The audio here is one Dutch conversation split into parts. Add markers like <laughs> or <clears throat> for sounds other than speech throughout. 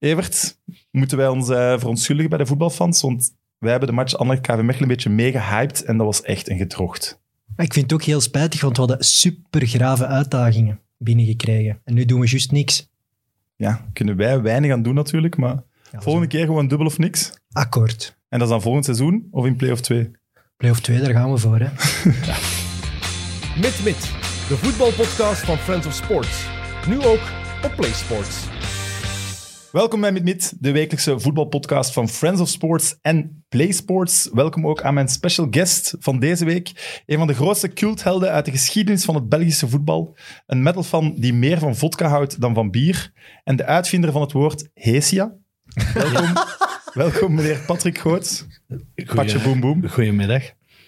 Evert, moeten wij ons uh, verontschuldigen bij de voetbalfans? Want wij hebben de match Anderlecht KV Mechelen een beetje mega gehyped en dat was echt een gedrocht. Ik vind het ook heel spijtig, want we hadden super grave uitdagingen binnengekregen. En nu doen we juist niks. Ja, kunnen wij weinig aan doen natuurlijk, maar volgende keer gewoon dubbel of niks. Akkoord. En dat is dan volgend seizoen of in play-off 2? Play-off 2, daar gaan we voor, hè. ja. <laughs> Mit Mit, de voetbalpodcast van Friends of Sports. Nu ook op PlaySports. Welkom bij Mit de wekelijkse voetbalpodcast van Friends of Sports en PlaySports. Welkom ook aan mijn special guest van deze week. Een van de grootste culthelden uit de geschiedenis van het Belgische voetbal. Een metalfan die meer van vodka houdt dan van bier. En de uitvinder van het woord Hesia. Welkom, <laughs> welkom meneer Patrick Goots. Patje boem boem. Goedemiddag.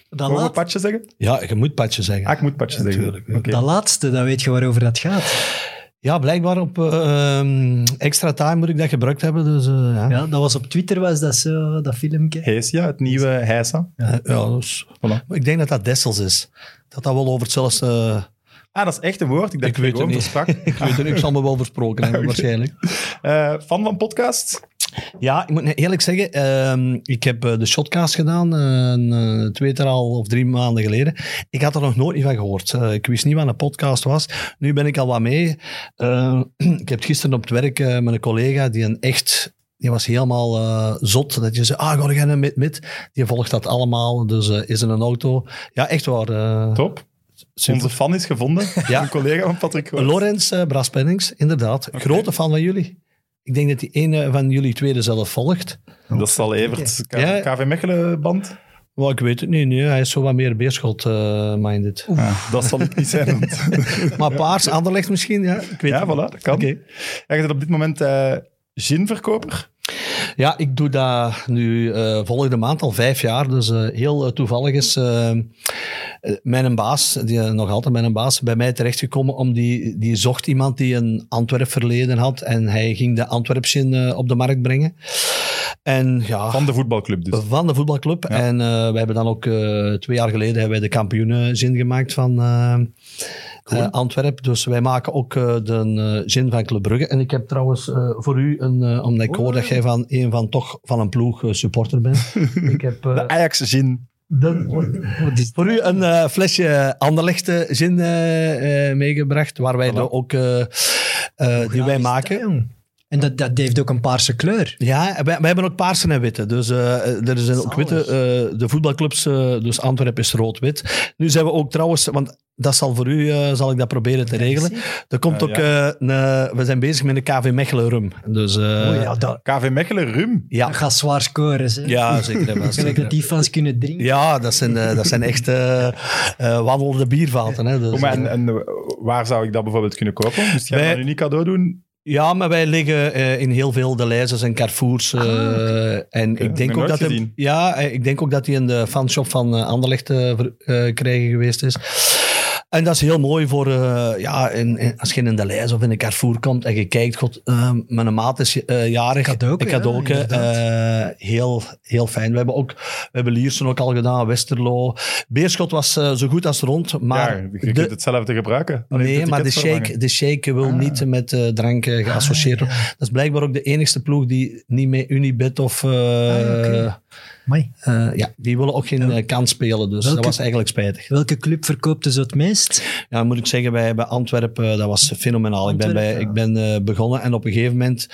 Dat Mogen we patje zeggen? Ja, je moet patje zeggen. Ah, ik moet patje zeggen. Okay. Dat laatste, dan weet je waarover dat gaat. Ja, blijkbaar op uh, extra time moet ik dat gebruikt hebben. Dus, uh, ja. ja. dat was op Twitter, was dat zo, dat filmpje. Heesja, het nieuwe Heisa. Ja, ja dus, voilà. ik denk dat dat Dessels is. Dat dat wel over hetzelfde... Uh, ah, dat is echt een woord. Ik, dacht ik weet het niet. <laughs> ik weet het Ik zal me wel versproken hebben, <laughs> waarschijnlijk. fan van podcast? Ja, ik moet eerlijk zeggen, uh, ik heb de shotcast gedaan, uh, een tweetal of drie maanden geleden. Ik had er nog nooit van gehoord. Uh, ik wist niet wat een podcast was. Nu ben ik al wat mee. <clears throat> ik heb gisteren op het werk met een collega die een echt die was helemaal uh, zot. Dat je zei, ah, ga jij met met. Die volgt dat allemaal. Dus uh, is in een auto. Ja, echt waar. Uh, Top. Super. Onze fan is gevonden. Ja. Een collega van Patrick Hoort. Lorenz Braspennings, inderdaad. Okay. Grote fan van jullie. Ik denk dat die ene van jullie tweede zelf volgt. Dat zal Evert, ja. KV Mechelen-band? Well, ik weet het niet. Nee. Hij is zo wat meer Beerschot-minded. Uh, ah, dat zal ik niet zijn. <laughs> maar Paars, Anderlecht misschien? Ja, ik weet ja voilà, dat kan. Okay. Ja, je bent op dit moment uh, ginverkoper. Ja, ik doe dat nu uh, volgende maand al vijf jaar. Dus uh, heel uh, toevallig is mijn baas, die, nog altijd mijn baas, bij mij terechtgekomen. Om die, die zocht iemand die een Antwerp verleden had. En hij ging de Antwerpsgin op de markt brengen. En, ja, van de voetbalclub dus? Van de voetbalclub. Ja. En we hebben dan ook twee jaar geleden hebben wij de kampioenenzin gemaakt van... Uh, Antwerp. Dus wij maken ook uh, de zin van Club Brugge. En ik heb trouwens voor u, een, omdat ik hoor dat jij van een van toch van een ploeg supporter bent. <laughs> ik heb, de Ajax-zin. voor u een flesje Anderlechte zin meegebracht, waar wij voilà. ook, die wij maken. En dat, dat heeft ook een paarse kleur. Ja, wij, wij hebben ook paarse en witte. Dus er zijn ook witte. De voetbalclubs, dus Antwerpen is rood-wit. Nu zijn we ook trouwens, want dat zal voor u, zal ik dat proberen te regelen. Er komt ook, ja. een, we zijn bezig met een KV Mechelen rum. Dus, oh, ja, dat, KV Mechelen rum? Ja. Dat gaat zwaar scoren. Hè? Ja, zeker. Gelijk <laughs> dat die fans kunnen drinken. Ja, dat zijn, dat zijn echt wandelende biervaten. Hè, dus, oh, en, en, waar zou ik dat bijvoorbeeld kunnen kopen? Moest jij dat nu niet cadeau doen? Ja, maar wij liggen uh, in heel veel de lijzers en Carrefours. Uh, ah, okay. En okay. ik, denk ook dat hij, ja, ik denk ook dat hij in de fanshop van uh, Anderlecht krijgen geweest is. En dat is heel mooi voor, uh, ja, in, in, als je in de lijst of in een Carrefour komt en je kijkt, god, uh, mijn maat is uh, jarig. Ik had ook, heel, heel fijn. We hebben ook, we hebben Liersen ook al gedaan, Westerlo. Beerschot was zo goed als rond, maar... Ja, je kunt hetzelfde gebruiken. nee, maar de shake, de shake wil ah. niet met drank geassocieerd worden. Ah, ja. Dat is blijkbaar ook de enigste ploeg die niet met Unibet of... Ah, okay. Uh, ja, die willen ook geen uh, kans spelen, dus welke, dat was eigenlijk spijtig. Welke club verkoopte ze het meest? Ja, moet ik zeggen, bij, bij Antwerpen, dat was fenomenaal. Antwerpen, ik ben, bij, ik ben uh, begonnen en op een gegeven moment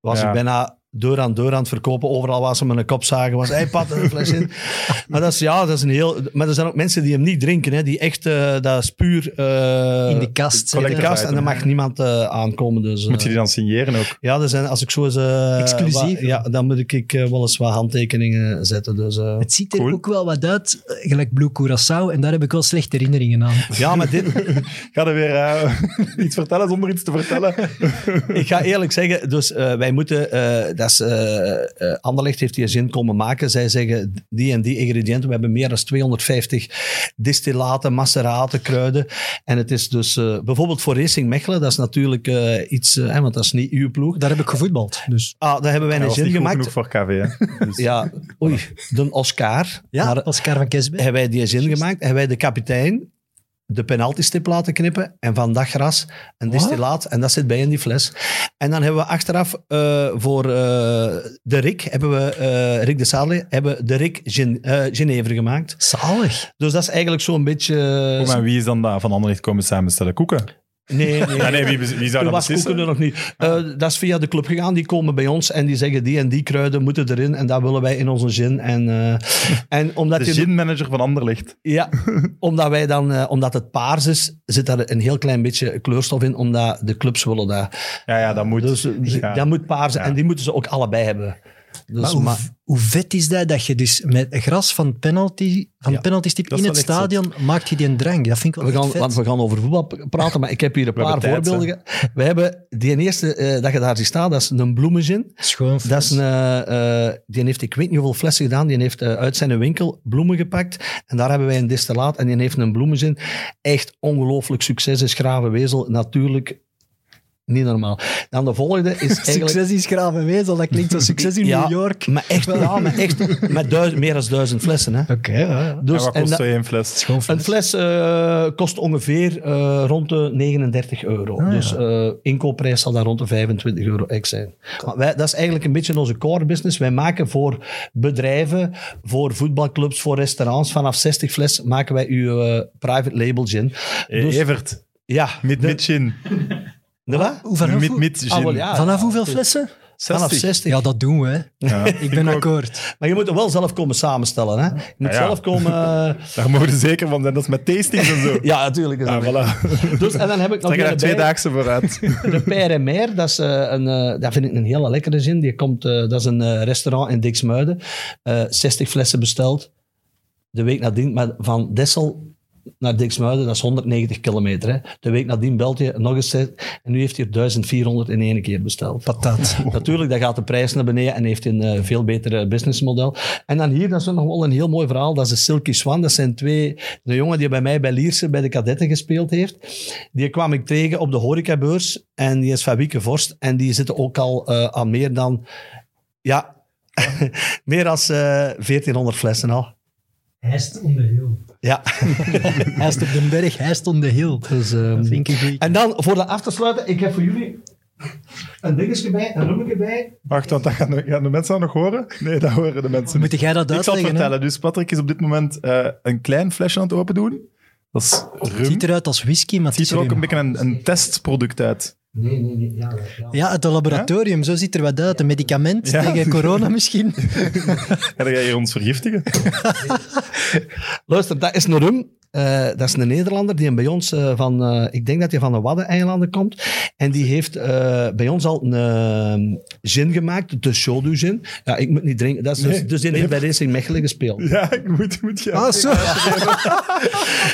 was ja. ik bijna deur aan deur aan het verkopen. Overal waar ze met een kop zagen was, hey Pat, een fles in. <laughs> maar dat is, ja, dat is een heel... Maar er zijn ook mensen die hem niet drinken, hè, die echt, uh, dat is puur... Uh, in de kast. In de kast en dan mag niemand uh, aankomen. Dus, moet je die dan signeren ook? Ja, er zijn, als ik zo eens... Exclusief. ja, dan moet ik wel eens wat handtekeningen zetten. Dus, het ziet er cool. ook wel wat uit, gelijk Blue Curaçao, en daar heb ik wel slechte herinneringen aan. Ja, maar dit... <laughs> ga er weer <laughs> iets vertellen zonder iets te vertellen? ik ga eerlijk zeggen, dus wij moeten... dat is, uh, Anderlecht heeft die zin komen maken. Zij zeggen die en die ingrediënten. We hebben meer dan 250 distillaten, maceraten, kruiden. En het is dus uh, bijvoorbeeld voor Racing Mechelen, dat is natuurlijk uh, iets, want dat is niet uw ploeg. Daar heb ik gevoetbald. Dus. Ah, daar hebben wij een zin gemaakt. voor KV, <laughs> dus. Ja, oei, de Oscar. Ja, Oscar van Kesbe. Hebben wij die zin gemaakt. Hebben wij de kapitein de penaltystip laten knippen en van dat gras een distillaat en dat zit bij in die fles. En dan hebben we achteraf eh, voor eh, de Rick, hebben we, eh, Rick de Sale, hebben de Rick Gen Genever gemaakt. Zalig. Dus dat is eigenlijk zo'n beetje... En wie is dan daar van Anderlecht komen samenstellen? Koeken? Nee, <laughs> nee. Ja, nee, wie, wie zou dat beslissen? Nog niet. Eh, dat is via de club gegaan. Die komen bij ons en die zeggen die en die kruiden moeten erin. En dat willen wij in onze gin. En, eh, en omdat De je- ginmanager van Anderlecht. Ja, <laughs> omdat wij dan, eh, omdat het paars is, zit daar een heel klein beetje kleurstof in, omdat de clubs willen dat. Ja, ja, dat moet. Dus Ja. dat moet paars en die moeten ze ook allebei hebben. Dus, Maar hoe, maar- hoe vet is dat, dat je dus met gras van penalty, van Ja, penaltystip in het stadion maakt je die een drank. Dat vind ik wel we gaan, vet. want we gaan over voetbal praten, maar ik heb hier een paar voorbeelden. We hebben die eerste eh, dat je daar ziet staan, dat is een bloemengin. Schoon Dat is een, eh, eh, die heeft, ik weet niet hoeveel flessen gedaan, die heeft uit zijn winkel bloemen gepakt. En daar hebben wij een distillaat en die heeft een bloemengin. Echt ongelooflijk succes is Gravenwezel. Natuurlijk niet normaal. Dan de volgende is <laughs> eigenlijk... Succes is Gravenwezel, dat klinkt zo succes in Ja, New York. Maar echt, ja, maar echt met duizend, meer dan duizend flessen. Hè. Oké, ja, ja. Dus, en wat kost zo één fles? Een fles eh, kost ongeveer eh, rond de 39 euro. Ah, ja. dus eh inkoopprijs zal daar rond de 25 euro ex zijn. Maar wij, dat is eigenlijk een beetje onze core business. Wij maken voor bedrijven, voor voetbalclubs, voor restaurants, vanaf 60 fles maken wij uw private label gin. Dus- Evert, Ja. de- mit gin. De wat? Hoe vanaf, hoe- gin. Ah, wel, ja. vanaf hoeveel flessen? Vanaf 60. Ja, dat doen we. Hè. Ja. <laughs> Ik ben akkoord. Maar je moet er wel zelf komen samenstellen. Hè? Je moet Ja, ja. zelf komen... <laughs> eh, Daar mogen we zeker van zijn. Dat is met tastings en zo. <laughs> ja, natuurlijk. is dat voilà. Dus, en dan heb ik nog er een twee daagse vooruit. De Père et Mère, dat, is, eh, een, eh, dat vind ik een hele lekkere zin. Die komt, eh, dat is een eh, restaurant in Dixmuiden. Eh 60 flessen besteld. De week nadien, maar van Dessel naar Dixmuiden, dat is 190 kilometer. Hè. De week nadien belt je nog eens. En nu heeft hij er 1400 in één keer besteld. Patat. <laughs> Natuurlijk, dat gaat de prijs naar beneden en heeft een eh, veel beter businessmodel. En dan hier, dat is nog wel een heel mooi verhaal. Dat is de Silky Swan. Dat zijn twee... De jongen die bij mij bij Lierse bij de kadetten gespeeld heeft. Die kwam ik tegen op de horecabeurs. En die is van Wieke Vorst. En die zitten ook al eh, aan meer dan... Ja, <laughs> meer dan 1400 flessen al. Hij stond on the hill. Ja. <laughs> Hij stond op de berg, hij stond de hill. Dus, ehm, Dat vind ik een goeie. en dan, voor de af te sluiten, ik heb voor jullie een dingetje bij, een roemetje bij. Wacht, want dat gaan de, gaan de mensen dat nog horen? Nee, dat horen de mensen niet. Moet jij dat Ik zal het uitleggen? hè? vertellen. Dus Patrick is op dit moment eh, een klein flesje aan het open doen. Dat is Het rum. ziet eruit als whisky, maar Het ziet er ook een beetje een, een testproduct uit. Nee, nee, nee. Ja, ja. Ja, uit het laboratorium. Zo ziet er wat uit. Een medicament Ja. tegen <laughs> corona misschien. Ga jij hier ons vergiftigen? <laughs> Luister, dat is een rum. Eh, dat is een Nederlander die bij ons eh, van, eh, ik denk dat hij van de Waddeneilanden komt. En die heeft eh, bij ons al een gin gemaakt, de Shodu gin. Ja, ik moet niet drinken. Dat is dus, Nee. dus die heeft bij Racing Mechelen gespeeld. Ja, ik moet, moet gaan. Ah, zo. <laughs>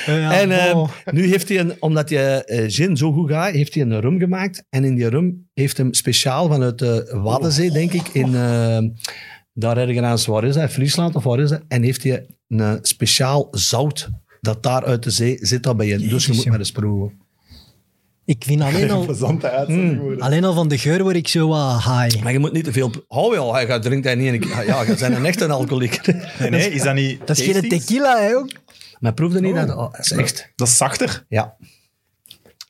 Ja, en nu heeft hij, een, omdat je eh, gin zo goed gaat, heeft hij een rum gemaakt. En in die rum heeft hem speciaal vanuit de Waddenzee, denk ik, in... eh, daar ergens, waar is dat? Friesland of waar is dat? En heeft hij een speciaal zout dat daar uit de zee zit dat bij je. Dus je moet maar eens proeven. Ik vind alleen Een al, Mm. worden. alleen al van de geur word ik zo wat high. Maar je moet niet te veel... Oh ja, hij gaat drinkt hij niet. in een- Ja, je bent een echte alcoholieker. Nee, nee, is dat niet Dat is geen tequila, hè, ook. Maar proefde niet Oh. dat... Oh, dat is echt... Dat is zachter. Ja.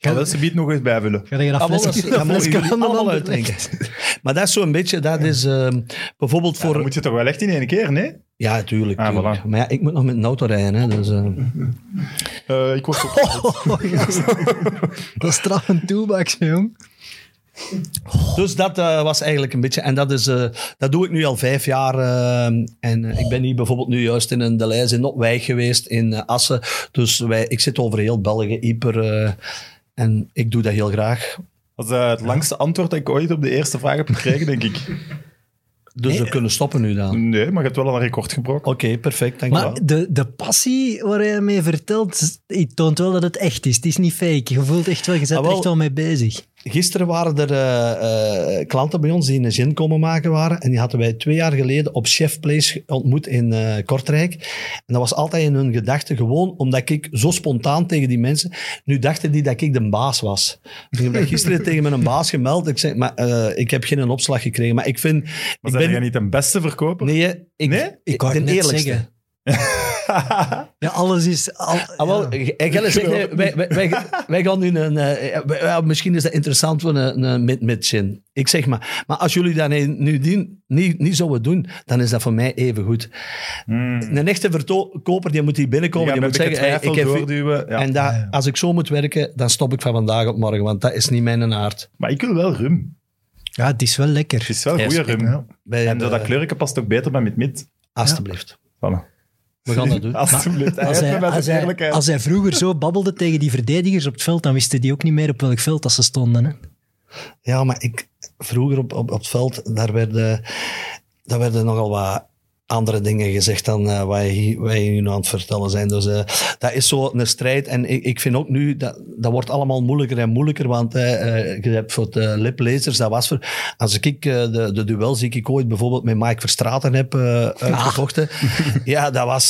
Ga wel ze biedt nog eens bijvullen. Ga je dat Ah, flesje, dat de allemaal uitdrinken. <laughs> Maar dat is zo'n beetje... Dat is ehm, bijvoorbeeld Ja, voor... dan moet je toch wel echt in één keer, nee? Ja, tuurlijk. Ah, tuurlijk. voilà. Maar ja, ik moet nog met een auto rijden. Hè, dus, eh. <laughs> Eh, ik word. Oh, <laughs> gast. Dat is straf een toolbox, jong. dus dat eh, was eigenlijk een beetje... En dat, is, eh, dat doe ik nu al vijf jaar. eh, en ik ben hier bijvoorbeeld nu juist in een Deleis in Notwijk geweest, in Assen. Dus wij, ik zit over heel België, hyper... en ik doe dat heel graag. Dat is eh, het langste antwoord dat ik ooit op de eerste vraag heb gekregen, denk ik. Dus we kunnen stoppen nu dan. Nee, maar je hebt wel al een record gebroken. Oké, perfect. Dank je Maar wel. de, de passie waar hij mee vertelt, het toont wel dat het echt is. Het is niet fake. Je voelt echt wel, je bent Ah, er wel. echt wel mee bezig. Gisteren waren er eh, eh, klanten bij ons die een gin komen maken waren. En die hadden wij twee jaar geleden op Chef Place ontmoet in eh, Kortrijk. En dat was altijd in hun gedachten gewoon omdat ik zo spontaan tegen die mensen... Nu dachten die dat ik de baas was. Ik heb gisteren <laughs> tegen mijn baas gemeld. Ik zei, maar eh, ik heb geen opslag gekregen. Maar ik vind... Maar ik zijn ben, jij niet de beste verkoper? Nee, ik, Nee? Ik wou de het eerlijkste. zeggen. <laughs> Ja, alles is... Al, Ah, wel, ja. en Gelle zegt, nee, wij, wij, wij, wij gaan nu een... eh, wij- ja, misschien is dat interessant voor een, een mid mid chin. Ik zeg maar. Maar als jullie dat nu die- niet, niet zouden doen, dan is dat voor mij even goed. Een echte verkoper die moet hier binnenkomen. Ja, die met moet zeggen, hey, ik heb... doorduwen. Ja. En dat, als ik zo moet werken, dan stop ik van vandaag op morgen. Want dat is niet mijn aard. Maar ik wil wel rum. ja, het is wel lekker. Het is wel goede rum. En de- dat kleurje past ook beter bij mid-mid. Alsjeblieft. Voilà. We gaan dat doen. <laughs> Alsjeblieft. Als hij, als, als vroeger zo babbelde tegen die verdedigers op het veld, dan wisten die ook niet meer op welk veld dat ze stonden. Hè? Ja, maar ik, vroeger op, op, op het veld, daar werden, daar werden nogal wat andere dingen gezegd dan eh, wat, wat je nu aan het vertellen zijn. Dus eh, dat is zo een strijd. En ik, ik vind ook nu, dat, dat wordt allemaal moeilijker en moeilijker, want eh, je hebt voor de liplezers, dat was voor... Als ik de, de duels die ik ooit bijvoorbeeld met Mike Verstraten heb uitgevochten, <laughs> ja, dat was,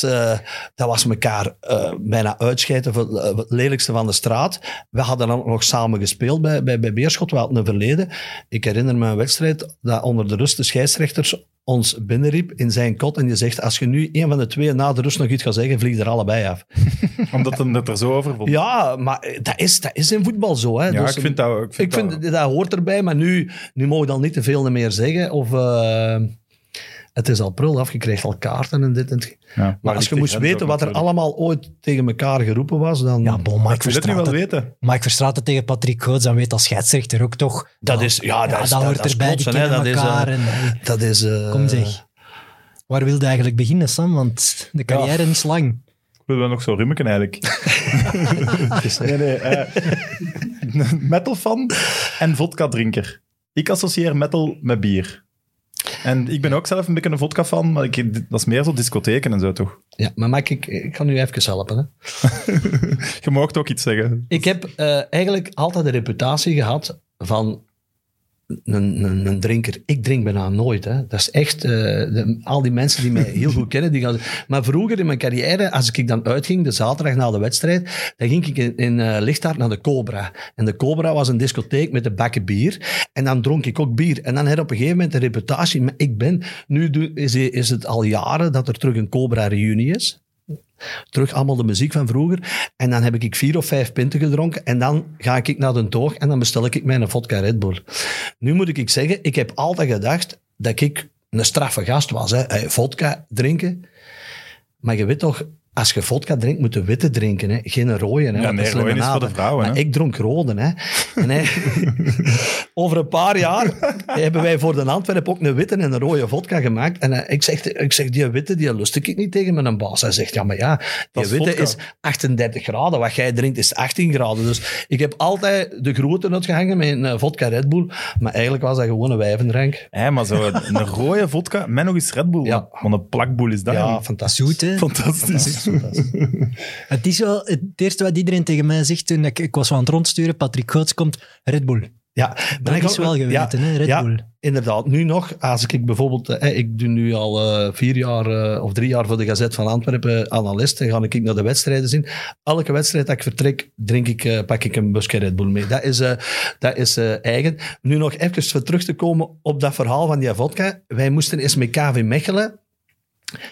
dat was elkaar bijna uitscheiden voor het lelijkste van de straat. We hadden dan ook nog samen gespeeld bij, bij, bij Beerschot. We hadden een verleden. Ik herinner me een wedstrijd dat onder de rust de scheidsrechters ons binnenriep in zijn kot en je zegt, als je nu een van de twee na de rust nog iets gaat zeggen, vlieg er allebei af. <laughs> Omdat het er zo over vond. Ja, maar eh, dat is, dat is in voetbal zo. Hè. Ja, Dus, ik vind dat... Ik vind ik vind dat, hoort erbij, maar nu, nu mogen we dan niet te veel meer zeggen. Of eh, het is al prul af, je krijgt al kaarten en dit en dat. Ja, Maar als je moest weten wat er allemaal ooit tegen elkaar geroepen was, dan... Ja, bon, Mike Ik wil het nu wel weten. Mike Verstraeten tegen Patrick Goots, dan weet als scheidsrechter ook toch... Dat is- ja, dat is- dat dat- hoort dat is erbij, klotsen, kennen dat is, elkaar. eh, en, eh, Dat is... eh, kom zeg. Waar wilde eigenlijk beginnen, Sam? Want de carrière is lang. Ik wil wel nog zo rummeken eigenlijk. <laughs> nee, nee. eh, <laughs> metal fan en vodka drinker. Ik associeer metal met bier. En ik ben ook zelf een beetje een vodka fan, maar ik, dat is meer zo discotheken en zo toch? Ja, maar Mike, ik, ik kan u even helpen. Hè. <laughs> Je mag ook iets zeggen. Ik heb eh, eigenlijk altijd de reputatie gehad van een, een, een drinker. Ik drink bijna nooit. Hè. Dat is echt... eh, al die mensen die mij heel goed kennen, die gaan... Maar vroeger in mijn carrière, als ik dan uitging, de zaterdag na de wedstrijd, dan ging ik in, in eh, naar de Cobra. En de Cobra was een discotheek met de bakken bier. En dan dronk ik ook bier. En dan had op een gegeven moment de reputatie... Maar ik ben... Nu is, is het al jaren dat er terug een Cobra-reunie is terug allemaal de muziek van vroeger. En dan heb ik vier of vijf pinten gedronken. En dan ga ik naar de toog en dan bestel ik mij een vodka Red Bull. Nu moet ik zeggen, ik heb altijd gedacht dat ik een straffe gast was. Hè. Vodka drinken. Maar je weet toch, als je vodka drinkt, moet je witte drinken. Hè. Geen rode. Hè, Ja, want nee, rode is voor de vrouwen, Maar hè. ik dronk rode. Hè. En hij- <laughs> over een paar jaar <laughs> hebben wij voor de Antwerp ook een witte en een rode vodka gemaakt. En eh, ik, zeg, ik zeg, die witte, die lust ik niet tegen mijn baas. Hij zegt, ja, maar ja, die is witte vodka. is 38 graden. Wat jij drinkt is 18 graden. Dus ik heb altijd de grote uitgehangen met een eh, vodka Red Bull. Maar eigenlijk was dat gewoon een wijvendrank. Hé, maar zo een rode vodka met nog eens Red Bull. Ja. Wat een plakboel is dat. Ja, fantastisch. Zoet, hè? Fantastisch. Het is wel het eerste wat iedereen tegen mij zegt toen ik, ik was aan het rondsturen. Patrick Goots komt, Red Bull. Ja, Dat is wel geweten, hè, Red ja, Bull. Inderdaad, nu nog, als ik bijvoorbeeld, eh, ik doe nu al eh, vier jaar eh, of drie jaar voor de Gazet van Antwerpen analist, en ga ik naar de wedstrijden zien. Elke wedstrijd dat ik vertrek, drink ik, eh, pak ik een busje Red Bull mee. Dat is, dat is eigen. Nu nog even voor terug te komen op dat verhaal van die vodka. Wij moesten eens met KV Mechelen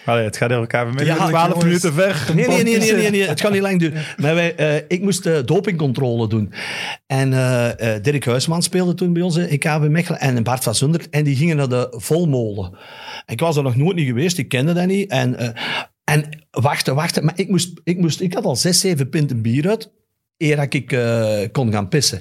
Allee, het gaat over KVM. Ja, 12 jongens. minuten ver. Nee, nee, nee, nee, nee, nee, het kan niet lang duren. Maar wij, eh, ik moest dopingcontrole doen. En eh, eh, Dirk Huisman speelde toen bij ons in KV Mechelen en Bart van Zundert. En die gingen naar de Volmolen. Ik was er nog nooit niet geweest, ik kende dat niet. En, en wachten, wachten. Maar ik, moest, ik, moest, ik had al zes, zeven pinten bier uit, eer dat ik kon gaan pissen.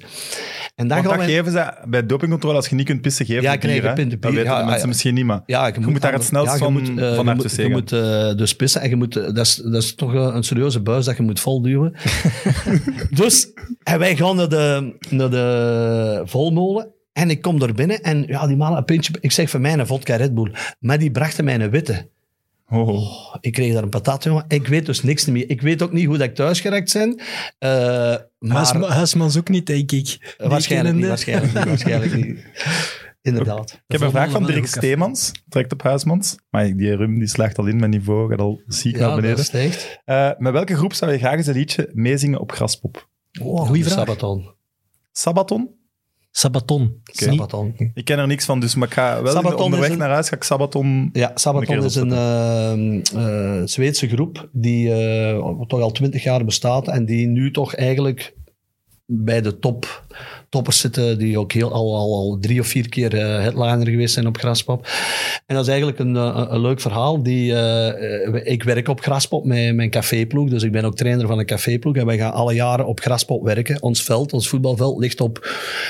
En dan Want gaan dat geven ze bij dopingcontrole, als je niet kunt pissen, geven Ja, krijg je bier. Dat bier. weten Ja, mensen ja. misschien niet, maar Ja, je moet daar het snelst van, moet, eh, van je uit moet, je eh, dus pissen en je moet, eh, dat, is, dat is toch een, serieuze buis dat je moet volduwen. <laughs> dus en wij gaan naar de, naar de volmolen en ik kom er binnen en ja, die mannen een pintje, ik zeg voor mij een vodka Red Bull, maar die brachten mij een witte. Oh, oh. Ik kreeg daar een patat, jongen. Ik weet dus niks meer. Ik weet ook niet hoe dat ik thuis geraakt ben. eh, maar Huisma- Huismans ook niet, denk ik. Die waarschijnlijk niet, waarschijnlijk niet, waarschijnlijk niet. <laughs> Inderdaad. Ik heb een vraag van Dirk Steemans, trekt op Huismans. Maar die rum die slaagt al in mijn niveau, gaat al ziek naar Ja, beneden. dat stijgt. Eh, met welke groep zou je graag eens een liedje meezingen op Graspop? Oh, Goeie vraag. Sabaton. Sabaton? Sabaton. Ik ken er niks van, dus maar ik ga wel Sabaton onderweg een- naar huis ga ik Sabaton... Ja, Sabaton is een ehm, eh, Zweedse groep die eh, toch al twintig jaar bestaat en die nu toch eigenlijk bij de top, toppers zitten, die ook heel, al, al, al drie of vier keer eh, headliner geweest zijn op Graspop. En dat is eigenlijk een, eh, een, een leuk verhaal. Die, eh, ik werk op Graspop met mijn caféploeg, dus ik ben ook trainer van een caféploeg en wij gaan alle jaren op Graspop werken. Ons veld, ons voetbalveld, ligt op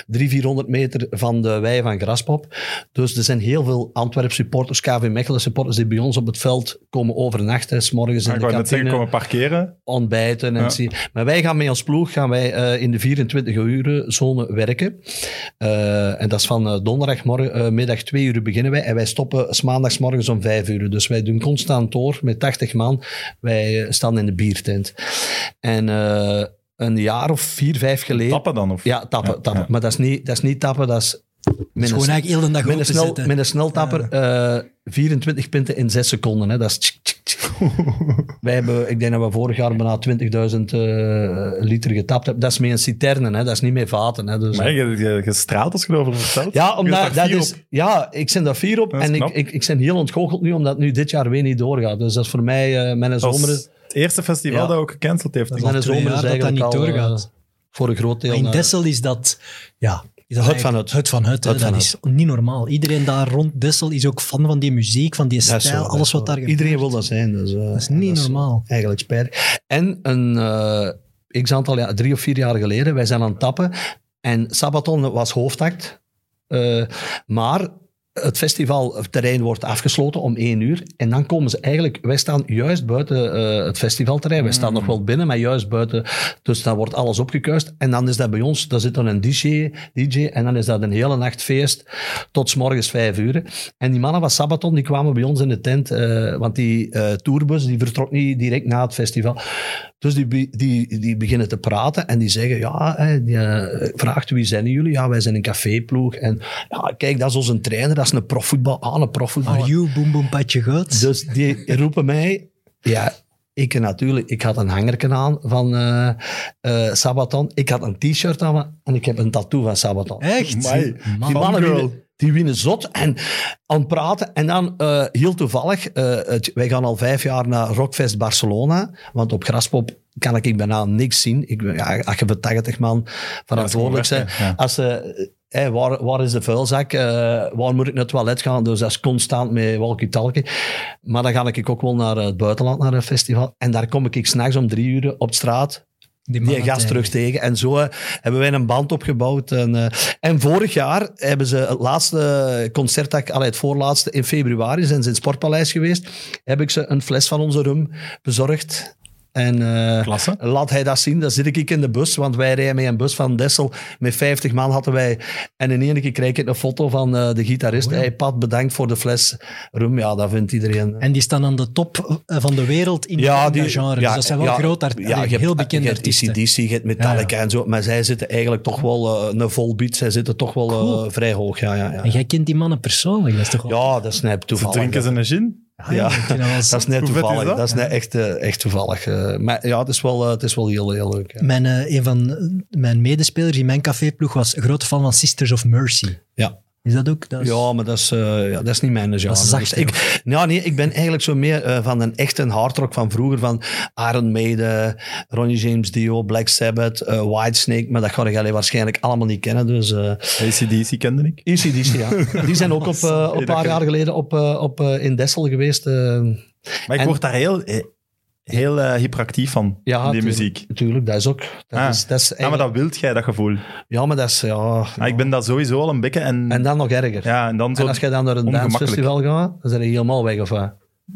300, 400 meter van de wei van Graspop. Dus er zijn heel veel Antwerp supporters, KV Mechelen supporters die bij ons op het veld komen overnachten, s morgens in ik de kantine komen parkeren. ontbijten. En Ja. Maar wij gaan met ons ploeg gaan wij, in de 24 uur zone werken. Eh, en dat is van eh, donderdagmorgen, eh, middag 2 uur beginnen wij. En wij stoppen 's maandagsmorgens om 5 uur. Dus wij doen constant door met 80 man. Wij staan in de biertent. En eh, een jaar of vier, vijf geleden... Tappen dan? Of? Ja, tappen. Ja, tappen. ja. Maar dat is, niet, dat is niet tappen, dat is... Met gewoon een- eigenlijk heel de dag met een, snel, met een sneltapper eh 24 punten in 6 seconden. Hè. Dat is tsk, tsk, tsk. Wij hebben, ik denk dat we vorig jaar bijna 20.000 eh, liter getapt hebben. Dat is met een citerne, hè. dat is niet met vaten. Hè. Dus, Maar je, je, je straalt als je erover vertelt. ja, omdat dat is, op. ja, ik ben daar fier op en ik, knap. ik, ik ben heel ontgoocheld nu, omdat nu dit jaar weer niet doorgaat. Dus dat is voor mij, eh mijn zomer, het eerste festival Ja. dat ook gecanceld heeft. Mijn zomer is dat dat niet al, doorgaat. eh, voor een groot deel... Maar in Dessel is dat... Ja, is dat Het eigenlijk- van het. Het van van dat is niet normaal. Iedereen daar rond Dessel is ook fan van die muziek, van die stijl, zo, alles wat daar gebeurt. Iedereen wil dat zijn. Dus, eh, Dat is niet normaal. Eigenlijk spijtig. En een eh x aantal jaar, drie of vier jaar geleden, wij zijn aan het tappen. En Sabaton was hoofdact. Eh, maar het festivalterrein wordt afgesloten om één uur. En dan komen ze eigenlijk... Wij staan juist buiten eh, het festivalterrein. Wij staan nog wel binnen, maar juist buiten. Dus dan wordt alles opgekuist. En dan is dat bij ons... Daar zit dan een DJ, DJ en dan is dat een hele nacht feest tot 's morgens vijf uur. En die mannen van Sabaton, die kwamen bij ons in de tent. eh, want die eh, tourbus, die vertrok niet direct na het festival. Dus die, die, die beginnen te praten en die zeggen, ja, hè, die, eh, vraagt wie zijn jullie? Ja, wij zijn een caféploeg. En ja, kijk, dat is onze trainer, dat is een profvoetbal. Ah, een profvoetbal. Are you boom boom patje goed? Dus die roepen mij, ja, ik natuurlijk, ik had een hangerken aan van eh eh, Sabaton. Ik had een t-shirt aan en ik heb een tattoo van Sabaton. Echt? Die mannen winnen, die winnen zot en aan het praten. En dan eh, heel toevallig, eh, het- wij gaan al vijf jaar naar Rockfest Barcelona, want op Graspop kan ik bijna niks zien. Ik, ja, als je voor 80 man verantwoordelijk bent, ja. als ze... hé, waar, waar is de vuilzak? Eh, waar moet ik naar het toilet gaan? Dus dat is constant met walkie-talkie. Maar dan ga ik ook wel naar het buitenland, naar een festival. En daar kom ik s'nachts om drie uur op straat die gast tegen. terug tegen. En zo eh, hebben wij een band opgebouwd. En, eh, en vorig jaar hebben ze het laatste concert, dat ik- allee, het voorlaatste in februari, zijn ze in het Sportpaleis geweest. Heb ik ze een fles van onze rum bezorgd. En eh, laat hij dat zien, dan zit ik in de bus, want wij rijden met een bus van Dessel. Met 50 man hadden wij. En in één keer krijg ik een foto van eh, de gitarist. Oh ja. Hey, Pat, bedankt voor de fles rum. Ja, dat vindt iedereen. En die staan aan de top eh, van de wereld in, in dat genre. dus dat zijn wel ja, groot art- ja, heel bekende je hebt artiesten. ACDC, je hebt Metallica en zo. Maar zij zitten eigenlijk toch wel eh, een vol beat. Zij zitten toch wel eh, Cool. vrij hoog. Ja, ja, En ja. jij kent die mannen persoonlijk, dat is toch wel... ja, dat Ze toevallig. drinken ze een gin? Ah, ja. <laughs> dat is net is toevallig. dat? Dat is net echt, eh, echt toevallig. eh. maar ja, het is wel, eh, het is wel heel, heel leuk. ja. Mijn, een van mijn medespelers in mijn caféploeg was een grote fan van Sisters of Mercy. Ja. Is dat ook? Dat is- Ja, maar dat is, eh, ja, dat is niet mijn genre. is zachter, Dus ik, ja, nee, ik ben eigenlijk zo meer eh, van een echte hardrock van vroeger. Van Iron Maiden, Ronnie James Dio, Black Sabbath, eh, Whitesnake. Maar dat ga je waarschijnlijk allemaal niet kennen. Dus eh ACDC kende ik. ACDC, ja. <laughs> Die zijn ook op, eh, <laughs> op een paar jaar geleden op, eh, op, eh, in Dessel geweest. Maar ik En- word daar heel, heel eh, hyperactief van, ja, die tuurlijk, muziek. Tuurlijk, dat is ook. Dat Ah. is, dat is Ja, maar eigenlijk- dat wilt jij, dat gevoel. ja, maar dat is... Ja, Ah, ik ben dat sowieso al een bekke en... En dan nog erger. ja, en dan zo... en als je dan naar een dansfestival gaat, dan zijn je helemaal weg of wat?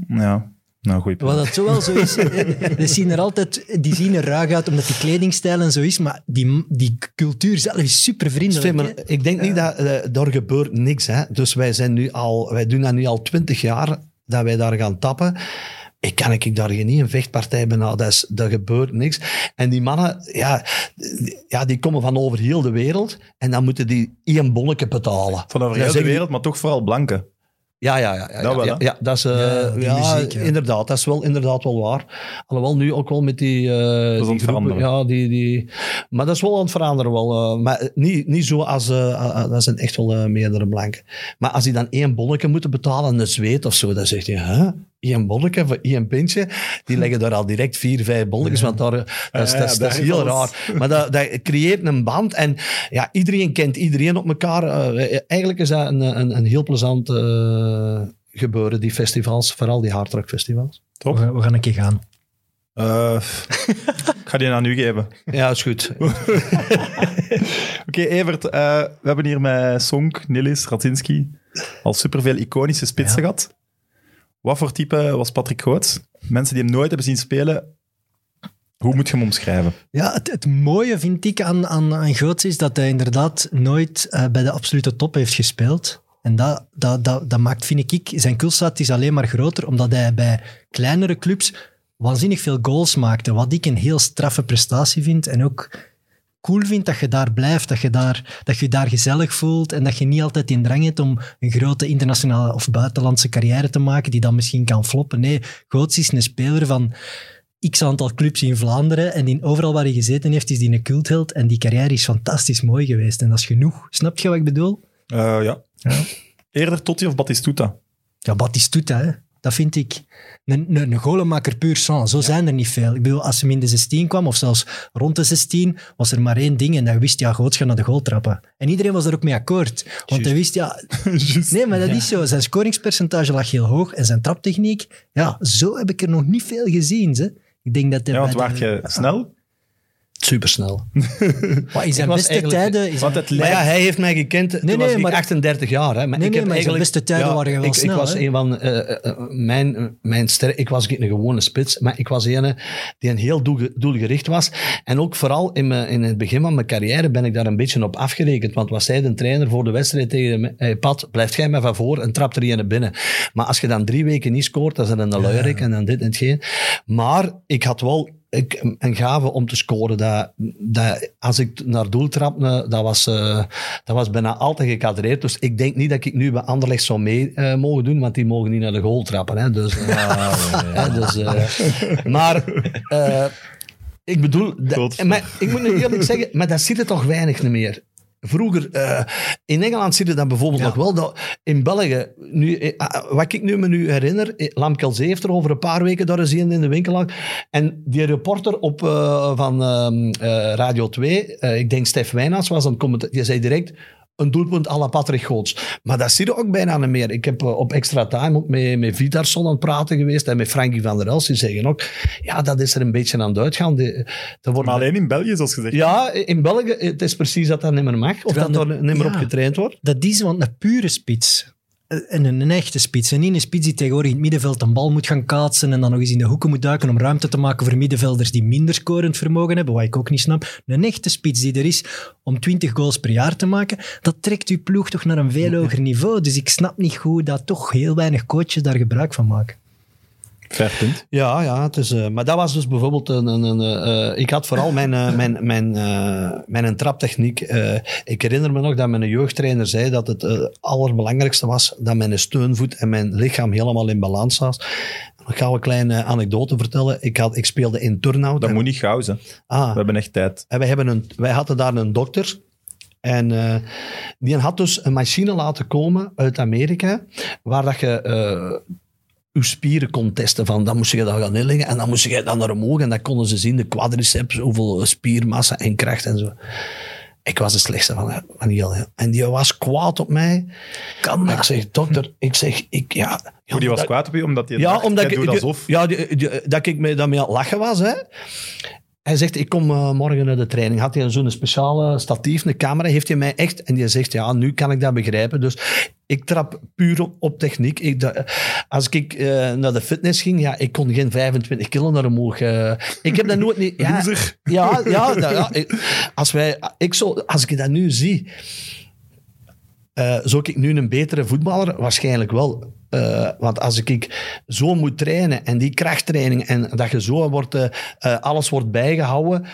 Ja, nou, goed. Wat dat zo wel zo is, <laughs> die zien er altijd die zien er ruig uit omdat die kledingstijl en zo is, maar die, die cultuur zelf is super vriendelijk. Ik denk niet dat eh, daar gebeurt niks. Hè? Dus wij, zijn nu al, wij doen dat nu al twintig jaar, dat wij daar gaan tappen. Ik kan ik daar geen een vechtpartij bijna, dat, is, dat gebeurt niks. En die mannen, ja, die- ja, die komen van over heel de wereld en dan moeten die één bonnetje betalen. Van over heel de die- wereld, maar toch vooral blanke. Ja, ja, ja. ja, Dat wel, ja, hè? ja, dat is, eh, Ja, muziek, inderdaad. Dat is wel, inderdaad wel waar. Alhoewel nu ook wel met die... eh, aan het die groepen. Ja, die, die, maar dat is wel aan het veranderen wel. eh, maar niet, niet zo als... dat zijn echt wel meerdere blanken. Maar als die dan één bonnetje moeten betalen in de zweet of zo, dan zegt hij, hè? Eén bonnetje voor één pintje? Die leggen daar al direct vier, vijf bonnetjes, want daar, eh, dat, is, Ja, dat, is, ja, dat is daar heel is raar. Maar dat, dat creëert een band en ja, iedereen kent iedereen op elkaar. Eh, eigenlijk is dat een, een, een heel plezant eh, gebeuren, die festivals, vooral die hardrock festivals. Top. We, gaan- we gaan een keer gaan. Eh, <laughs> ik ga die aan u geven. Ja, is goed. <laughs> Oké, Evert, eh, we hebben hier met Sonk, Nilis, Radzinski al superveel iconische spitsen Ja. gehad. Wat voor type was Patrick Goots? Mensen die hem nooit hebben zien spelen, hoe moet je hem omschrijven? Ja, het, mooie vind ik aan, aan, aan Goots is dat hij inderdaad nooit eh, bij de absolute top heeft gespeeld. En dat, dat, dat, dat maakt, vind ik, zijn is alleen maar groter, omdat hij bij kleinere clubs waanzinnig veel goals maakte. Wat ik een heel straffe prestatie vind. En ook cool vind dat je daar blijft, dat je daar, dat je daar gezellig voelt en dat je niet altijd in drang hebt om een grote internationale of buitenlandse carrière te maken die dan misschien kan floppen. Nee, Goots is een speler van x aantal clubs in Vlaanderen en in overal waar hij gezeten heeft is die een cultheld en die carrière is fantastisch mooi geweest en dat is genoeg. Snap je wat ik bedoel? Eh, ja. Eerder Totti of Batistuta? Ja, Batistuta, hè. Dat vind ik een, een, een golenmaker puur sang. Zo zijn er niet veel. Ik bedoel, als hij in de 16 kwam, of zelfs rond de 16, was er maar één ding en hij wist, ja, Goots gaat naar de goal trappen. En iedereen was er ook mee akkoord. Want hij wist, ja... <laughs> Nee, maar dat is zo. Zijn scoringspercentage lag heel hoog en zijn traptechniek, ja, zo heb ik er nog niet veel gezien. Ze. Ik denk dat hij Ja, want de- je snel? Supersnel. <laughs> Maar in zijn was beste eigenlijk- tijden... is Want hij- het Maar ja, hij heeft mij gekend toen Nee, was nee, ik maar- 38 jaar. Hè. Maar Nee, ik nee, heb maar zijn eigenlijk, beste tijden waren wel ik, snel, Ik was hè. een van... eh, eh, mijn, mijn ster, ik was geen gewone spits, maar ik was een die een heel doel, doelgericht was. En ook vooral in, mijn, in het begin van mijn carrière ben ik daar een beetje op afgerekend. Want was zij de trainer voor de wedstrijd tegen hey, Pat, blijft jij mij van voor en trapt er een binnen. Maar als je dan drie weken niet scoort, dan is het een luierik en dan dit en hetgeen. Maar ik had wel ik, een gave om te scoren. Dat, dat, als ik naar doel trapte, dat was, eh, dat was bijna altijd gekadreerd. Dus ik denk niet dat ik nu bij Anderlecht zou mee eh, mogen doen, want die mogen niet naar de goal trappen. Hè. Dus, eh, <laughs> hè, dus, maar ik bedoel, dat- maar, ik moet nu eerlijk zeggen, maar dat zit er toch weinig meer. Vroeger, eh, in Engeland zit het dan bijvoorbeeld nog wel. Dat, in België, nu, eh, ah, wat ik nu me nu herinner, eh, Lamkelzee heeft er over een paar weken daar eens een in de winkel lag. En die reporter op, van ehm, eh, Radio 2, eh, ik denk Stef Wijnaars was een commentaar, die zei direct een doelpunt à la Patrick Goots. Maar dat zie je ook bijna niet meer. Ik heb eh, op extra time ook met, met Vitarsson aan het praten geweest en met Frankie van der Els. Die zeggen ook, ja, dat is er een beetje aan het uitgaan. Die, er wordt Maar alleen in België, zoals gezegd. ja, in België, het is precies dat dat niet meer mag. Of Terwijl dat er niet meer ja. op getraind wordt. Dat is want een pure spits. Eh, En een, een echte spits. En niet een spits die tegenwoordig in het middenveld een bal moet gaan kaatsen en dan nog eens in de hoeken moet duiken om ruimte te maken voor middenvelders die minder scorend vermogen hebben, wat ik ook niet snap. Een echte spits die er is om 20 goals per jaar te maken, dat trekt uw ploeg toch naar een veel hoger niveau. Dus ik snap niet goed dat toch heel weinig coaches daar gebruik van maken. Fair punt. Ja, ja het is, eh, maar dat was dus bijvoorbeeld een... een, een eh, ik had vooral mijn, eh, mijn, mijn, mijn traptechniek. ik herinner me nog dat mijn jeugdtrainer zei dat het allerbelangrijkste was dat mijn steunvoet en mijn lichaam helemaal in balans was. Ik ga een kleine anekdote vertellen. Ik, had, ik speelde in Turnhout. Dat En- moet niet gauw zijn. Ah, We hebben echt tijd. En wij, hebben een, wij hadden daar een dokter. En die had dus een machine laten komen uit Amerika, waar dat je je spieren kon testen. Van, dan moest je dat gaan neerleggen en dan moest je dat naar omhoog. En dan konden ze zien, de quadriceps, hoeveel spiermassa en kracht en zo. Ik was de slechtste van, van heel. En die was kwaad op mij. Kan Maar ik zeg, dokter, ik zeg, ik, ja... ja, Hoe die was dat- kwaad op je, omdat hij ja, dacht, omdat ik, alsof. ja, die- die- dat ik me daarmee aan het lachen was. Hè. Hij zegt, ik kom eh, morgen naar de training. Had hij zo'n speciale statief, een camera, heeft hij mij echt... En die zegt, ja, nu kan ik dat begrijpen. Dus ik trap puur op, op techniek. Ik, dat- als ik eh, naar de fitness ging, ja, ik kon geen 25 kilo naar omhoog. eh. ik heb dat nooit niet... <laughs> Ja, Loser. ja, ja, dat- ja, ik- als, wij, ik zo, als ik dat nu zie... Eh, zou ik nu een betere voetballer? Waarschijnlijk wel. Eh, want als ik zo moet trainen en die krachttraining en dat je zo wordt, eh, eh, alles wordt bijgehouden,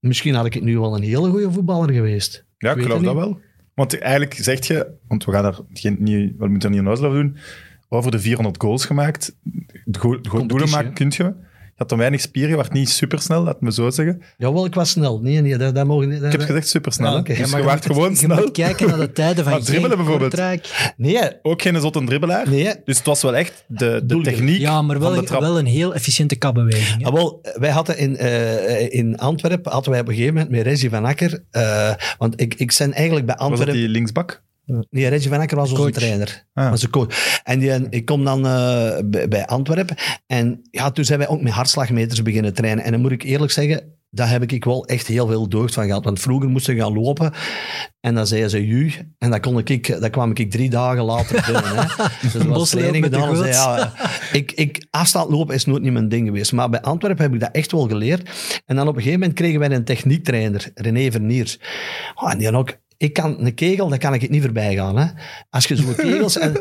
misschien had ik nu wel een hele goede voetballer geweest. Ja, ik geloof dat wel. Want eigenlijk zeg je, want we gaan er geen, niet, we moeten er niet een over doen, over de 400 goals gemaakt. Go go doelen maken kun je. Je had dan weinig spieren, je werd niet supersnel, laat me zo zeggen. Jawel, ik was snel. Nee, nee, dat, dat mogen niet. Ik heb gezegd supersnel. Ja, hè. oké. Dus maar je je moet- gewoon Je snel. moet kijken naar de tijden van <laughs> Maar dribbelen bijvoorbeeld. Nee, Ook geen zotte dribbelaar. nee. Dus het was wel echt de, de techniek Ja, maar van wel, de trap. wel een heel efficiënte kapbeweging. Ah, wel, wij hadden in, eh, in Antwerpen, hadden wij op een gegeven moment met Reggie van Akker, eh, want ik, ik ben eigenlijk bij was dat Antwerpen... die linksbak? Nee, Reggie van Akker was onze Coach. trainer. Ah. Was een coach. En die, ik kom dan eh, bij, bij Antwerpen. En ja, toen zijn wij ook met hartslagmeters beginnen trainen. En dan moet ik eerlijk zeggen, daar heb ik wel echt heel veel deugd van gehad. Want vroeger moesten we gaan lopen. En dan zeiden ze ju. En dan, kon ik, dan kwam ik drie dagen later <laughs> binnen. Hè. Dus was training gedaan. Zei, ja, ik, ik, afstand lopen is nooit niet mijn ding geweest. Maar bij Antwerpen heb ik dat echt wel geleerd. En dan op een gegeven moment kregen wij een techniektrainer, René Verniers. Oh, en die had ook... Ik kan een kegel, daar kan ik het niet voorbij gaan. Hè. Als je zo'n <laughs> kegels... En,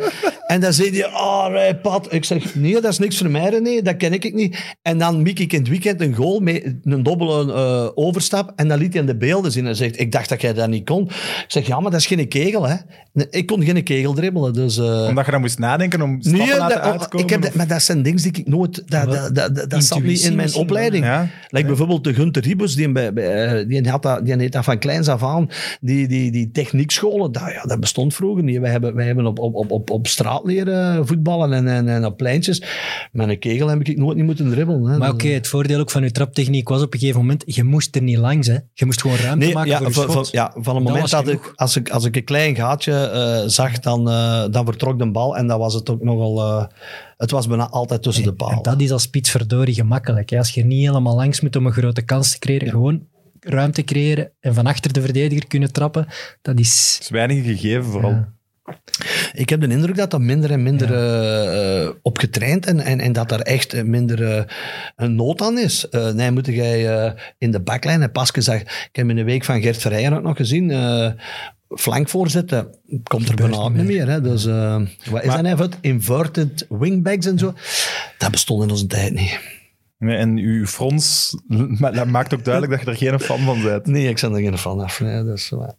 en dan zei hij, ah, oh, Pat. Ik zeg, nee, dat is niks voor mij, René. Dat ken ik niet. En dan miek ik in het weekend een goal met een dubbele eh, overstap. En dan liet hij in de beelden zien. En zegt, ik dacht dat jij dat niet kon. Ik zeg, ja, maar dat is geen kegel, hè. Nee, Ik kon geen kegel dribbelen, dus... eh, Omdat je dan moest nadenken om stappen Nee, te laten dat- uitkomen? ik heb, dat- maar dat zijn dingen die ik nooit... Dat, dat, dat, dat, dat zat niet in mijn opleiding. Ja. Like bijvoorbeeld de Gunter Ribus, die, bij, bij, eh, die, had dat, die heeft dat van kleins af aan. Die, die, die techniekscholen, dat, ja, dat bestond vroeger niet. Wij hebben, wij hebben op, op, op, op, op straat leren voetballen en, en, en op pleintjes. Met een kegel heb ik nooit niet moeten dribbelen. Hè. Maar oké, het voordeel ook van je traptechniek was op een gegeven moment, je moest er niet langs. Hè. Je moest gewoon ruimte Nee, maken ja, voor je van, van, schot. ja, van het moment dat ik als, ik, als ik een klein gaatje eh, zag, dan, eh, dan vertrok de bal. En dat was het ook nogal... eh, het was bijna altijd tussen de En palen. dat is als spits verdorie gemakkelijk. Hè. Als je er niet helemaal langs moet om een grote kans te creëren, gewoon ruimte creëren en van achter de verdediger kunnen trappen, dat is... is weinig gegeven, vooral. Ja. Ik heb de indruk dat dat minder en minder eh, eh, op getraind en, en, en dat er echt minder eh, een nood aan is. Nee, moet jij in de baklijn en Paske zag, ik heb in de week van Gert Verheijen ook nog gezien, flank voorzetten, komt er bijna niet meer. Hè? Dus wat is Maar- dat even? Inverted wingbacks en zo. Dat bestond in onze tijd niet. Nee, en uw frons <laughs> maakt ook duidelijk dat je er geen fan van bent. Nee, ik ben er geen fan af. Nee, dus, eh,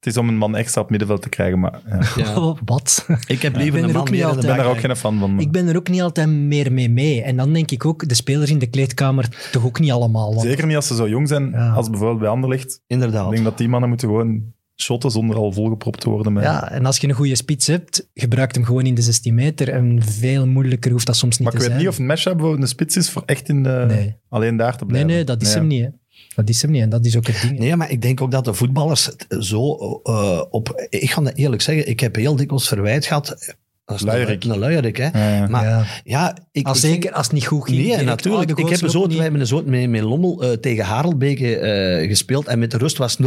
Het is om een man extra op het middenveld te krijgen, maar ja. ik <laughs> ja. Wat? <laughs> Ik heb Ik liever ben een er man ook niet meer altijd- ben daar ook geen fan van. maar- Ik ben er ook niet altijd meer mee mee. En dan denk ik ook, de spelers in de kleedkamer toch ook niet allemaal. Want, Zeker niet als ze zo jong zijn, Ja. als bijvoorbeeld bij Anderlecht. Ik Inderdaad. denk dat die mannen moeten gewoon shotten zonder al volgepropt te worden. Met... ja, en als je een goede spits hebt, gebruik hem gewoon in de 16 meter. En veel moeilijker hoeft dat soms niet maar ik te weet zijn. niet of een mashup bijvoorbeeld een spits is voor echt in de, Nee. alleen daar te Nee, blijven. nee, dat is Nee. hem niet. Hè. Dat is hem niet. En dat is ook het ding. Nee, maar ik denk ook dat de voetballers zo eh, op... Ik ga dat eerlijk zeggen, ik heb heel dikwijls verwijt gehad. Dat is Luierik. Een, een luierik, hè. Ja, ja. Maar ja, Ja. ik... Als ik zeker als het niet goed ging. Nee, natuurlijk. oh, ik heb een soort, wij niet. hebben een soort met, met Lommel eh, tegen Harelbeke eh, gespeeld en met de rust was 0-0.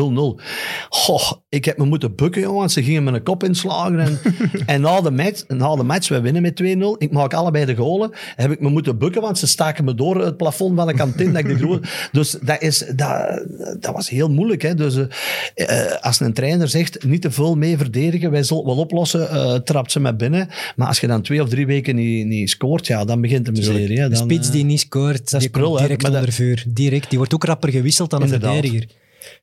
Goh, ik heb me moeten bukken, jongen, want ze gingen me een kop inslagen. En, <laughs> en na, de match, na de match, we winnen met 2-0, ik maak allebei de golen, heb ik me moeten bukken, want ze staken me door het plafond van de kantine. dat ik de <laughs> dus dat, is, dat, dat was heel moeilijk. Hè. Dus eh, als een trainer zegt, niet te veel mee verdedigen, wij zullen het wel oplossen, eh, trapt ze me binnen. Maar als je dan twee of drie weken niet, niet scoort, ja, dan begint de miserie. Hè. De Dan, spits eh, die niet scoort, die prul, komt hè. direct dat- vuur. Direct. Die wordt ook rapper gewisseld dan een verdediger.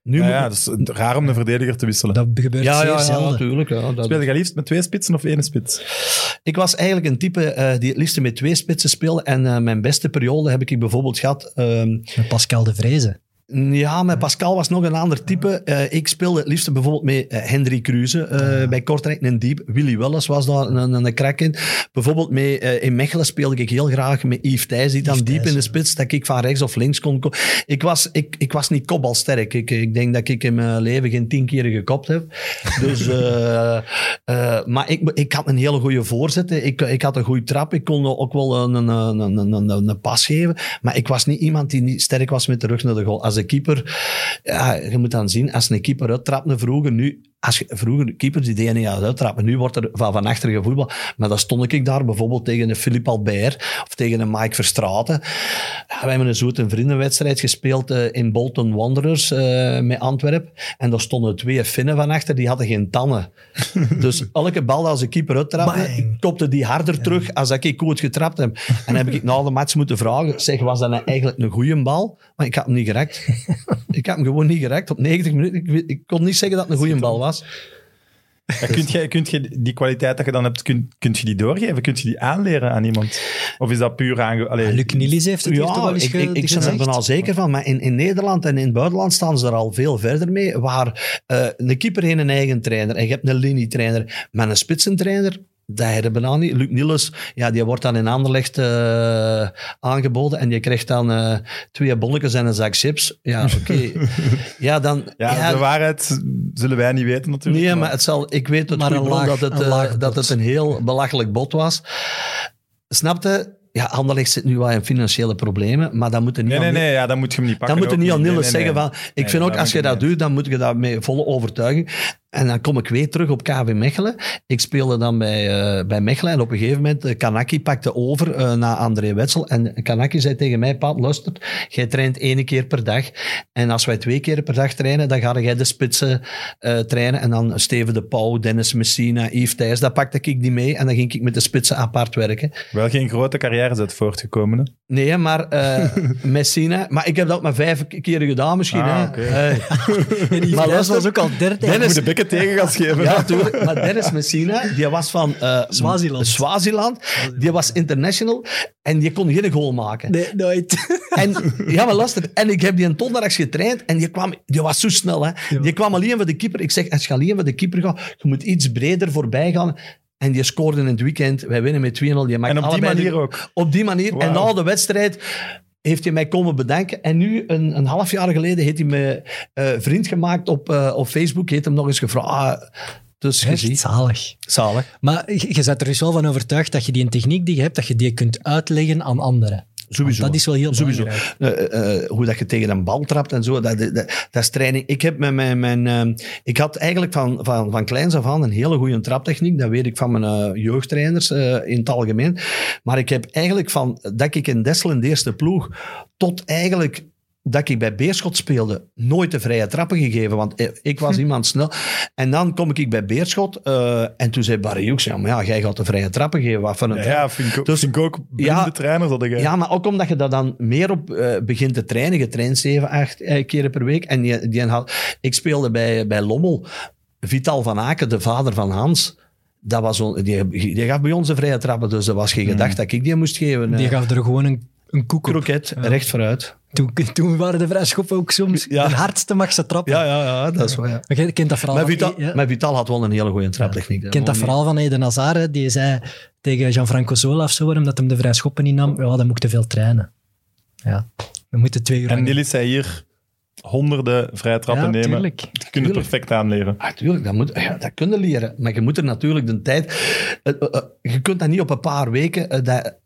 nu Ja, ja, dus het is raar om de verdediger te wisselen. Dat gebeurt ja, zeer ja, ja, zelden. natuurlijk. Ja, dat- Speel je liefst met twee spitsen of één spits? Ik was eigenlijk een type eh, die het liefst met twee spitsen speelde. En eh, mijn beste periode heb ik bijvoorbeeld gehad. ehm, Met Pascal de Vrezen. Ja, met Pascal was nog een ander type. Eh, ik speelde het liefst bijvoorbeeld met eh, Hendrik Kruse eh, bij Kortrijk, een diep. Willy Welles was daar een, een, crack in. Bijvoorbeeld met, in Mechelen speelde ik heel graag met Yves Thijs, die dan Yves diep Thijs, in de spits, dat ik van rechts of links kon ko- Ik was, ik, ik was niet kopbalsterk. Ik, ik denk dat ik in mijn leven geen tien keer gekopt heb. Dus, <laughs> maar ik, ik had een hele goede voorzet. Ik, ik had een goede trap. Ik kon ook wel een, een, een, een, een pas geven. Maar ik was niet iemand die niet sterk was met de rug naar de goal. Als een keeper, ja, je moet dan zien, als een keeper uittrapte vroeger, nu, als je, vroeger keepers die deden niet uittrappen. Nu wordt er van, van achter gevoetbal. Maar dan stond ik daar bijvoorbeeld tegen een Philippe Albert of tegen een Mike Verstraeten. Ja, we hebben een zoete vriendenwedstrijd gespeeld eh, in Bolton Wanderers eh, met Antwerpen. En daar stonden twee Finnen van achter, die hadden geen tanden. <laughs> dus elke bal als de keeper uittrapte, kopte die harder terug als dat ik goed getrapt heb. En heb ik na de match moeten vragen, zeg, was dat nou eigenlijk een goede bal? Maar ik had hem niet gerekt. <laughs> ik had hem gewoon niet gerekt op 90 minuten. Ik, ik kon niet zeggen dat het een goede bal was. Ja, kunt, je, kunt je die kwaliteit dat je dan hebt, kun, kunt je die doorgeven? Kunt je die aanleren aan iemand? Of is dat puur aange... Allee, Luc Nilis heeft het hier toch wel Ja, eens ik, ge- ik, ik ben er gezegd. bijna zeker van. Maar in, in Nederland en in het buitenland staan ze er al veel verder mee. Waar eh, een keeper heeft een eigen trainer. En je hebt een linietrainer. Maar een spitsentrainer, dat hebben we bijna niet. Luc Niels, ja, die wordt dan in Anderlecht eh, aangeboden. En je krijgt dan eh, twee bolletjes en een zak chips. Ja, oké. <laughs> ja, dan... ja, de waarheid zullen wij niet weten natuurlijk. Nee, maar het zal, ik weet het Maar een laag- dat, het, een eh, dat het een heel belachelijk bot was. Snapte? Ja, Anderlecht zit nu wel in financiële problemen, maar dan moet er niet Nee, nee, aan- nee, ja, dan moet je hem niet pakken. dan moet je ook niet aan Nee, Niels nee, nee. zeggen van... Ik Nee, vind ook, als je dat doet, dan moet je dat met volle overtuiging. En dan kom ik weer terug op KV Mechelen. Ik speelde dan bij, eh, bij Mechelen en op een gegeven moment, eh, Kanaki pakte over eh na André Wetzel. En Kanaki zei tegen mij, Pat, luister, jij traint één keer per dag. En als wij twee keer per dag trainen, dan ga jij de spitsen eh, trainen. En dan Steven de Pauw, Dennis Messina, Yves Thijs, dat pakte ik niet mee. En dan ging ik met de spitsen apart werken. Wel geen grote carrière uit voortgekomen. Hè? Nee, maar eh, <laughs> Messina... Maar ik heb dat ook maar vijf keren gedaan misschien. Ah, hè. die <laughs> Maar luister- was ook al derde. Dennis- Bekken tegen gaan geven. Ja, natuurlijk. Maar Dennis Messina, die was van eh, Swaziland. Swaziland. Die was international en die kon geen goal maken. Nee, nooit. En, ja, maar luister. En ik heb die een donderdags getraind en die, kwam, die was zo snel. Hè. Die kwam alleen van de keeper. Ik zeg, als je alleen van de keeper gaat, je moet iets breder voorbij gaan. En die scoorde in het weekend. Wij winnen met 2-0. Die maakt En op die de- manier ook. Op die manier. En na de wedstrijd heeft hij mij komen bedanken. En nu, een, een half jaar geleden, heeft hij me eh, vriend gemaakt op, eh, op Facebook. Heeft hem nog eens gevraagd. Ah, dus Echt. Zalig. Maar je, je bent er dus wel van overtuigd dat je die techniek die je hebt, dat je die kunt uitleggen aan anderen. Sowieso. Want dat is wel heel Sowieso. belangrijk. Eh, eh, hoe dat je tegen een bal trapt en zo, dat, dat, dat is training. Ik, heb met mijn, mijn, eh, ik had eigenlijk van, van, van kleins af aan een hele goede traptechniek. Dat weet ik van mijn eh, jeugdtrainers in het algemeen. Maar ik heb eigenlijk van dat ik in Dessel in de eerste ploeg tot eigenlijk dat ik bij Beerschot speelde, nooit de vrije trappen gegeven, want eh, ik was iemand snel. En dan kom ik bij Beerschot eh, en toen zei Barry Hoeks, ja, maar ja, jij gaat de vrije trappen geven. Wat voor een Ja, vind ik ook, Dus- vind ik ook Ja. trainer. Dat ik, Ja, maar ook omdat je dat dan meer op eh, begint te trainen. Je traint zeven, acht eh, keren per week. En die, die had, ik speelde bij, bij Lommel. Vital van Aken, de vader van Hans. Dat was on- die, die gaf bij ons een vrije trappen. Dus er was geen gedacht dat ik die moest geven. Die Eh, gaf er gewoon een, een koek op. kroket, Ja. recht vooruit. Toen, toen waren de vrijschoppen ook soms Ja. de hardste mag ze trappen. Ja, ja, ja, dat is waar. Ja. Maar je kent dat verhaal Maar van, Vital, ja. maar Vital had wel een hele goede traptechniek. Je kent dat verhaal van Eden Hazard, die zei tegen Gianfranco Zola of zo, omdat hem de vrij schoppen niet nam, ja, dan moet ik te veel trainen. Ja, we moeten twee uur En Niels zei hier honderden vrije trappen Ja, nemen. tuurlijk. Je kunt het perfect aanleren. Ah, tuurlijk, dat, moet, ja, dat kun je leren. Maar je moet er natuurlijk de tijd... eh, eh, eh, je kunt dat niet op een paar weken... dat,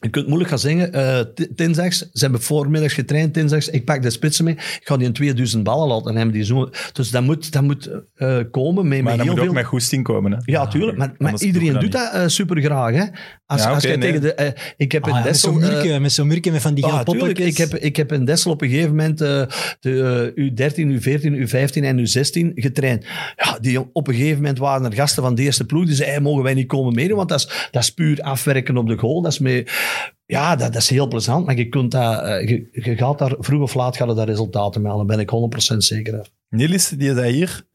je kunt moeilijk gaan zeggen, eh t- dinsdags, ze hebben voormiddags getraind, dinsdags, ik pak de spitsen mee, ik ga die in 2000 ballen laten en hebben die zo... Dus dat moet, dat moet eh, komen met, Maar met dat moet veel... ook met goesting komen. Hè? Ja, tuurlijk. Maar, maar iedereen doe je doet dat dat super graag. Hè? Als, Ja, als nee. tegen de... eh, ik heb Ah, in ja, met Dessel... zo'n eh, met zo'n murke met van die Ah, tuurlijk. Ik heb, ik heb in Dessel op een gegeven moment eh, de eh, U13, U14, U15 en U16 getraind. Ja, die, op een gegeven moment waren er gasten van de eerste ploeg die zeiden, "Hey, mogen wij niet komen meedoen, want dat is, dat is puur afwerken op de goal. Dat is mee, ja, dat, dat is heel plezant, maar je, kunt dat, eh, je, je gaat daar, vroeg of laat gaat daar resultaten daar ben ik 100% zeker. Niels, die zei hier,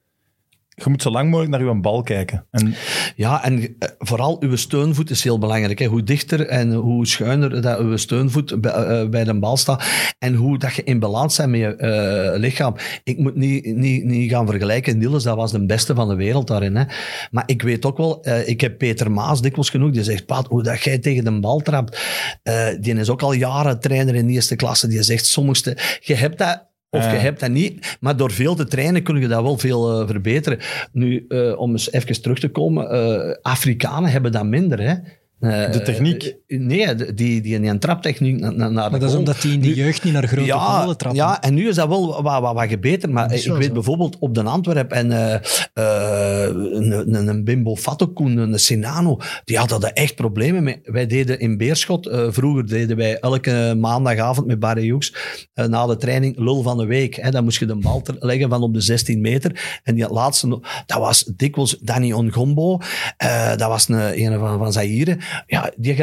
je moet zo lang mogelijk naar uw bal kijken. En Ja, en eh, vooral uw steunvoet is heel belangrijk. Hè. Hoe dichter en hoe schuiner dat uw steunvoet bij, eh, bij de bal staat. En hoe dat je in balans bent met je eh, lichaam. Ik moet niet, niet, niet gaan vergelijken. Niels, dat was de beste van de wereld daarin. Hè. Maar ik weet ook wel, eh, ik heb Peter Maas dikwijls genoeg, die zegt, Pat, hoe dat jij tegen de bal trapt. eh, die is ook al jaren trainer in de eerste klasse. Die zegt, sommigste, je hebt dat... Of je hebt dat niet, maar door veel te trainen kun je dat wel veel eh, verbeteren. Nu, eh, om eens even terug te komen, eh, Afrikanen hebben dat minder. Hè? Eh, De techniek? eh, nee, die, die, die een traptechniek na- na- naar de Maar dat is omdat die in de Nu- jeugd niet naar grote ja, goalen trappen. ja, en nu is dat wel wat, wat, wat gebeterd. Maar is ik weet zo. bijvoorbeeld op de Antwerp en eh, eh, een, een, een Bimbo Fattokoen, een Sinano, die hadden er echt problemen mee. Wij deden in Beerschot, eh, vroeger deden wij elke maandagavond met Barry Hoeks eh, na de training lul van de week. Hè. Dan moest je de bal leggen van op de 16 meter. En die laatste, dat was dikwijls Danny Ongombo. Eh, dat was een, een van, van Zaire. Ja, die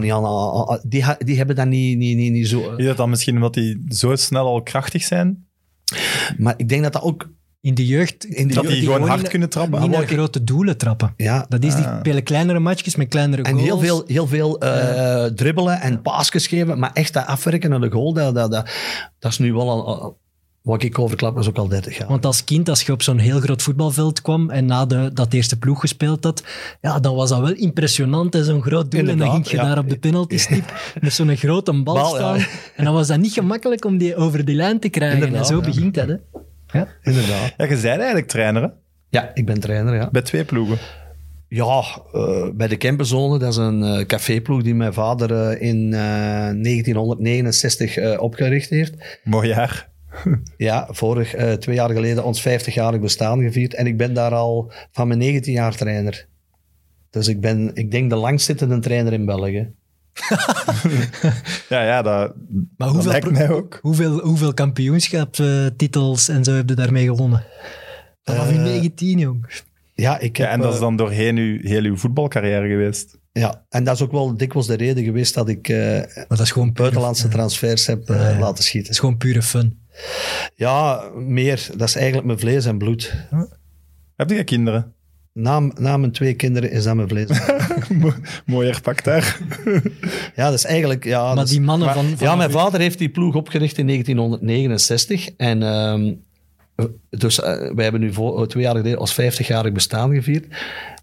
niet aan. aan- aan- Die, die hebben dat niet, niet, niet, niet zo... is dat dan misschien omdat die zo snel al krachtig zijn? Maar ik denk dat dat ook In de jeugd In de Dat jeugd- die gewoon hard in- kunnen trappen. niet naar oké. grote doelen trappen. Ja, Dat is die Ah. spelen kleinere matchjes met kleinere En goals. heel veel, heel veel eh, dribbelen en paasjes geven, maar echt dat afwerken naar de goal, dat, dat, dat, dat is nu wel al, wat ik overklap, is ook al 30 jaar. Want als kind, als je op zo'n heel groot voetbalveld kwam en na de, dat eerste ploeg gespeeld had, ja, dan was dat wel impressionant, hè, zo'n groot doel. en dan ging je ja. daar op de penaltystip met zo'n grote bal, Bal, ja. staan. En dan was dat niet gemakkelijk om die over die lijn te krijgen. Inderdaad, en zo ja. begint dat. Hè. Ja. Inderdaad. Ja, je bent eigenlijk trainer, hè? Ja, ik ben trainer, ja. Bij twee ploegen. Ja, eh, bij de Kemperzone, dat is een eh, caféploeg die mijn vader eh, in eh, 1969 eh, opgericht heeft. Mooi jaar. <laughs> Ja, vorig, eh, twee jaar geleden ons 50-jarig bestaan gevierd. En ik ben daar al van mijn 19 jaar trainer. Dus ik ben, ik denk, de langstzittende trainer in België. <laughs> Ja, ja, dat, Maar dat hoeveel, lijkt mij ook. hoeveel, hoeveel kampioenschapstitels en zo heb je daarmee gewonnen? Vanaf je Eh, 19, jong. Ja, ik heb, Ja, en dat is eh, dan doorheen uw, heel uw voetbalcarrière geweest. ja, en dat is ook wel dikwijls de reden geweest dat ik eh, Maar dat is gewoon buitenlandse transfers heb laten schieten. is gewoon pure fun. Ja, meer. Dat is eigenlijk mijn vlees en bloed. Heb je kinderen? Na, na mijn twee kinderen is dat mijn vlees. <laughs> Mo- Mooi herpakt daar. ja, dat is eigenlijk... Ja, maar dat die mannen van... ja, mijn vader heeft die ploeg opgericht in 1969. En ehm, dus eh, wij hebben nu voor, twee jaar geleden ons 50-jarig bestaan gevierd.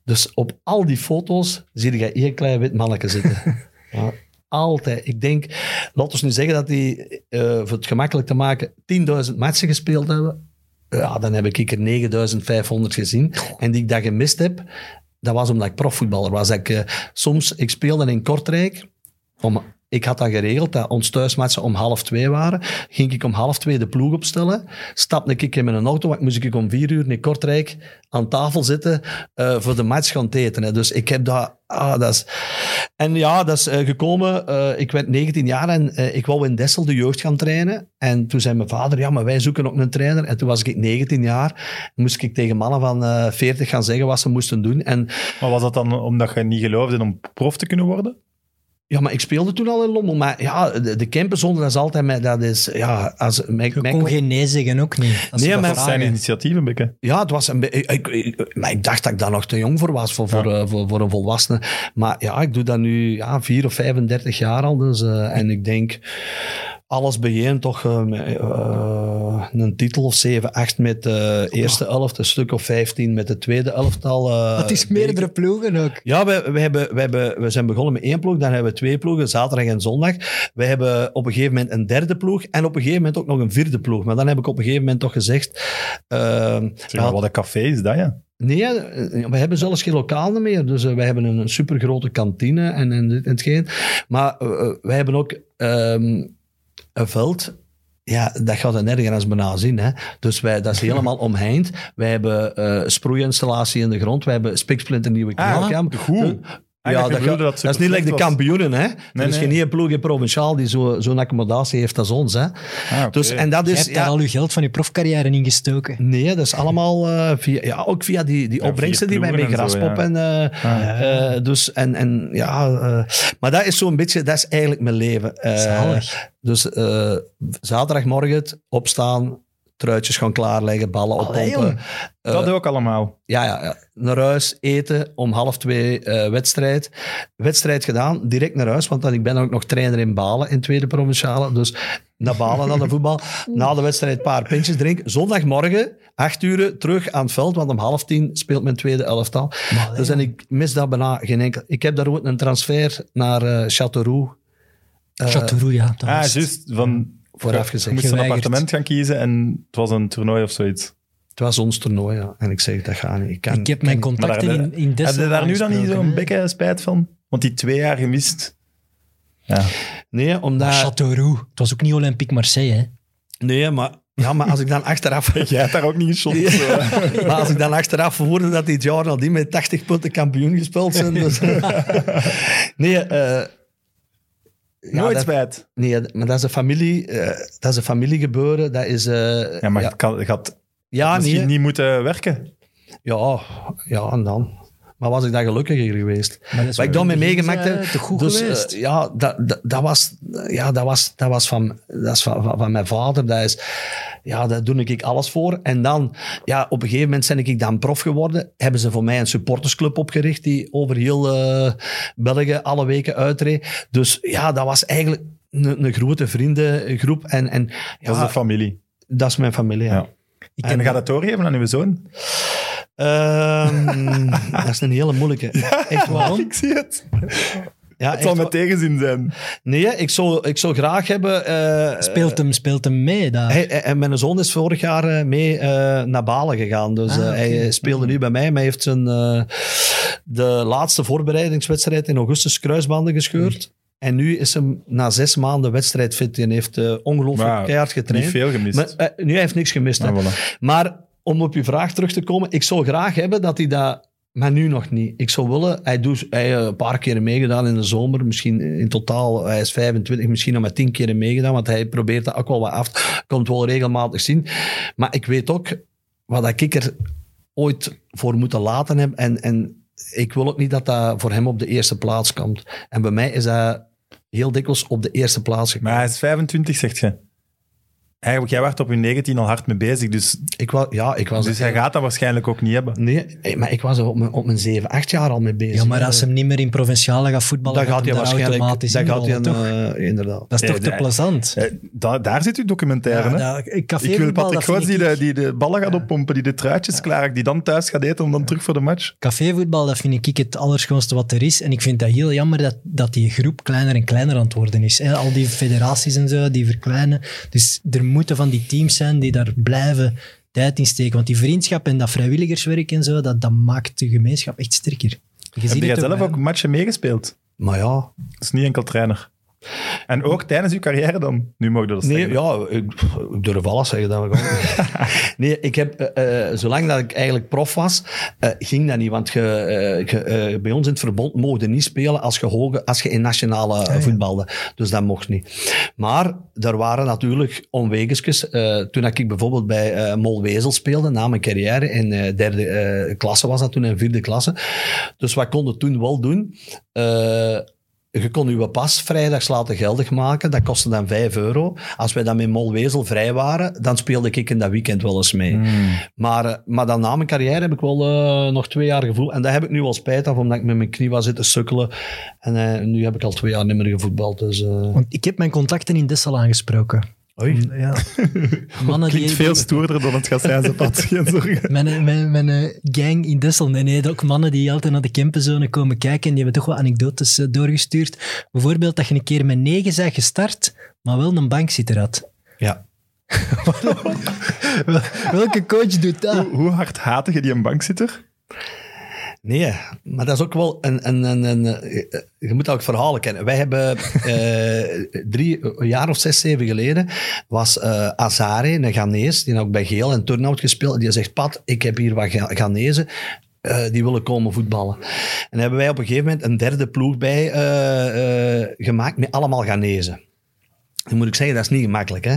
Dus op al die foto's zie je één klein wit manneke zitten. <laughs> ja, altijd. Ik denk, laten we nu zeggen dat die, eh, voor het gemakkelijk te maken, 10.000 matchen gespeeld hebben. Ja, dan heb ik er 9500 gezien. En die ik dat gemist heb, dat was omdat ik profvoetballer was. Dat ik, eh, soms, ik speelde in Kortrijk. Om, ik had dat geregeld, dat ons thuismatchen om half twee waren. Ging ik om half twee de ploeg opstellen. Stapte ik in mijn auto, want moest ik om vier uur in Kortrijk aan tafel zitten eh, voor de match gaan eten. Hè. Dus ik heb dat... Ah, dat is, en ja, dat is eh, gekomen. eh, ik werd 19 jaar en ik wou in Dessel de jeugd gaan trainen. En toen zei mijn vader, ja, maar wij zoeken ook een trainer. En toen was ik 19 jaar. Moest ik tegen mannen van eh 40 gaan zeggen wat ze moesten doen. En Maar was dat dan omdat je niet geloofde om prof te kunnen worden? Ja, maar ik speelde toen al in Lommel. Maar ja, de, de camperzone, dat is altijd... Met, dat is, ja, als, mijn, Je mijn- kon geen nee zeggen, ook niet. Als Nee, maar- zijn initiatieven, Bikke. Ja, het was een ik, ik, ik- maar ik dacht dat ik daar nog te jong voor was, voor, voor, eh, voor, voor een volwassene. Maar ja, ik doe dat nu ja, 4 of 35 jaar al. Dus, eh, en ik denk, alles begint toch eh, met, eh, een titel of 7, 8 met de eerste elft, een stuk of 15 met de tweede elftal. eh, <laughs> Het is meerdere ploegen ook. ja, we, we, hebben, we, hebben, we zijn begonnen met één ploeg, dan hebben we twee ploegen, zaterdag en zondag. We hebben op een gegeven moment een derde ploeg en op een gegeven moment ook nog een vierde ploeg. Maar dan heb ik op een gegeven moment toch gezegd... eh, we Zeg wat een café is dat, ja? Nee, eh, we hebben zelfs geen lokaal meer. Dus eh, wij hebben een, supergrote kantine en, en dit en hetgeen. Maar eh, eh, wij hebben ook ehm, een veld. Ja, dat gaat er nergens bijna zien. Hè? Dus wij, dat is <laughs> helemaal omheind. Wij hebben eh sproeiinstallatie in de grond. Wij hebben spiksplinter nieuwe Ah, goed. Ja, je dat, is niet like de kampioenen. Hè? er is nee. geen ploeg in Provinciaal die zo- zo'n accommodatie heeft als ons. Hè? Ah. Dus, en dat Je is... hebt daar al je geld van je profcarrière in gestoken. Nee, dat is allemaal eh, via, ja, ook via die, die Ja, opbrengsten via die wij met ploegen en zo, Graspop ja. en... eh, eh, dus, en, en ja, eh, maar dat is zo'n beetje, dat is eigenlijk mijn leven. Eh, Zalig. Dus eh, zaterdagmorgen opstaan, truitjes gaan klaarleggen, ballen oppompen. jong. Eh, dat ook allemaal. ja, ja, ja, naar huis, eten, om half twee eh, wedstrijd. Wedstrijd gedaan, direct naar huis, want dan, ik ben ook nog trainer in Balen, in tweede provinciale. Dus naar Balen, naar de voetbal. <laughs> Na de wedstrijd een paar pintjes drinken. Zondagmorgen, acht uur, terug aan het veld, want om half tien speelt mijn tweede elftal. Dus en ik mis dat bijna geen enkel. Ik heb daar ook een transfer naar eh Châteauroux eh, Châteauroux, ja. Ah, juist. Van, vooraf je moest een appartement gaan kiezen en het was een toernooi of zoiets. Het was ons toernooi, ja. En ik zeg, dat gaat niet. Ik, kan, Ik heb mijn contacten daar- in, in Heb je daar nu dan niet zo'n hè. bekke spijt van? Want die twee jaar gemist. Ja. Nee, omdat... Châteauroux, het was ook niet Olympique Marseille, hè. Nee, maar, ja, maar als ik dan achteraf... <laughs> Jij hebt daar ook niet geschot. Ja. zo. <laughs> Maar als ik dan achteraf hoorde dat die het jaar nadien met 80 punten kampioen gespeeld zijn. Dus, <laughs> nee, eh, ja, Nooit dat, spijt. nee, maar dat is een familie, eh, dat is een familiegebeuren. Dat is, eh, Ja, maar ja, je kan- je had ja, misschien nee, niet moeten werken. ja, ja, en dan. Maar was ik daar gelukkiger geweest. Wat ik dan mee meegemaakt heb. goed dus, geweest? eh, ja, dat, dat, dat was, ja, dat was, dat was, van, dat is van, van, van mijn vader. Dat is, ja, daar doe ik alles voor. En dan, ja, op een gegeven moment ben ik dan prof geworden. Hebben ze voor mij een supportersclub opgericht die over heel eh, België alle weken uitreed. Dus ja, dat was eigenlijk een, een grote vriendengroep. En, en ja, Dat is de familie. dat is mijn familie. Ja. Ja. Ik En ken ga dat doorgeven aan uw zoon? Ehm, <laughs> dat is een hele moeilijke. Echt waar. Ik zie het. Ja, Het zal met tegenzin zijn. Nee, ik zou, ik zou graag hebben... eh, Speelt hem, speelt hem mee daar? Hij, mijn zoon is vorig jaar eh, mee eh, naar Balen gegaan. Dus Ah, hij speelde nu bij mij, maar hij heeft zijn, eh, de laatste voorbereidingswedstrijd in augustus kruisbanden gescheurd. En nu is hem na zes maanden wedstrijdfit en heeft eh, ongelooflijk keihard Niet getraind. veel gemist. Maar, nu hij heeft niks gemist. Ah, voilà. Maar om op je vraag terug te komen, ik zou graag hebben dat hij dat, maar nu nog niet. Ik zou willen, hij doet hij, heeft een paar keren meegedaan in de zomer, misschien in totaal, hij is 25, misschien nog maar 10 keren meegedaan, want hij probeert dat ook wel wat af, komt wel regelmatig zien. Maar ik weet ook wat ik er ooit voor moeten laten heb en, en ik wil ook niet dat dat voor hem op de eerste plaats komt. En bij mij is dat heel dikwijls op de eerste plaats gekomen. Maar hij is 25, zegt je. Eigenlijk, jij werd op je 19 al hard mee bezig, dus, Ik was, ja, ik was dus hij gaat dat waarschijnlijk ook niet hebben. Nee, eh, maar ik was er op mijn, op mijn 7, 8 jaar al mee bezig. Ja, maar als hem niet meer in provinciale gaat voetballen, dan gaat hij waarschijnlijk... automatisch Dan gaat hij een, eh, inderdaad. Dat is toch te plezant? Eh, da- daar zit uw documentaire, hè? Ja, dat- Ik wil Patrick dat Goots die, de, die de ballen gaat oppompen, die de truitjes klaar, die dan thuis gaat eten om dan terug voor de match. Cafévoetbal, dat vind ik het allerschoonste wat er is. En ik vind dat heel jammer dat, dat die groep kleiner en kleiner aan het worden is. Hè. Al die federaties en zo, die verkleinen. Dus er moeten van die teams zijn die daar blijven tijd in steken. Want die vriendschap en dat vrijwilligerswerk en zo, dat, dat maakt de gemeenschap echt sterker. Je Heb jij het zelf bij- ook matchen meegespeeld? Maar ja, Dat is niet enkel trainer. En ook tijdens uw carrière dan? Nu mogen we dat nee, ja ik, ik durf alles zeggen. Dat we gewoon. <laughs> nee, ik heb, eh, eh, zolang dat ik eigenlijk prof was, eh, ging dat niet. Want je, je, bij ons in het verbond mocht je niet spelen als je, hoge, als je in nationale ja. voetbalde. Dus dat mocht niet. Maar er waren natuurlijk omwegesjes. Eh, toen ik bijvoorbeeld bij eh Molwezel speelde, na mijn carrière, in derde klasse was dat toen, in vierde klasse. Dus wat konden toen wel doen? Je kon je pas vrijdags laten geldig maken. Dat kostte dan 5 euro. Als wij dan met Molwezel vrij waren, dan speelde ik in dat weekend wel eens mee. Hmm. Maar, eh, maar dan na mijn carrière heb ik wel eh, nog twee jaar gevoeld. En daar heb ik nu wel spijt af, omdat ik met mijn knie was zitten sukkelen. En eh, nu heb ik al twee jaar niet meer gevoetbald. Dus, eh, Want ik heb mijn contacten in Dessel aangesproken. Oei. Ja. <laughs> Mannen die, Klinkt veel stoerder dan het zijn, Pat. <laughs> Geen zorgen. Mijn, mijn, mijn eh, gang in Dessel. Nee, nee, ook mannen die altijd naar de campenzone komen kijken. Die hebben toch wel anekdotes eh, doorgestuurd. Bijvoorbeeld dat je een keer met negen bent gestart, maar wel een bankzitter had. Ja. <laughs> Welke coach doet dat? Hoe, hoe hard haatte je die een bankzitter? Nee, maar dat is ook wel een... een, een, een eh, je moet ook verhalen kennen. Wij hebben <laughs> eh, drie, een jaar of zes, zeven geleden, was Azare, een Ghanese, die ook bij Geel en Turnhout gespeeld. Die zegt, Pat, ik heb hier wat Ghanese. die willen komen voetballen. En hebben wij op een gegeven moment een derde ploeg bij gemaakt met allemaal Ghanese. Dan moet ik zeggen, dat is niet gemakkelijk. Hè?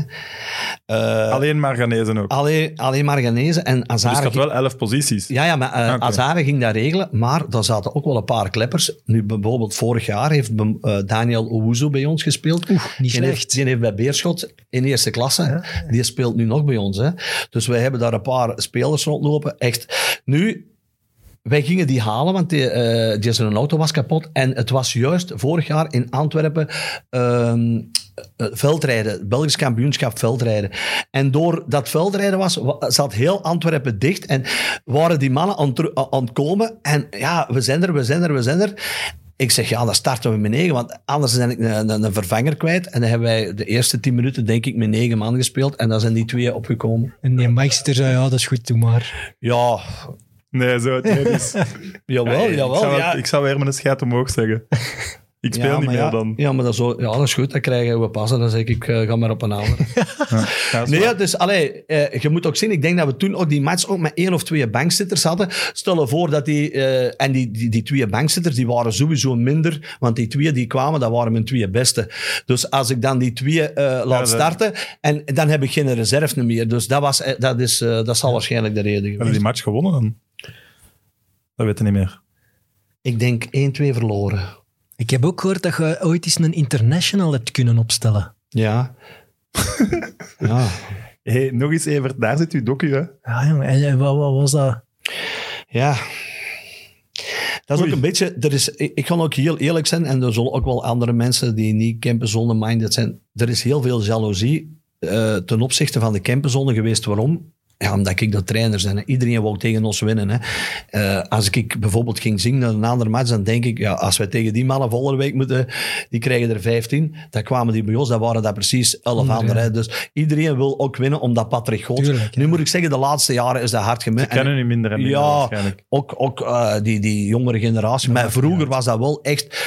Eh, Alleen maar Ghanese ook. alleen, alleen maar Ghanese en Dus Azare... het had wel elf posities. ja, ja, maar uh, ging dat regelen, maar daar zaten ook wel een paar kleppers. Nu bijvoorbeeld vorig jaar heeft eh, Daniel Owuzu bij ons gespeeld. niet die slecht. heeft, die heeft bij Beerschot in eerste klasse. Die speelt nu nog bij ons. Hè. Dus wij hebben daar een paar spelers rondlopen. Echt. Nu, wij gingen die halen, want die, eh, die zijn auto was kapot. En het was juist vorig jaar in Antwerpen ehm, eh, veldrijden, het Belgisch kampioenschap veldrijden. En door dat veldrijden was, wa- zat heel Antwerpen dicht en waren die mannen aan, het teru- aan het komen. En ja, we zijn er, we zijn er, we zijn er. Ik zeg, ja, dan starten we met negen, want anders ben ik een, een, een vervanger kwijt. En dan hebben wij de eerste tien minuten, denk ik, met negen man gespeeld. En dan zijn die twee opgekomen. En die bankzitter zei, ja, dat is goed, doe maar. Ja, Nee, zo het is. <laughs> jawel, Nee, jawel. ik, zou, ja. ik zou weer met een scheid omhoog zeggen. <laughs> Ik speel Ja, niet meer ja, dan. Ja, maar dat is, zo, ja, dat is goed. Dan krijgen we passen. Dan zeg ik, ik eh, ga maar op een andere. <laughs> Ja, dat Nee, dus allee, eh, je moet ook zien, ik denk dat we toen ook die match ook met één of twee bankzitters hadden. Stel je voor dat die, eh, en die, die, die twee bankzitters, die waren sowieso minder, want die twee die kwamen, dat waren mijn twee beste. Dus als ik dan die twee eh, laat dat- starten, en dan heb ik geen reserve meer. Dus dat, was, dat, is, eh, dat zal waarschijnlijk de reden Hebben we geweest. die match gewonnen dan? Dat weet je niet meer. Ik denk 1-2 verloren. Ik heb ook gehoord dat je ooit eens een international hebt kunnen opstellen. Ja. <laughs> ja. Hey, nog eens, Evert, daar zit uw docu, hè? Ja, jongen. En en wat, wat was dat? Ja. Dat is Oei. ook een beetje... Er is, ik, ga ook heel eerlijk zijn, en er zullen ook wel andere mensen die niet campenzone-minded zijn. Er is heel veel jaloezie eh, ten opzichte van de campenzone geweest. Waarom? Ja, omdat ik de trainer ben. Iedereen wou tegen ons winnen. Hè. Eh, als ik bijvoorbeeld ging zingen naar een andere match, dan denk ik, ja, als wij tegen die mannen volgende week moeten, die krijgen er 15. Dan kwamen die bij ons, dan waren dat precies 11 Andere, anderen. ja. Dus iedereen wil ook winnen, omdat Patrick. Tuurlijk, ja. Nu moet ik zeggen, de laatste jaren is dat hard Ze gemerkt. kennen u minder en minder Ja, waarschijnlijk. ook, ook eh, die, die jongere generatie. maar vroeger was dat wel echt...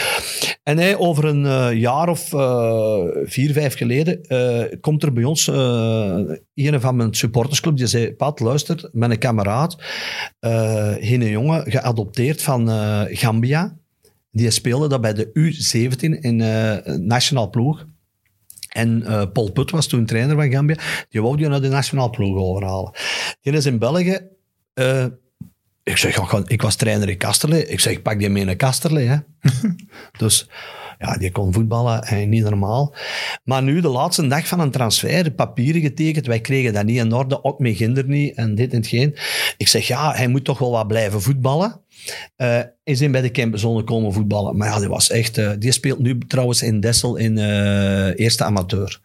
En hij, over een eh, jaar of eh, vier, vijf geleden, eh, komt er bij ons eh, een van mijn supportersclub, die zei, Pat, luister, met een kameraad, eh een jongen geadopteerd van eh, Gambia. Die speelde dat bij de U17 in eh nationaal ploeg. En eh, Paul Put was toen trainer van Gambia. Die wou die naar de nationaal ploeg overhalen. Die is in België... ik zeg, gewoon- ik was trainer in Kasterlee. Ik zeg, pak die mee naar Kasterlee. Hè. <laughs> dus ja, die kon voetballen en niet normaal. Maar nu, de laatste dag van een transfer, papieren getekend. Wij kregen dat niet in orde, ook met Ginder niet en dit en hetgeen. Ik zeg, ja, hij moet toch wel wat blijven voetballen. Eh is in bij de campzone komen voetballen. Maar ja, die was echt... eh, die speelt nu trouwens in Dessel in eh, eerste amateur.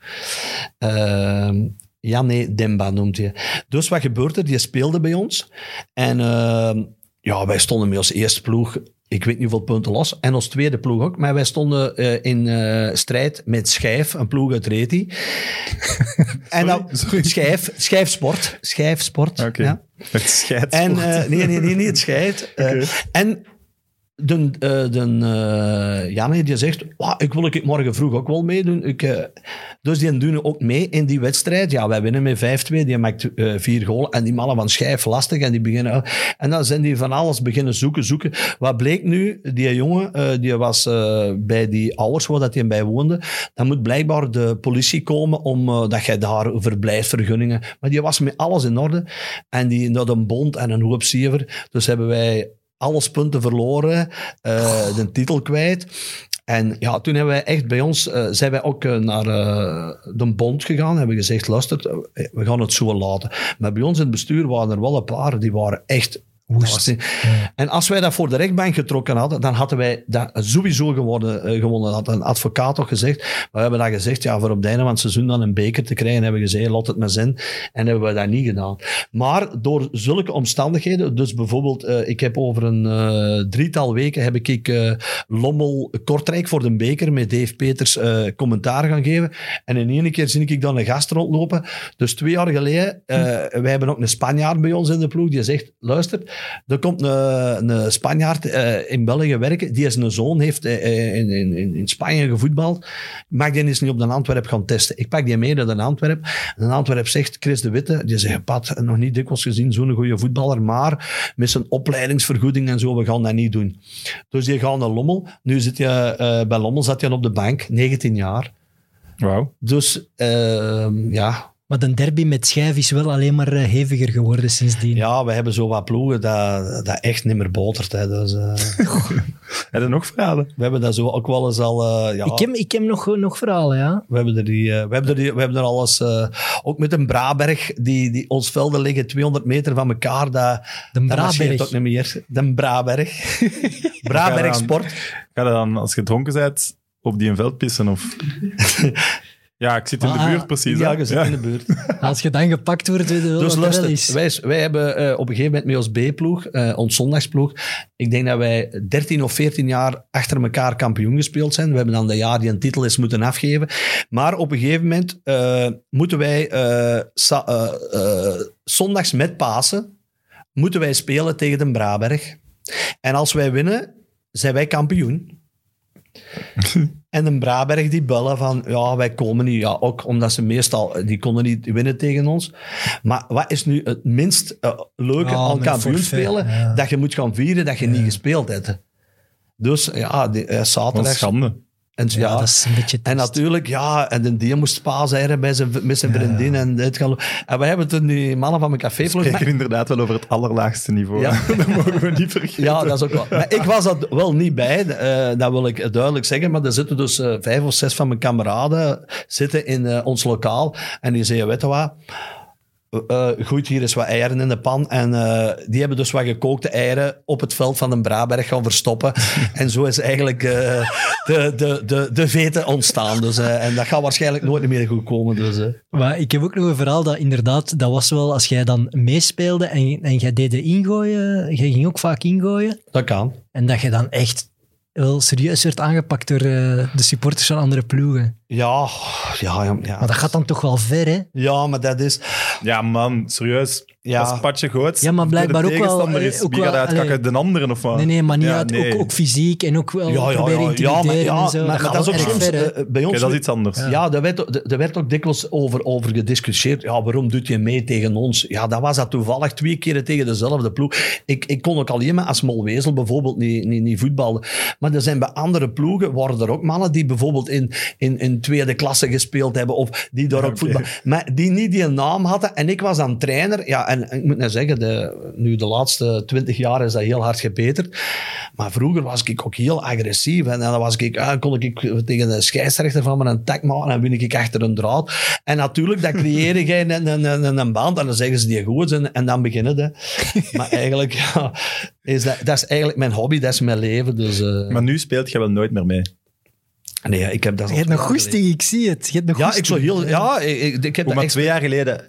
Ehm ja, nee, Demba noemt hij. Dus wat gebeurt er? Die speelde bij ons. En ehm, ja, wij stonden met als eerste ploeg, ik weet niet hoeveel punten los. En als tweede ploeg ook. Maar wij stonden eh, in eh, strijd met Schijf, een ploeg uit Reti. <laughs> en dan, Sorry. Schijf, Schijfsport. Schijfsport, Oké. ja. Het scheidt. En, eh, nee, nee, nee, niet het scheid. <laughs> Eh, Oké. En de, eh, de, eh, Janne die zegt, "Wauw, ik wil ik morgen vroeg ook wel meedoen. Ik, eh, dus die doen ook mee in die wedstrijd. Ja, wij winnen met 5-2. Die maakt vier goals. En die mannen van Schijf lastig. En die beginnen... En dan zijn die van alles beginnen zoeken, zoeken. Wat bleek nu? Die jongen, die was bij die ouders waar dat hij bij woonde. Dan moet blijkbaar de politie komen om eh, dat jij daar verblijfsvergunningen... Maar die was met alles in orde. En die had een bond en een hoop siever. Dus hebben wij alles punten verloren, eh, de titel kwijt. En ja, toen hebben wij echt bij ons, eh, zijn wij ook eh, naar de bond gegaan. Hebben gezegd, luister, we gaan het zo laten. Maar bij ons in het bestuur waren er wel een paar, die waren echt woest. En als wij dat voor de rechtbank getrokken hadden, dan hadden wij dat sowieso geworden, eh, gewonnen. Dat had een advocaat toch gezegd. Maar we hebben dat gezegd, ja, voor op het einde van het seizoen dan een beker te krijgen, hebben we gezegd, laat het maar zijn. En hebben we dat niet gedaan. Maar door zulke omstandigheden, dus bijvoorbeeld, eh, ik heb over een eh, drietal weken heb ik Lommel Kortrijk voor de beker met Dave Peters commentaar gaan geven. En in één keer zie ik dan een gast rondlopen. Dus twee jaar geleden, eh, wij hebben ook een Spanjaard bij ons in de ploeg, die zegt, luister, er komt een, een Spanjaard eh, in België werken, die is een zoon, heeft eh, in, in, in- in Spanje gevoetbald. Mag die eens niet op de Antwerp gaan testen? Ik pak die mee naar de Antwerp. En de Antwerp zegt, Chris de Witte, die zegt, Pat, nog niet dikwijls gezien, zo'n goede voetballer, maar met zijn opleidingsvergoeding en zo, we gaan dat niet doen. Dus die gaan naar Lommel. Nu zit je, eh, bij Lommel zat je op de bank, 19 jaar. Wauw. Dus ehm, ja, Maar de derby met Schijf is wel alleen maar eh, heviger geworden sindsdien. ja, we hebben zo wat ploegen dat, dat echt niet meer botert. Hè. Dus, eh, <laughs> Heb je nog verhalen? we hebben dat zo ook wel eens al... eh, ja, Ik heb, ik heb nog, nog verhalen, ja. We hebben er, die, we hebben er, die, we hebben er alles... eh, ook met een Braberg, die, die, ons velden liggen 200 meter van elkaar. Dat, De dat Braberg. ook niet meer. De Braberg. <laughs> Braberg Sport. Ga je dan, als je dronken bent, op die een veld pissen? Of... <laughs> ja, ik zit in de Ah, buurt, precies. Ja, je zit in de buurt. <laughs> Als je dan gepakt wordt, weet je wel Dus wat dat wel luister, is. wij, wij hebben eh, op een gegeven moment met ons B-ploeg, eh, ons zondagsploeg, ik denk dat wij 13 of 14 jaar achter elkaar kampioen gespeeld zijn. We hebben dan de jaar die een titel is moeten afgeven. Maar op een gegeven moment eh, moeten wij eh, eh, eh, zondags met Pasen moeten wij spelen tegen de Braberg. En als wij winnen, zijn wij kampioen. <laughs> En de Braberg die bellen van, ja, wij komen niet. Ja, ook omdat ze meestal, die konden niet winnen tegen ons. Maar wat is nu het minst eh, leuke Ja, aan met kampioen forfait, spelen? ja. Dat je moet gaan vieren dat je niet gespeeld hebt. Dus ja, die, eh, Wat een zaterdag... schande. En, Ja, ja, dat is een beetje en natuurlijk, ja, en de die moest pa zijn bij zijn, met zijn vriendin. En, dit gaan, en we hebben toen die mannen van mijn café We spreken inderdaad wel over het allerlaagste niveau. Ja. <laughs> dat mogen we niet vergeten. Ja, dat is ook wel. Maar ik was dat wel niet bij, eh, dat wil ik duidelijk zeggen. Maar er zitten dus eh, vijf of zes van mijn kameraden zitten in eh, ons lokaal. En die zeiden, weet je wat... eh goed, hier is wat eieren in de pan. En eh, die hebben dus wat gekookte eieren op het veld van de Braberg gaan verstoppen. <laughs> en zo is eigenlijk de, de, de, de vete ontstaan. Dus, en dat gaat waarschijnlijk nooit meer goed komen. Dus. Maar ik heb ook nog een verhaal dat inderdaad, dat was wel als jij dan meespeelde en, en jij deed de ingooien, jij ging ook vaak ingooien, dat kan. en dat je dan echt wel serieus werd aangepakt door de supporters van andere ploegen. Ja, ja, ja. ja. Maar dat gaat dan toch wel ver, hè? Ja, maar dat is... Ja, man, serieus. Ja. Als Patje Goots Ja, maar blijkbaar de ook wel, eh, is, ook wie gaat uitkakken? De anderen of wat? Nee, nee, maar niet Ja, uit, nee. ook, ook fysiek en ook wel Ja, ja, proberen ja, ja, maar, ja, en zo. maar, dat maar gaat dat is ook soms... ver, eh, bij ons Oké, dat is iets anders. Ja, daar werd, ook- daar werd ook dikwijls over, over gediscussieerd. Ja, waarom doet je mee tegen ons? Ja, dat was dat toevallig twee keren tegen dezelfde ploeg. Ik, ik kon ook alleen maar als Molwezel bijvoorbeeld niet, niet, niet voetballen. Maar er zijn bij andere ploegen, waren er ook mannen die bijvoorbeeld in, in, in tweede klasse gespeeld hebben of die daar ook Oké. voetbal... Maar die niet die naam hadden. En ik was dan trainer. Ja, en ik moet nou zeggen, de, nu de laatste twintig jaar is dat heel hard gebeterd. Maar vroeger was ik ook heel agressief. En dan was ik, ah, kon ik tegen de scheidsrechter van me een tak maken en win ik achter een draad. En natuurlijk, dat creëer je een, een, een, een band en dan zeggen ze die goed en, en dan beginnen ze. Maar eigenlijk, ja, is dat, dat is eigenlijk mijn hobby, dat is mijn leven. Dus, eh, Maar nu speelt je wel nooit meer mee. Nee, ik heb dat Je hebt nog goesting, ik zie het. Je hebt nog. Ja, ik heel... Ja, ik, ik, ik heb dat maar echt... twee jaar geleden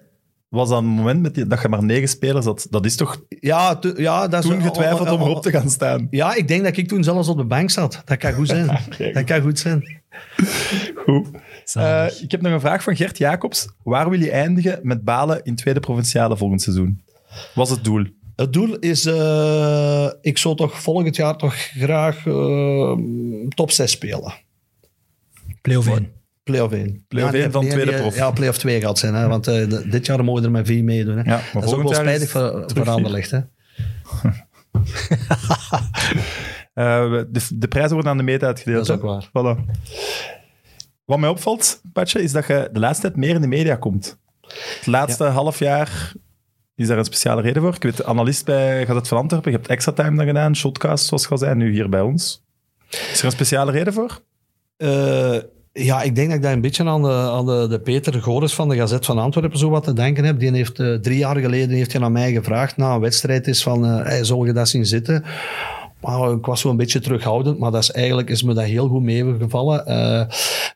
was dat een moment met die, dat je maar negen spelers had. Dat is toch Ja, ja, dat is... toen getwijfeld om erop te gaan staan? Ja, ik denk dat ik toen zelfs op de bank zat. Dat kan goed zijn. <laughs> dat kan goed zijn. Goed. Eh, ik heb nog een vraag van Gert Jacobs. Waar wil je eindigen met Balen in tweede provinciale volgend seizoen? Wat is het doel? Het doel is, eh, ik zou toch volgend jaar toch graag eh, top 6 spelen. Play-off één. Play-off 1. Play-off één van tweede prof. Ja, play-off 2 gaat zijn. Hè, want eh, dit jaar mogen we er met vier meedoen. Hè. maar dat is ook wel spijtig voor, voor. Anderlecht. Hè. <laughs> Eh, de, de prijzen worden aan de meet uitgedeeld. Dat is ook waar. Voilà. Wat mij opvalt, Patje, is dat je de laatste tijd meer in de media komt. Het laatste half jaar is daar een speciale reden voor. Ik weet, analist bij Gazet van Antwerpen, je hebt extra time dan gedaan, shotcast zoals je al zei, nu hier bij ons. Is er een speciale reden voor? Eh, ja, ik denk dat ik daar een beetje aan de, aan de, Peter Goris van de Gazet van Antwerpen zo wat te denken heb. Die heeft eh, drie jaar geleden heeft hij aan mij gevraagd na een wedstrijd is van, eh hey, zal je dat zien zitten? Maar ik was zo een beetje terughoudend, maar dat is eigenlijk is me dat heel goed meegevallen.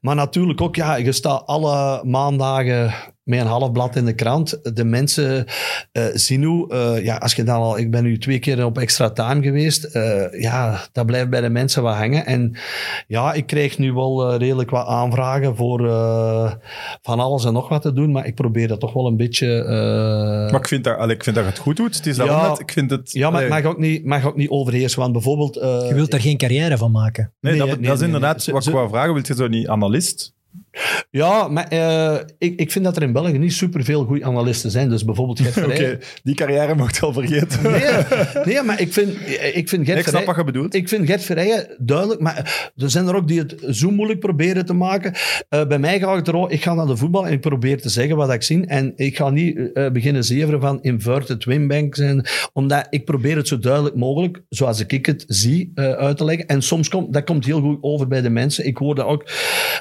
Maar natuurlijk ook, ja, je staat alle maandagen met een half blad in de krant. De mensen eh, zien hoe, eh, ja, als je dan al, ik ben nu twee keer op extra time geweest, eh, ja, dat blijft bij de mensen wat hangen. En ja, ik krijg nu wel redelijk wat aanvragen voor eh, van alles en nog wat te doen, maar ik probeer dat toch wel een beetje... eh, Maar ik vind, dat, allee, ik vind dat je het goed doet. Het is daarom Ja. net, ik vind het... ja, maar het mag ook niet, mag ook niet overheersen, want bijvoorbeeld... eh, Je wilt daar geen carrière van maken. nee, nee, dat, nee, dat is nee, inderdaad wat ik wou vragen. Wil je zo niet analist? Ja, maar eh, ik, ik vind dat er in België niet superveel goede analisten zijn. Dus bijvoorbeeld Gert <laughs> Oké, die carrière mocht je al vergeten. Nee, nee, maar ik vind, ik vind Gert ik snap wat je bedoelt. Ik vind Gert Verheyen duidelijk, maar er zijn er ook die het zo moeilijk proberen te maken. Eh, bij mij ga ik er ik ga naar de voetbal en ik probeer te zeggen wat ik zie. En ik ga niet eh, beginnen zeveren van inverted winbanks. En, omdat ik probeer het zo duidelijk mogelijk, zoals ik het zie, uit te leggen. En soms komt, dat komt heel goed over bij de mensen. Ik hoor dat ook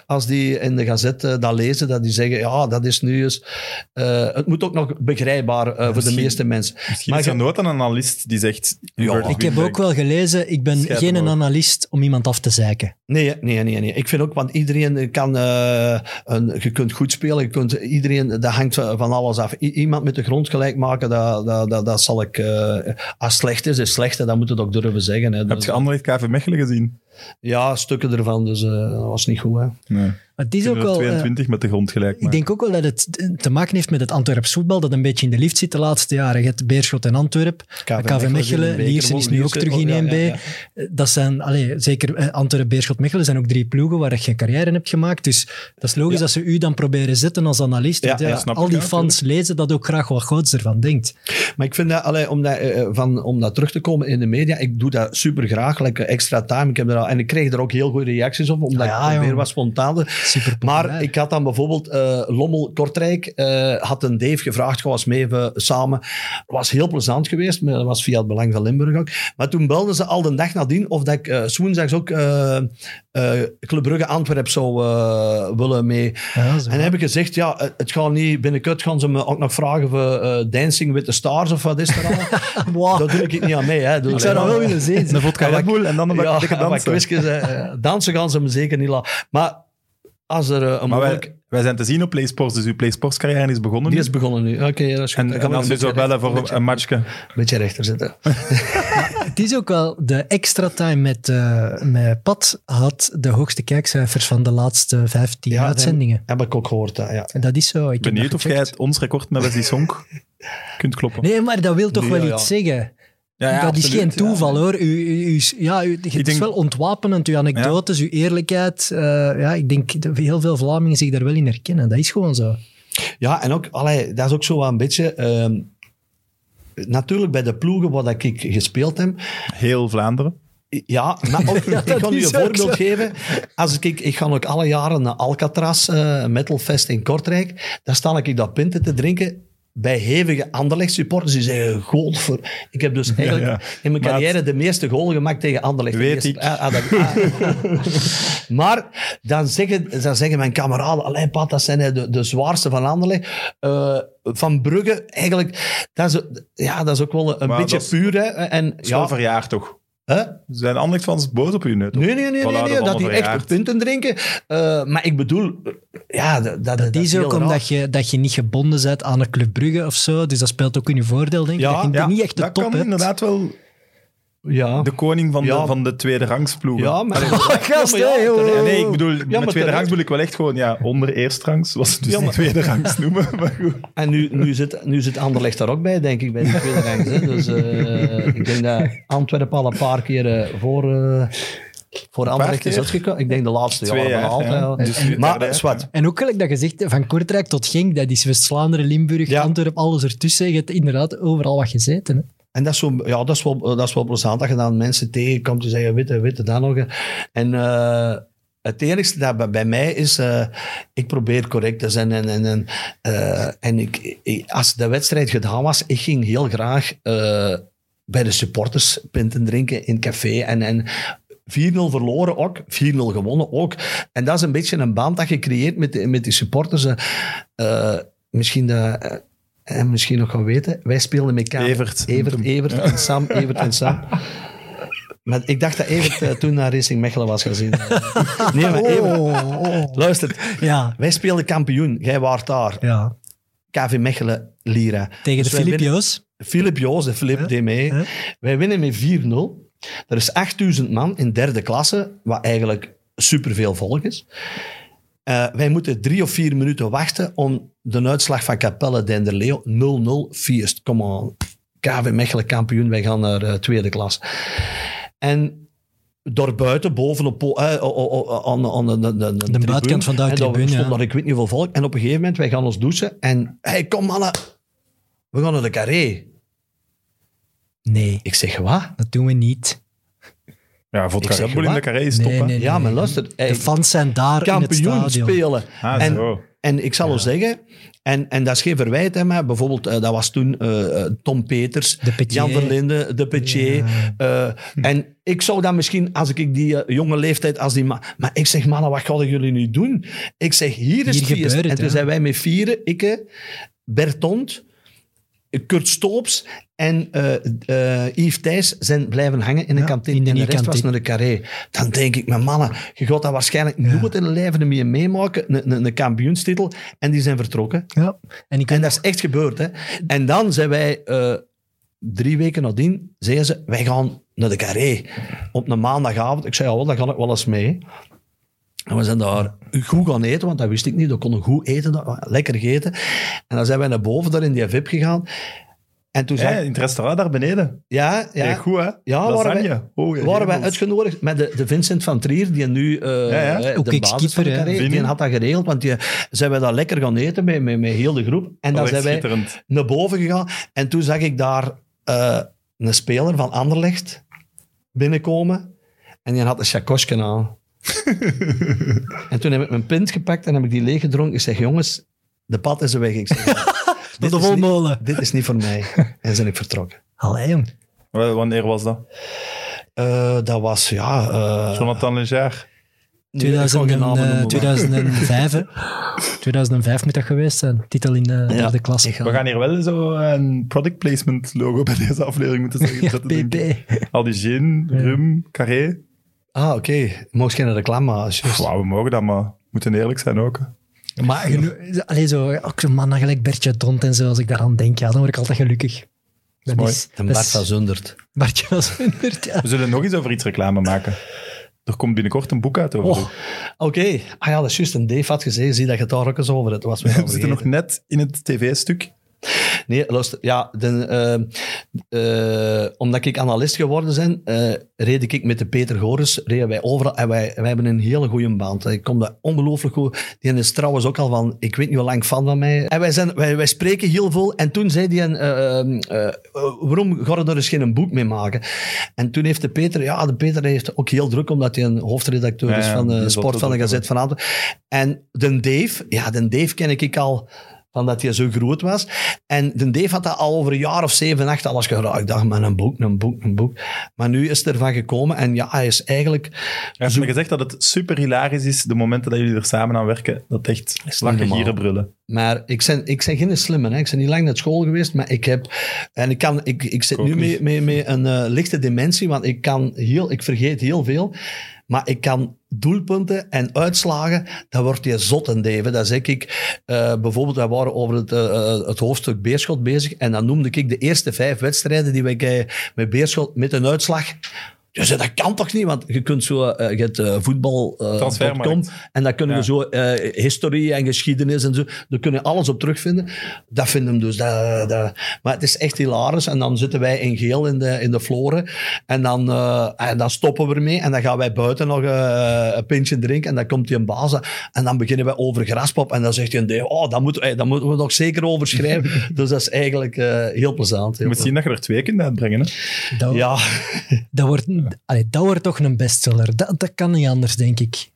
als die in de gazette eh, dat lezen, dat die zeggen, ja, dat is nu eens... eh, het moet ook nog begrijpbaar eh, voor de meeste mensen. Misschien Maar is er je- nooit een analist die zegt... inverted Ik heb ook wel gelezen, ik ben Schijt geen analist om iemand af te zeiken. Nee, nee, nee, nee. Ik vind ook, want iedereen kan, eh, een, je kunt goed spelen, je kunt, iedereen, dat hangt van alles af. I- iemand met de grond gelijk maken, dat, dat, dat, dat zal ik, eh, als slecht is, is slecht, dat moet het ook durven zeggen. Hè. Heb Dus, je Anderlecht KV Mechelen gezien? ja, stukken ervan, dus eh, dat was niet goed. Hè. Nee. Maar het is ook wel... eh, 22 met de grond gelijk ik denk ook wel dat het te maken heeft met het Antwerps voetbal, dat een beetje in de lift zit de laatste jaren. Je hebt Beerschot en Antwerp, KV Mechelen, Liersen is nu ook terug in 1B. Dat zijn, allee, zeker eh, Antwerp, Beerschot, Mechelen zijn ook drie ploegen waar je geen carrière hebt gemaakt. Dus dat is logisch Ja. dat ze u dan proberen zetten als analist. Ja, Want ja, ja, snap al die fans lezen dat ook graag wat Goots ervan denkt. Maar ik vind dat, allee, om, dat, eh, van, om dat terug te komen in de media, ik doe dat super graag, lekker extra time. Ik heb er cetera. En ik kreeg er ook heel goede reacties op, omdat Ah ja, ik weer jongen. wat spontaan. Super Maar ik had dan bijvoorbeeld eh, Lommel Kortrijk, eh, had een Dave gevraagd, ga eens mee even samen. Het was heel plezant geweest, maar dat was via het Belang van Limburg ook. Maar toen belden ze al de dag nadien of dat ik eh, woensdags ook eh eh, Club Brugge Antwerp zou eh, willen mee. Ja. En dan heb ik gezegd, ja, het- het gaat niet, binnenkort gaan ze me ook nog vragen voor eh, Dancing with the Stars of wat is er al. Wow. Daar doe ik niet aan mee. Hè. Dus, Ik zou dat eh, wel willen zien. Een vodka Red en dan een ja, dikke dansen. quizjes, eh, dansen gaan ze me zeker niet laten. Maar als er eh, een Maar mogelijk... wij, wij zijn te zien op PlaySports, dus uw PlaySports carrière is begonnen. Die nu. is begonnen nu. Oké, dat is goed. en, en een dus ook beetje bellen voor rechter- een matchje. Een beetje rechter zitten. <laughs> Het is ook wel, de extra time met, eh, met Pat had de hoogste kijkcijfers van de laatste 15 Ja, uitzendingen. Heb ik ook gehoord, ja. En dat is zo. Ik Benieuwd of jij het, ons record met Wesley Song kunt kloppen. Nee, maar dat wil toch Nee, wel ja, iets ja. zeggen. Ja, ja, dat is geen toeval ja. hoor. U, u, u- ja, u, het is denk- wel ontwapenend, uw anekdotes, uw eerlijkheid. Eh, ja, ik denk dat heel veel Vlamingen zich daar wel in herkennen. Dat is gewoon zo. Ja, en ook, allee, dat is ook zo wel een beetje... ehm, natuurlijk bij de ploegen waar dat ik gespeeld heb, Heel Vlaanderen. Ja, maar ook, <laughs> Ja, ik dat ga u is een voorbeeld zo. geven. Als ik, ik ga ook alle jaren naar Alcatraz, eh Metalfest in Kortrijk. Daar sta ik dat pinten te drinken bij hevige Anderlecht supporters. Die zeggen, godver. Ik heb dus eigenlijk ja. in mijn Maat. carrière de meeste goal gemaakt tegen Anderlecht. Weet ik. ah, ah, dat- ah. <laughs> maar dan zeggen, dan zeggen mijn kameraden, alleen Pat, dat zijn de, de zwaarste van Anderlecht. Eh, van Brugge, eigenlijk, dat is, ja, dat is ook wel een Maar beetje puur. Hè. En, ja, verjaard toch? Hè? Zijn Anderlecht fans boos op u nu? toch? Nee, nee, nee, nee, dat nee, dat die echt punten drinken. Eh, maar ik bedoel, eh, ja, dat, dat, is ook omdat je, dat je niet gebonden bent aan een Club Brugge of zo. Dus dat speelt ook in je voordeel, denk ik. Ja, dat je Ja, niet echt de dat top kan hebt. inderdaad wel Ja, de koning van, Ja. de, van de tweede rangsploegen. ja maar... <laughs> gast, Ja, maar nee, ik bedoel, met tweede rangs bedoel ik wel echt gewoon ja, onder eerstrangs, zoals ze dus Ja, niet maar- tweede rangs <laughs> noemen. Maar goed. En nu, nu, zit, nu zit Anderlecht daar ook bij, denk ik, bij de tweede rangs. Hè. Dus eh, ik denk dat Antwerpen al een paar keer eh, voor, eh voor Anderlecht is uitgekomen. Ik denk de laatste Twee jaren jaar, altijd. ja. Dus het maar wat. En ook gelijk dat je zegt, van Kortrijk tot Genk, dat is West-Vlaanderen, Limburg, Ja. Antwerpen, alles ertussen. Je hebt inderdaad overal wat gezeten. Hè. En dat is, zo, ja, dat, is wel, dat is wel plezant dat dan mensen tegenkomt die zeggen, witte, witte, dan nog. En eh, het enigste dat bij, mij is, eh, ik probeer correct te zijn. En, en, en, eh, en ik, als de wedstrijd gedaan was, ik ging heel graag bij de supporters pinten drinken in café. En, en 4-0 verloren ook, 4-0 gewonnen ook. En dat is een beetje een band dat je creëert met, de- met die supporters. misschien dat... en misschien nog gaan weten, wij speelden met Kamer. Evert. Evert, Evert en Sam, Evert en Sam. Maar ik dacht dat Evert eh, toen naar Racing Mechelen was gezien. <laughs> Nee, maar Evert, luister. Ja, Wij speelden kampioen. Jij waart daar. ja. KV Mechelen, Lira. Tegen Dus de. Philip Joos, de Philip Ja. deed mee. Wij winnen met 4-0. Er is 8000 man in derde klasse, wat eigenlijk superveel volk is. Eh, wij moeten drie of vier minuten wachten om de uitslag van Capelle Denderleeuw 0-0 feest. Come on. KV Mechelen kampioen, wij gaan naar eh, tweede klas. En daarbuiten, bovenop po- eh, aan, aan de, de, de, De buitenkant van de en tribune, stond ja. daar ik weet niet hoeveel volk. En op een gegeven moment, wij gaan ons douchen. En, hey, kom mannen, we gaan naar de carré. Nee, Ik zeg, wat? dat doen we niet. Ja, Ik vodka zeg, Red Bull in de carré Nee, nee, Ja, maar luister. De fans zijn daar in het kampioen stadion. spelen. Ah, en, zo. en ik zal wel zeggen, en, en dat is geen verwijt, hè, maar bijvoorbeeld, eh, dat was toen eh, eh, Tom Peters. Jan Verlinde, De Petier. eh, En ik zou dan misschien, als ik die jonge leeftijd, als die ma maar ik zeg, mannen, wat gaan jullie nu doen? Ik zeg, hier is Hier het het, En toen ja. zijn wij met vieren, ik, eh, Bertond, Kurt Stoops en eh eh, Yves Thijs zijn blijven hangen in de Ja, kantine. in de en de rest was naar de carré. Dan denk ik, mijn mannen, je gaat dat waarschijnlijk nooit in de leven meer meemaken, een, een, een kampioenstitel. En die zijn vertrokken. Ja. En En dat is echt gebeurd. Hè. En dan zijn wij eh, drie weken nadien, zeiden ze, wij gaan naar de carré op een maandagavond. Ik zei, ja, wel, dan ga ik wel eens mee. En we zijn daar goed gaan eten, want dat wist ik niet. We konden goed eten, lekker gegeten. En dan zijn wij naar boven, daar in die VIP gegaan. En toen Ja, zei in het restaurant daar beneden. ja, ja, Ja, goed, hè? Ja, waren wij-. Oh, ja, waren wij uitgenodigd met de, de Vincent van Trier, die nu eh ja. eh, Ook de basis van de die had dat geregeld, want die zijn wij daar lekker gaan eten met, met, met heel de groep. En dan Oh, zijn wij naar boven gegaan en toen zag ik daar eh, een speler van Anderlecht binnenkomen. En die had een chakosje aan. En toen heb ik mijn pint gepakt en heb ik die leeg gedronken. Ik zeg, jongens, de pad is weg. Ik zeg, <laughs> Tot de is niet- volmolen. dit is niet voor mij. En zijn ik vertrokken. Allee, jong. Wa- Wanneer was dat? Eh, dat was, ja... eh, Jonathan Leger. nee, ik ga 2000 geen namen en, eh, noemen, maar- 2005, hè. 2005 moet dat geweest zijn. Titel in de derde klasse. ik ga- We gaan hier wel zo een product placement logo bij deze aflevering moeten zeggen. Ja, ik. PP. Aldigeen, Rum, Carré. Ah, oké. Mocht geen reclame. Wauw, we mogen dat, maar we moeten eerlijk zijn ook. Maar geno- allee, zo, ook zo'n man gelijk Bertje Dont en zo, als ik daaraan denk, ja, dan word ik altijd gelukkig. Dat mooi. is, De dat Bart is- van Zundert. Bartje ja. We zullen nog eens over iets reclame maken. Er komt binnenkort een boek uit over. Oh. Oké. Ah ja, dat is juist. Een Dave had gezegd, zie dat je het daar ook eens over hebt. Dat was We <laughs> zitten nog net in het tv-stuk. Nee, luister. Ja, de, eh, eh, omdat ik analist geworden ben, eh reed ik met de Peter Goris, reden wij overal. En wij, wij hebben een hele goede band. Ik kom daar ongelooflijk goed. Die is trouwens ook al van, ik weet niet hoe lang fan van mij. En wij, zijn, wij, wij spreken heel veel. En toen zei hij, eh, waarom ga je er eens geen boek mee maken? En toen heeft de Peter, ja, de Peter heeft ook heel druk, omdat hij een hoofdredacteur Ja, is van die de sport van de Gazet van Antwerpen. En de Dave, ja, de Dave ken ik al van dat hij zo groot was. En de Dave had dat al over een jaar of zeven, acht alles geraakt. Ik dacht, maar een boek, een boek, een boek. Maar nu is het ervan gekomen en ja, hij is eigenlijk... Hij heeft me gezegd dat het super hilarisch is, de momenten dat jullie er samen aan werken, dat echt normaal. gieren, brullen. Maar ik ben, ik ben geen slimme. Hè. Ik ben niet lang naar school geweest, maar ik heb... En ik, kan, ik, ik zit nu met, met, met een eh, lichte dementie, want ik, kan heel, ik vergeet heel veel. Maar ik kan doelpunten en uitslagen, dan wordt je zot en zeg ik. eh, bijvoorbeeld, wij waren over het, eh, eh, het hoofdstuk Beerschot bezig en dan noemde ik de eerste vijf wedstrijden die wij met Beerschot met een uitslag... Je zei, dat kan toch niet? Want je kunt zo, eh, je hebt eh, voetbal, eh. .com, en dan kunnen Ja. we zo eh, historie en geschiedenis en zo, daar kunnen we alles op terugvinden. Dat vinden we dus. Dat, dat, maar het is echt hilarisch. En dan zitten wij in geel in de, in de floren. En dan, eh, en dan stoppen we ermee. En dan gaan wij buiten nog eh, een pintje drinken. En dan komt hij een baas. En dan beginnen wij over graspop. En dan zegt hij een deel, oh, dat moeten, we- dat moeten we nog zeker over schrijven. <laughs> dus dat is eigenlijk eh, heel plezant. Je moet zien dat je er twee kunt uitbrengen. Hè? Dat, Ja, dat, wordt, allee, dat wordt toch een bestseller. Dat, dat kan niet anders, denk ik.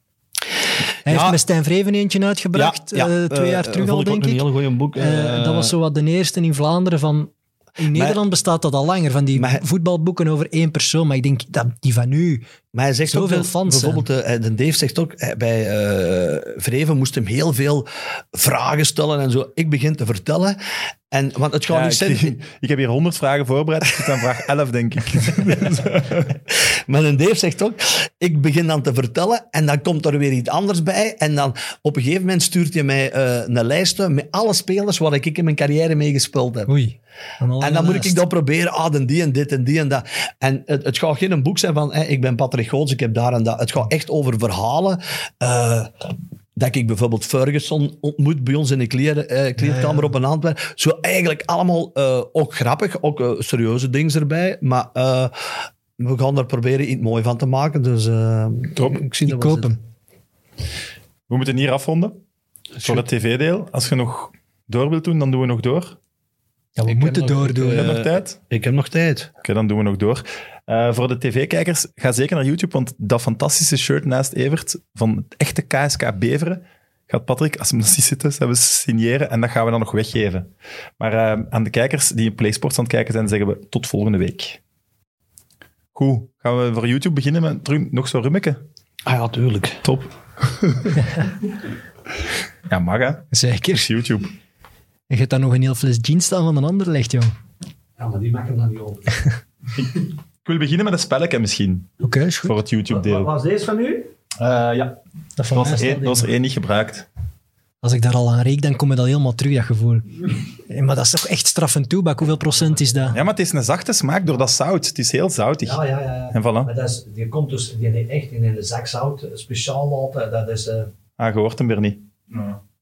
Hij Ja. heeft met Stijn Vreven eentje uitgebracht, Ja, ja. eh, twee Eh, jaar terug al, denk ik. een heel goed boek. Eh, Eh, dat was zo wat de eerste in Vlaanderen van... In Nederland bestaat dat al langer, van die Maar voetbalboeken over één persoon. Maar ik denk dat die van u... Maar hij zegt Zoveel ook, fans bijvoorbeeld, eh, de Dave zegt ook, eh, bij eh Vreven moest hem heel veel vragen stellen en zo. Ik begin te vertellen, en, want het gaat Ja, niet ik, zijn... ik heb hier honderd vragen voorbereid. Ik zit aan vraag 11, denk ik. <laughs> Maar een Dave zegt ook, ik begin dan te vertellen en dan komt er weer iets anders bij. En dan op een gegeven moment stuurt hij mij eh, een lijst met alle spelers waar ik in mijn carrière mee gespeeld heb. Oei. En dan moet ik dat proberen. Ah, dan die en dit en die en dat. En het, het gaat geen boek zijn van, ik ben Patrick Goots, ik heb daar en dat. Het gaat echt over verhalen. eh, dat ik bijvoorbeeld Ferguson ontmoet bij ons in de kleer, eh, kleedkamer op een Antwerpen. Zo eigenlijk allemaal eh, ook grappig, ook eh, serieuze dingen erbij. Maar eh, we gaan er proberen iets mooi van te maken. Dus Top. ik zie dat wel hem. We moeten hier afronden. Voor het tv-deel. Als je nog door wilt doen, dan doen we nog door. Ja, we Ik moeten doordoen. Heb je Eh, nog tijd? Ik heb nog tijd. Oké, dan doen we nog door. Eh, voor de tv-kijkers, ga zeker naar YouTube, want dat fantastische shirt naast Evert van het echte KSK Beveren gaat Patrick, als we nog niet zitten, hebben signeren en dat gaan we dan nog weggeven. Maar eh, aan de kijkers die in PlaySports aan het kijken zijn, zeggen we tot volgende week. Goed, gaan we voor YouTube beginnen met terug nog zo rummeken? Ah ja, tuurlijk. Top. <laughs> ja, mag hè. Zeker. Is YouTube. En je hebt daar nog een heel fles gin staan van een ander legt, jong. Ja, maar die mag hem dan niet open. <laughs> Ik wil beginnen met een spelletje misschien, Oké, is goed. voor het YouTube-deel. Was deze van u? Eh, ja, Dat van mij was, één, er was er één niet gebruikt. Als ik daar al aan reek, dan kom je dat helemaal terug, dat gevoel. Eh, Maar dat is toch echt straffend toebak? Hoeveel procent is dat? Ja, maar het is een zachte smaak door dat zout. Het is heel zoutig. Ja, ja, ja. ja. En voilà. Maar dat is, die komt dus die echt in een zak zout, speciaal altijd. Dat is... eh Ah, je hoort hem weer niet.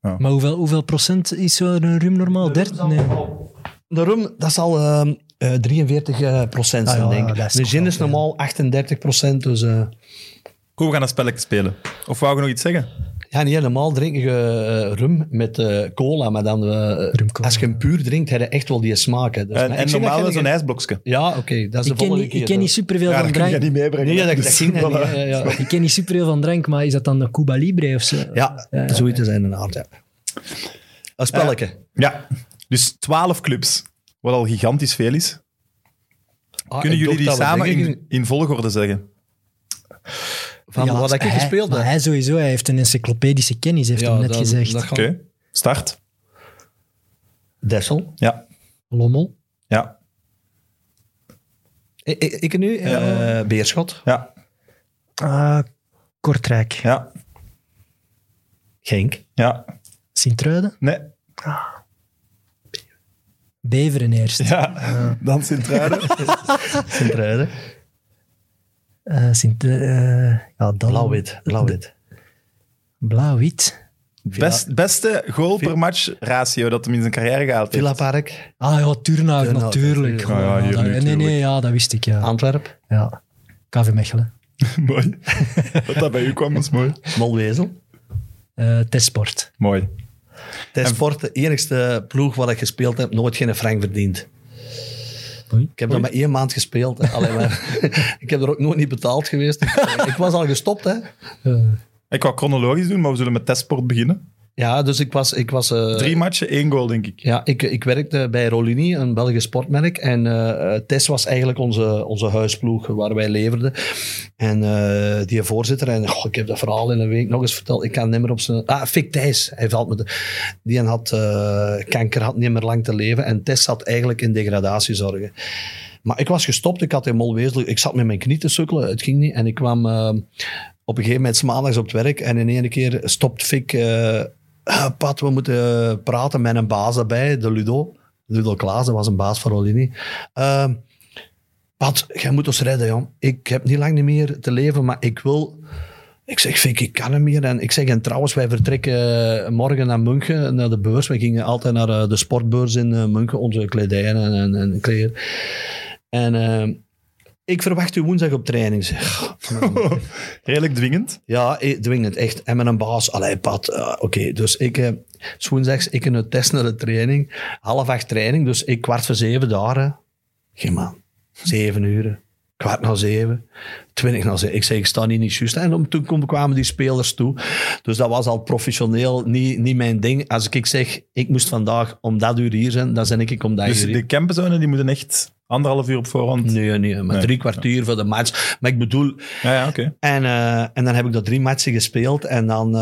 Maar hoeveel, hoeveel procent is zo'n rum normaal? 13? Nee. De rum, dat zal ehm, eh 43 eh, procent zijn, Ah, ja, denk ik. De gin is normaal 38 procent, dus... eh, Goed, we gaan een spelletje spelen. Of wou je nog iets zeggen? Ja, niet helemaal drink je eh, rum met eh, cola, maar dan, eh, als je hem puur drinkt, heb je echt wel die smaak. hè. Dus, En, normaal jij- zo'n ijsblokje. Ja, oké, dat is Ik de ken, volgende niet- keer. ik ken niet superveel Ja, van dat kun je drank. niet meebrengen. Nee, dat, Dus- dat niet. <laughs> Ja, ja. Ik ken niet superveel van drank, maar is dat dan de Cuba Libre of zo? ja, zoiets is inderdaad, ja. Een spelletje. Ja, dus 12 clubs, wat al gigantisch veel is. Ah, Kunnen jullie die samen in volgorde zeggen? Van Ja, wat ik hij- gespeeld heb. hij sowieso, hij heeft een encyclopedische kennis, heeft Ja, hij net dat- gezegd. Oké, start. Dessel. Ja, Lommel. ja, Ik, ik, ik nu, eh, Beerschot. ja, Ah, Kortrijk. ja, Genk. ja. Sint-Truiden. Nee, Beveren eerst. ja. Dan Sint-Truiden. <laughs> Sint-Truiden. Eh, Sint, eh, ja, dan Blauw-wit. Blauw-wit. Blauw-wit. Best, beste goal per match ratio dat hem in zijn carrière gehaald heeft. Villa Park. Ah ja, Turnhout, natuurlijk. natuurlijk. Ja, ja, hier dat- nu, nee, nee, ja, dat wist ik, ja. Antwerp. ja. KV Mechelen. <laughs> mooi. <laughs> Dat dat bij u kwam, is mooi. Molwezel. Testsport. Mooi. Ten de enigste ploeg waar ik gespeeld heb, nooit geen frank verdiend. Oei. Ik heb dat maar één maand gespeeld. Hè. Allee, maar, <laughs> ik heb er ook nooit niet betaald geweest. Ik, ik was al gestopt. Hè. Eh, Ik wou chronologisch doen, maar we zullen met testsport beginnen. Ja, dus ik was... Ik was eh, Drie matchen, één goal, denk ik. Ja, ik, ik werkte bij Rolini, een Belgisch sportmerk. En eh Tess was eigenlijk onze, onze huisploeg waar wij leverden. En eh, die voorzitter, en ik heb dat verhaal in een week nog eens verteld. Ik kan niet meer op zijn... Ah, Fik Thijs, hij valt me... De, die had kanker, had niet meer lang te leven. En Tess zat eigenlijk in degradatiezorgen. Maar ik was gestopt, ik had in Molwezel... Ik zat met mijn knie te sukkelen, het ging niet. En ik kwam op een gegeven moment maandags op het werk. En in één keer stopt Fik... eh, "Ah, Pat, we moeten praten met een baas erbij, de Ludo. Ludo Klaas, dat was een baas van Rolini. Ehm, Pat, jij moet ons redden, jong. Ik heb niet lang meer te leven, maar ik wil... Ik zeg, Fik, ik kan hem meer. En ik zeg, en trouwens, wij vertrekken morgen naar München, naar de beurs. We gingen altijd naar eh, de sportbeurs in eh, München, onze kledij en, en, en kleren. En ik verwacht u woensdag op training. Zeg, <laughs> Redelijk dwingend. ja, eh, dwingend, echt. En met een baas, allee, Pat, eh, oké. Dus ik, 's woensdags, ik in het test naar de training. Half acht training, dus ik kwart voor zeven daar. hè. Geen man. Zeven uur. Kwart na zeven. Twintig na zeven. Ik zeg, ik sta niet niet juist. En om, toen kwamen die spelers toe. Dus dat was al professioneel niet, niet mijn ding. Als ik zeg, ik moest vandaag om dat uur hier zijn, dan ben ik om dat Dus uur hier. de campzone die moeten echt anderhalf uur op voorhand. Nee, nee, maar Nee. drie kwartier voor de match. Maar ik bedoel, Ja, ja, oké. en, eh, en dan heb ik dat drie matchen gespeeld. En dan eh,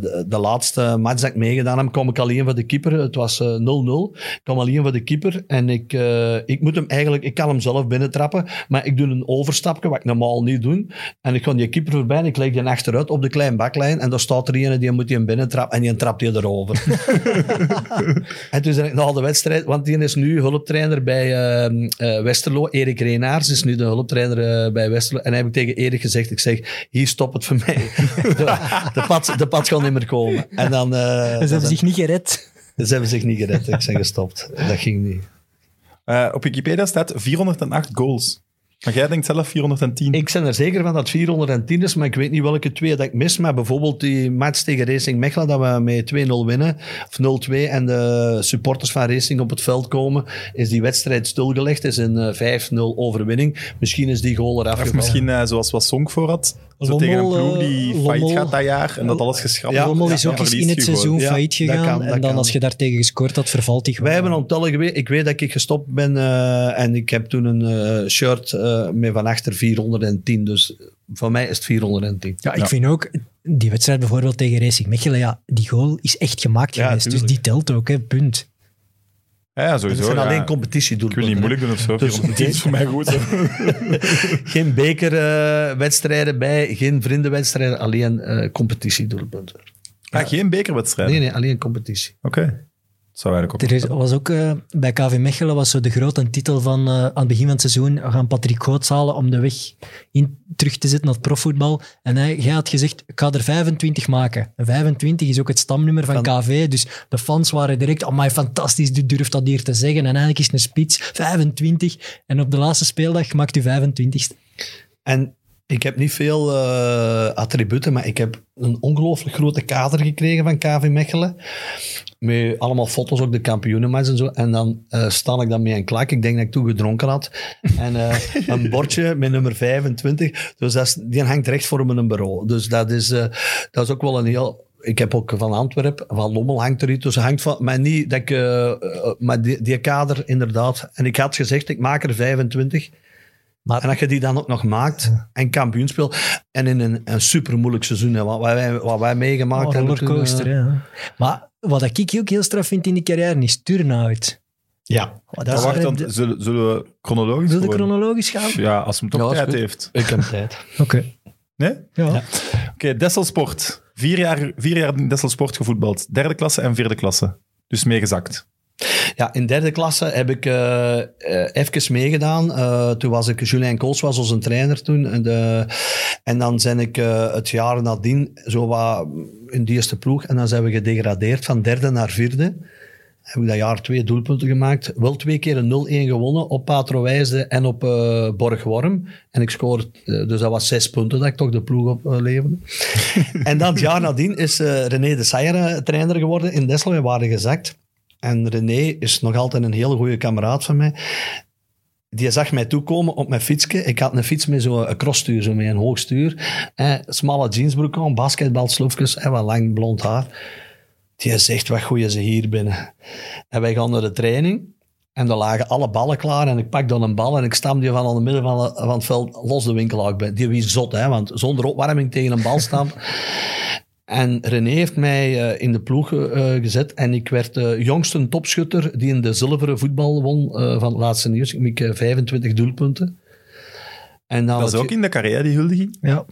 de, de laatste match dat ik meegedaan heb, kwam ik alleen voor de keeper. Het was eh, 0-0. Ik kwam alleen voor de keeper. En ik, eh, ik moet hem eigenlijk, ik kan hem zelf binnentrappen. Maar ik doe een overstapje, wat ik normaal niet doe. En ik ga die keeper voorbij en ik leg die achteruit op de kleine baklijn. En daar staat er een die moet hij hem binnentrappen. En die trapt hij erover. <laughs> <laughs> en toen zei ik na de wedstrijd, want die is nu hulptrainer bij eh, Westerlo. Erik Reenaars is nu de hulptrainer eh, bij Westerlo. En hij heb ik tegen Erik gezegd, ik zeg, hier stop het voor mij. <laughs> de, de, pad, de pad gaat niet meer komen. En dan... eh, Ze dan- hebben zich niet gered. ze hebben zich niet gered. Ik ben gestopt. Dat ging niet. Eh, op Wikipedia staat 408 goals. Maar jij denkt zelf 410. Ik ben er zeker van dat het 410 is, maar ik weet niet welke twee dat ik mis. Maar bijvoorbeeld die match tegen Racing Mechelen, dat we met 2-0 winnen, of 0-2, en de supporters van Racing op het veld komen, is die wedstrijd stilgelegd. is een eh, 5-0 overwinning. Misschien is die goal eraf Of misschien eh, zoals wat Song voor had. Lommel, tegen een ploeg die eh, failliet Lommel- gaat dat jaar en dat alles geschrapt Ja, Lommel is ja, ook eens in het seizoen failliet dat gegaan. kan, dat en dan kan. als je daar tegen gescoord had, vervalt hij gewoon. Wij hebben ontellig geweest. Ik weet dat ik gestopt ben eh, en ik heb toen een eh, shirt eh, met van achter 410. Dus voor mij is het 410. Ja, ik Ja. vind ook, die wedstrijd bijvoorbeeld tegen Racing Mechelen, ja, die goal is echt gemaakt Ja, geweest. Dus die telt ook, hè, punt. Ja, ja, Het sowieso. zijn ja. alleen Ik wil competitiedoelpunten. niet moeilijk doen of zo. Dus 410 is voor mij goed. <laughs> Geen bekerwedstrijden bij, geen vriendenwedstrijden, alleen eh competitiedoelpunten. Ah, geen bekerwedstrijd. Nee, nee, alleen competitie. Oké. Zou eigenlijk ook Er is, was ook eh, bij KV Mechelen was zo de grote titel van eh, aan het begin van het seizoen we gaan Patrick Goots halen om de weg in, terug te zetten naar het profvoetbal. En hij, jij had gezegd, ik ga er 25 maken. En 25 is ook het stamnummer van, Van- KV, dus de fans waren direct, oh my, fantastisch, die durft dat hier te zeggen. En eigenlijk is het een spits, 25. En op de laatste speeldag maakt u 25ste. En Ik heb niet veel eh, attributen, maar ik heb een ongelooflijk grote kader gekregen van KV Mechelen. Met allemaal foto's, ook de kampioenenmatch en zo. En dan eh sta ik dan mee een klak. Ik denk dat ik toen gedronken had. En eh, een bordje met nummer 25. Dus dat die hangt recht voor mijn bureau. Dus dat is, dat is ook wel een heel... Ik heb ook van Antwerpen, van Lommel hangt er iets. Dus hangt van, maar niet dat ik... maar die, die kader, inderdaad. En ik had gezegd, ik maak er 25. Maar- en als je die dan ook nog maakt en kampioen speelt. En in een, een super moeilijk seizoen, hè, wat, wij, wat wij meegemaakt Oh, hebben. toen, ja. Maar wat ik ook heel straf vind in die carrière is turnout. ja. Oh, dat wacht, dan, de- zullen, zullen we chronologisch de gewoon- chronologisch gaan? Ja, als hem toch Ja, tijd goed. heeft. Ik heb <laughs> tijd. Oké. Nee? Ja. Oké, Desselsport. Vier jaar, vier jaar in Desselsport gevoetbald. Derde klasse en vierde klasse. Dus meegezakt. Ja, in derde klasse heb ik eh, even meegedaan. Eh, toen was ik, Julien Kools was onze trainer toen. En, de, en dan ben ik het jaar nadien zo wat in de eerste ploeg. En dan zijn we gedegradeerd van derde naar vierde. Heb ik dat jaar twee doelpunten gemaakt. Wel twee keer een 0-1 gewonnen op Patrowijsde en op Borgworm. En ik scoorde, dus dat was zes punten dat ik toch de ploeg opleverde. <laughs> en dan het jaar nadien is René de Sayer trainer geworden in Dessel. We waren gezakt. En René is nog altijd een hele goede kameraad van mij. Die zag mij toekomen op mijn fietsje. Ik had een fiets met zo'n crossstuur, zo met een hoog stuur. Eh, smalle jeansbroek aan, basketbalsloefjes en wat lang blond haar. Die zegt, wat goeie ze hier binnen. En wij gaan naar de training. En er lagen alle ballen klaar. En ik pak dan een bal en ik stam die van aan het midden van, het veld los de winkel uit. Die wie zot, hè. Want zonder opwarming tegen een bal staan... En René heeft mij eh, in de ploeg eh, gezet en ik werd de jongste topschutter die in de zilveren voetbal won eh, van het laatste nieuws. Ik heb 25 doelpunten. En dan Dat is het- ook in de carrière, die huldiging? Ja.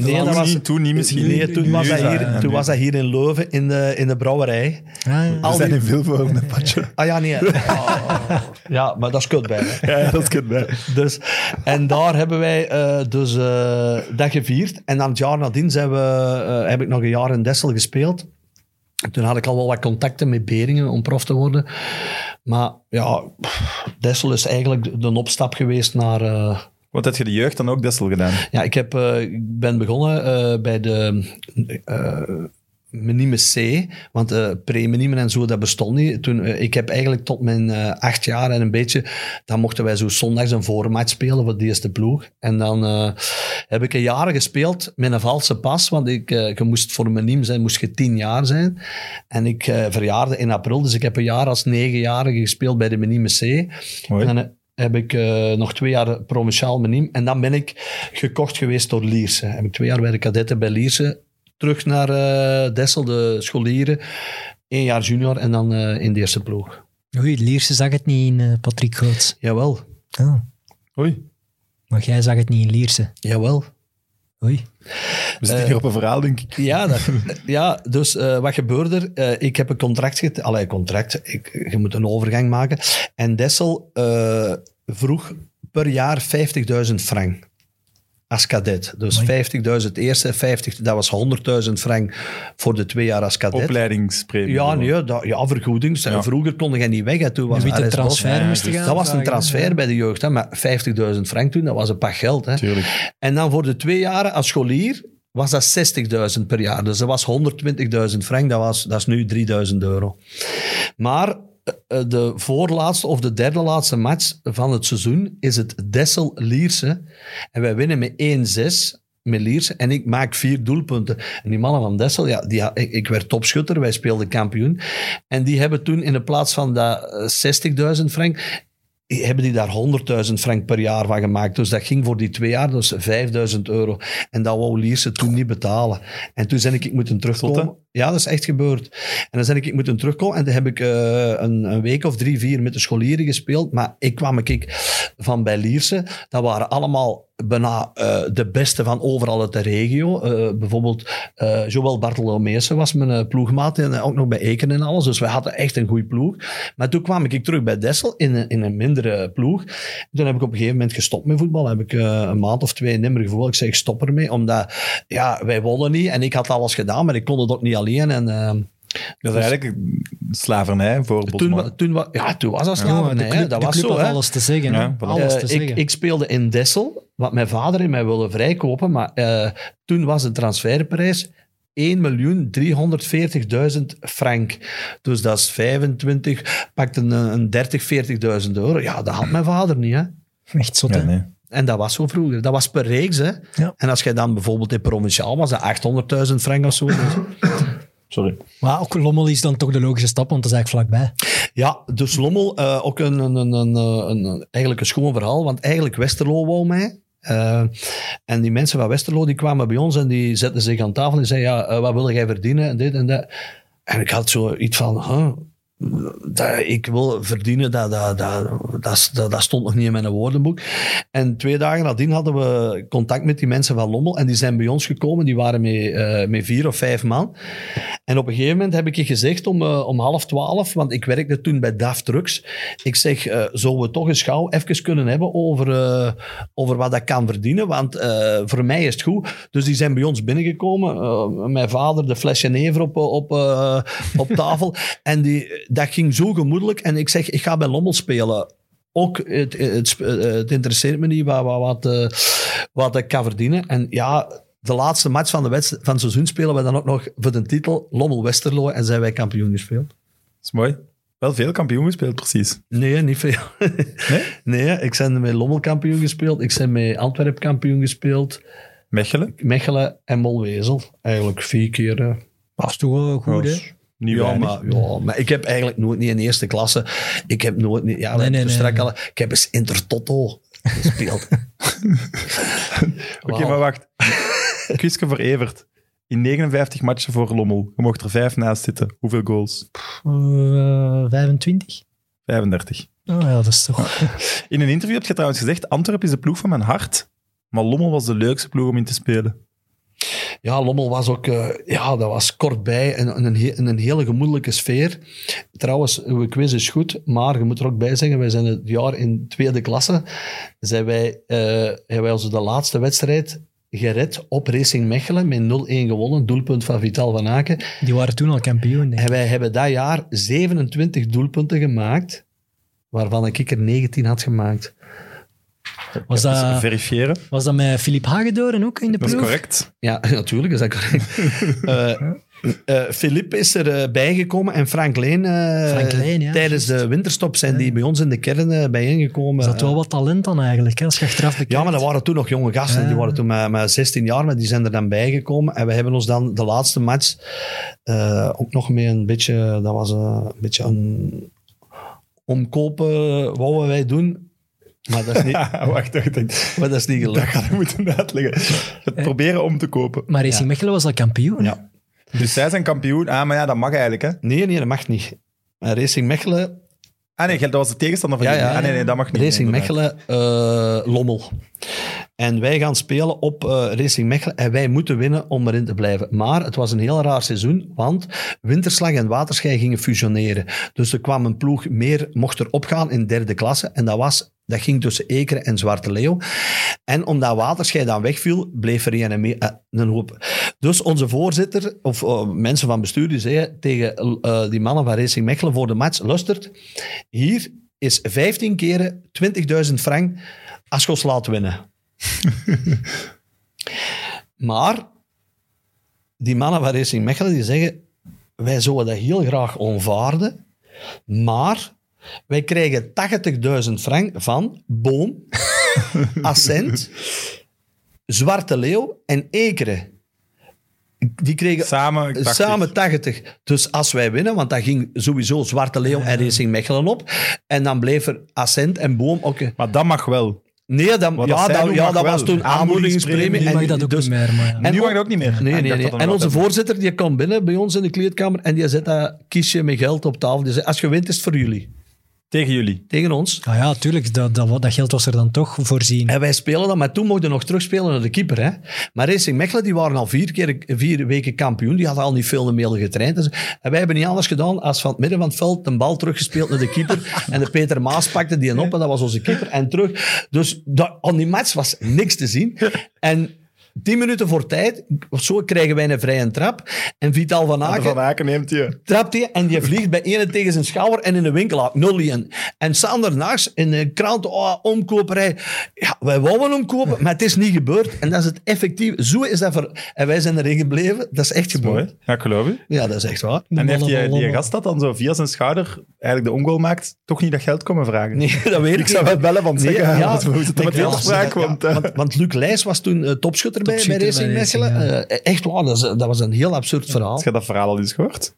Nee, dat was, niet, toen niet misschien. nee, toen, was dat hier, toen was dat hier in Leuven in de, in de brouwerij. Ah, ja. We zijn in veel voor een patje. <laughs> Ah ja, nee. <laughs> Ja, maar dat is kut bij. Hè. Ja, dat is kut bij. Dus, en daar hebben wij eh, dus eh, dat gevierd. En dan het jaar nadien zijn we, eh, heb ik nog een jaar in Dessel gespeeld. Toen had ik al wel wat contacten met Beringen om prof te worden. Maar ja, Dessel is eigenlijk de opstap geweest naar... Wat heb je de jeugd dan ook Dessel gedaan? ja, ik, heb, eh, ik ben begonnen eh, bij de Menime C, want eh pre-Menime en zo, dat bestond niet. Toen, ik heb eigenlijk tot mijn acht jaar en een beetje, dan mochten wij zo zondags een voormatch spelen voor de eerste ploeg. En dan heb ik een jaar gespeeld met een valse pas, want ik, je moest voor Menime zijn, moest je tien jaar zijn. En ik verjaarde in april, dus ik heb een jaar als negenjarige gespeeld bij de Menime C. En heb ik eh, nog twee jaar provinciaal meniem. En dan ben ik gekocht geweest door Lierse. Heb ik twee jaar bij de kadetten bij Lierse. Terug naar eh Dessel, de scholieren. Eén jaar junior en dan eh, in de eerste ploeg. Oei, Lierse zag het niet in Patrick Goots. Jawel, Ah, Oei, maar jij zag het niet in Lierse. jawel. Oei. We zitten hier op een verhaal, denk ik. Ja, dat, <laughs> ja dus eh, wat gebeurde er? Eh, ik heb een contract get, Allee, contract. Ik, je moet een overgang maken. En Dessel eh, vroeg per jaar 50.000 frank. Als kadet. Dus 50.000 eerste, 50, dat was 100.000 frank voor de twee jaar als kadet. Opleidingspremie. Ja, nee, dat, ja, vergoeding. Ja. Vroeger kon je niet weg. Hè. Toen was de RS Bos. transfer ja, moest gaan Dat was een transfer bij de jeugd. Hè. Maar 50.000 frank toen, dat was een pak geld. Hè. Tuurlijk. En dan voor de twee jaren als scholier was dat 60.000 per jaar. Dus dat was 120.000 frank, dat, was, dat is nu 3.000 euro. Maar de voorlaatste of de derde laatste match van het seizoen is het Dessel-Lierse. En wij winnen met 1-6 met Lierse en ik maak vier doelpunten. En die mannen van Dessel, ja, die, ik, werd topschutter, wij speelden kampioen. En die hebben toen in de plaats van dat eh, 60.000 frank, hebben die daar 100.000 frank per jaar van gemaakt. Dus dat ging voor die twee jaar, dus 5.000 euro. En dat wou Lierse toen niet betalen. En toen ben ik, ik moeten terugkomen. Ja, dat is echt gebeurd. En dan ben ik, ik moeten terugkomen. En dan heb ik eh, een, een week of drie, vier met de scholieren gespeeld. Maar ik kwam ik van bij Lierse. Dat waren allemaal bijna eh, de beste van overal uit de regio. Eh, bijvoorbeeld eh Joël Bartolomeeuwse was mijn ploegmaat. En ook nog bij Eken en alles. Dus we hadden echt een goede ploeg. Maar toen kwam ik terug bij Dessel in een, in een mindere ploeg. Toen heb ik op een gegeven moment gestopt met voetbal. Heb ik een maand of twee nimmer gevoel. Ik zeg, ik stop ermee. Omdat ja, wij wonnen niet. En ik had alles gedaan, maar ik kon het ook niet alleen. En, Dat is eigenlijk slavernij voor Toen, toen, ja, toen was dat slavernij. de hè. club, dat de was club zo. alles te zeggen. Ja, alles Eh, te ik, zeggen. ik speelde in Dessel, wat mijn vader in mij wilde vrijkopen, maar eh, toen was de transferprijs 1.340.000 frank. Dus dat is 25, pakt een, een 30, 40.000 euro. Ja, dat had mijn vader niet, hè. Echt zot, Ja, hè? nee. En dat was zo vroeger. Dat was per reeks, hè. Ja. En als jij dan bijvoorbeeld in provinciaal was, dat 800.000 frank of zo. <laughs> Dus- Sorry. Maar ook Lommel is dan toch de logische stap, want dat is eigenlijk vlakbij. Ja, dus Lommel, eh, ook een, een, een, een, een, een- eigenlijk een schoon verhaal, want eigenlijk Westerlo wou mij. Eh, en die mensen van Westerlo die kwamen bij ons en die zetten zich aan tafel en zeiden, ja, eh, wat wil jij verdienen en dit en dat. En ik had zo iets van, huh, dat ik wil verdienen, dat, dat, dat, dat, stond nog niet in mijn woordenboek. En twee dagen nadien hadden we contact met die mensen van Lommel en die zijn bij ons gekomen, die waren met, eh, met vier of vijf man. En op een gegeven moment heb ik je gezegd om, eh, om half twaalf, want ik werkte toen bij DAF Trucks. Ik zeg, eh zullen we toch eens gauw even kunnen hebben over, over wat dat kan verdienen? Want voor mij is het goed. Dus die zijn bij ons binnengekomen. Mijn vader, de flesje never op, op, op tafel. <laughs> en die, dat ging zo gemoedelijk. En ik zeg, ik ga bij Lommel spelen. Ook, het, het, eh, het interesseert me niet wat, wat, wat, eh, wat ik kan verdienen. En ja, de laatste match van, de wedst- van het seizoen spelen we dan ook nog voor de titel Lommel-Westerlo en zijn wij kampioen gespeeld. Dat is mooi. Wel veel kampioen gespeeld, precies. Nee, niet veel. Nee? <laughs> Nee, ik ben met Lommel kampioen gespeeld. Ik ben met Antwerp kampioen gespeeld. Mechelen. Mechelen en Molwezel. Eigenlijk vier keer. eh. Dat is toch wel goed, hè? Ja, weinig. maar, ja, maar ik heb eigenlijk nooit niet in eerste klasse. Ik heb nooit niet. Ja, we Nee, hebben nee, nee, al- Ik heb eens Intertoto gespeeld. <laughs> Oké, maar wacht. Quizke voor Evert. In 59 matchen voor Lommel. Je mocht er vijf naast zitten. Hoeveel goals? Eh, 25? 35. Oh ja, dat is toch... In een interview heb je trouwens gezegd, Antwerp is de ploeg van mijn hart, maar Lommel was de leukste ploeg om in te spelen. Ja, Lommel was ook, eh, ja, dat was kort bij en en een, een hele gemoedelijke sfeer. Trouwens, uw quiz is goed, maar je moet er ook bij zeggen, wij zijn het jaar in tweede klasse. Zijn wij, eh, hebben wij onze de laatste wedstrijd gered op Racing Mechelen met 0-1 gewonnen, doelpunt van Vital van Aken. Die waren toen al kampioen, denk ik. En wij hebben dat jaar 27 doelpunten gemaakt, waarvan ik er 19 had gemaakt. Was Even dat, verifiëren. was dat met Filip Hagedoren ook in de Dat ploeg? is correct. Ja, <laughs> natuurlijk is dat correct. <laughs> Eh eh, Philippe is er eh, bijgekomen en Frank Leen. eh, Frank Leen, ja, Tijdens de winterstop zijn die bij ons in de kern eh, bijeengekomen. Is dat wel wat talent dan eigenlijk, hè, als je achteraf bekijkt? Ja, maar dat waren toen nog jonge gasten. Ja. Die waren toen met, met 16 jaar, maar die zijn er dan bijgekomen. En we hebben ons dan de laatste match eh, ook nog mee een beetje... Dat was eh, een beetje een omkopen, wouden wij doen. Maar dat is niet, <laughs> wacht, wacht, wacht. maar dat is niet Dat gelukt. ga ik moeten uitleggen. Het proberen om te kopen. Maar Racing Ja. Mechelen was al kampioen. Ja. Dus zij zijn kampioen. Ah, maar ja, dat mag eigenlijk, hè? Nee, nee, dat mag niet. En Racing Mechelen Ah nee, dat was de tegenstander van Ja, ja. Ah nee, nee, dat mag niet. Racing Nee, Mechelen, eh, Lommel. En wij gaan spelen op eh, Racing Mechelen en wij moeten winnen om erin te blijven. Maar het was een heel raar seizoen, want Winterslag en Waterschei gingen fusioneren. Dus er kwam een ploeg meer, mocht er opgaan in derde klasse. En dat, was, dat ging tussen Ekeren en Zwarte Leeuw. En omdat Waterschei dan wegviel, bleef er een, eh, een hoop. Dus onze voorzitter, of eh, mensen van bestuur, die zeiden tegen eh, die mannen van Racing Mechelen voor de match, luistert, hier is 15 keren 20.000 frank ons laat winnen. <laughs> maar die mannen van Racing Mechelen die zeggen, wij zouden dat heel graag onvaarden, maar wij krijgen 80.000 frank van Boom, <laughs> Ascent, Zwarte Leeuw en Ekeren. Die kregen Samen 80. Samen 80. Dus als wij winnen, want dan ging sowieso Zwarte Leeuw en Racing Mechelen op. En dan bleef er Ascent en Boom ook. Maar dat mag wel. Nee, dan, ja, dat ja, was toen aanmoedigingspremie. Nu En mag dat ook dus- niet meer, maar ja. En nu mag dat ook niet meer. Nee, nee, En onze voorzitter die kwam binnen bij ons in de kleedkamer en die zet dat kistje met geld op tafel. Die zei, als je wint is het voor jullie. Tegen jullie. Tegen ons. Ah ja, tuurlijk, dat, dat, dat geld was er dan toch voorzien. En wij spelen dan, maar toen mochten we nog terugspelen naar de keeper. Hè? Maar Racing Mechelen, die waren al vier, keer, vier weken kampioen. Die hadden al niet veel meer getraind. Dus- en wij hebben niet anders gedaan als van het midden van het veld een bal teruggespeeld naar de keeper. <laughs> en de Peter Maas pakte die op en dat was onze keeper. En terug. Dus dat, aan die match was niks te zien. En tien minuten voor tijd, zo, krijgen wij een vrije trap. En Vital van Aken Van Aken neemt je. trapt hij en die vliegt bij ene tegen zijn schouder en in de winkel nul in. En Sander Naars in de krant, oh, omkoperij. Ja, wij wouden omkopen, maar het is niet gebeurd. En dat is het effectief. Zo is dat voor... En wij zijn erin gebleven. Dat is echt gebeurd. Mooi. Ja, ik geloof je. Ja, dat is echt waar. En heeft die, die gast dat dan zo via zijn schouder eigenlijk de ongoal maakt, toch niet dat geld komen vragen? Nee, dat weet ik, Ik zou wel bellen van Nee, zeggen, ja, want <laughs> we moeten het met Ja, want... eh, want, want Luc Leijs was toen eh, topschutter, bij, Racing Racing, Mechelen. Eh, echt waar, dat, was een heel absurd verhaal. Heb je dat verhaal al eens gehoord?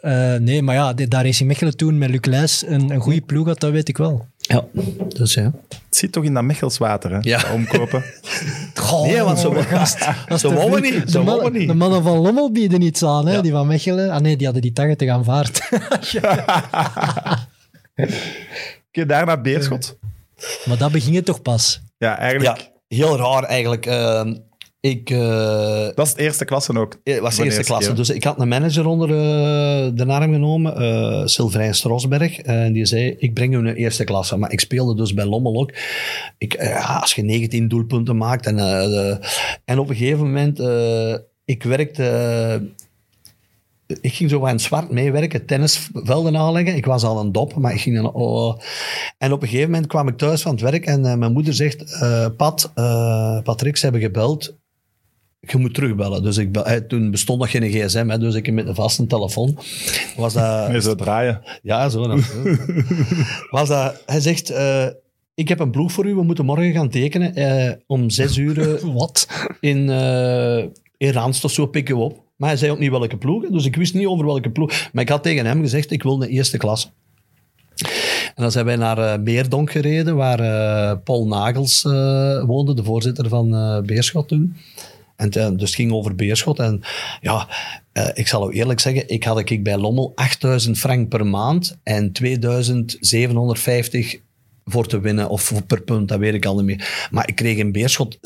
Eh, nee, maar ja, de- daar is in Mechelen toen met Luc Leijs een, een goede ploeg had, dat weet ik wel. Ja, dus ja. Het zit toch in dat Mechels water, hè? Ja. dat Omkopen. <laughs> Nee, want <laughs> zo, <laughs> zo wou we niet. De, Zo we mannen, niet. de mannen van Lommel bieden iets aan, hè? Ja. die van Mechelen. Ah nee, die hadden die taggen te gaan vaart. Oké, daarna Beerschot. maar dat beging het toch pas. Ja, eigenlijk... Ja, heel raar eigenlijk. Ehm, ik eh, Dat is het eerste klasse ook. het was de eerste klasse, dus ik had een manager onder eh, de arm genomen, eh Sylvain Strosberg, en die zei, ik breng u naar eerste klasse. Maar ik speelde dus bij Lommel ook. Ik, ja, als je 19 doelpunten maakt, en, de- en op een gegeven moment, ik werkte... ik ging zo aan zwart meewerken, tennisvelden aanleggen. Ik was al een dop, maar ik ging dan... Oh. En op een gegeven moment kwam ik thuis van het werk en eh, mijn moeder zegt... eh, Pat, eh, Patrick, ze hebben gebeld. Je moet terugbellen. Dus ik, bel- toen bestond nog geen gsm, hè, dus ik met een vaste telefoon. Was dat, <laughs> Nee, zo draaien. ja, zo. <laughs> was dat, hij zegt... ik heb een ploeg voor u, we moeten morgen gaan tekenen. om zes uur <laughs> Wat? in, in of zo pikken we op. Maar hij zei ook niet welke ploeg, dus ik wist niet over welke ploeg. Maar ik had tegen hem gezegd, ik wil de eerste klas. En dan zijn wij naar eh Beerdonk gereden, waar eh, Paul Nagels eh, woonde, de voorzitter van Beerschot toen. En dus het ging over Beerschot. En ja, ik zal ook eerlijk zeggen, ik had ik bij Lommel 8000 frank per maand en 2750 voor te winnen of voor- per punt, dat weet ik al niet meer. Maar ik kreeg in Beerschot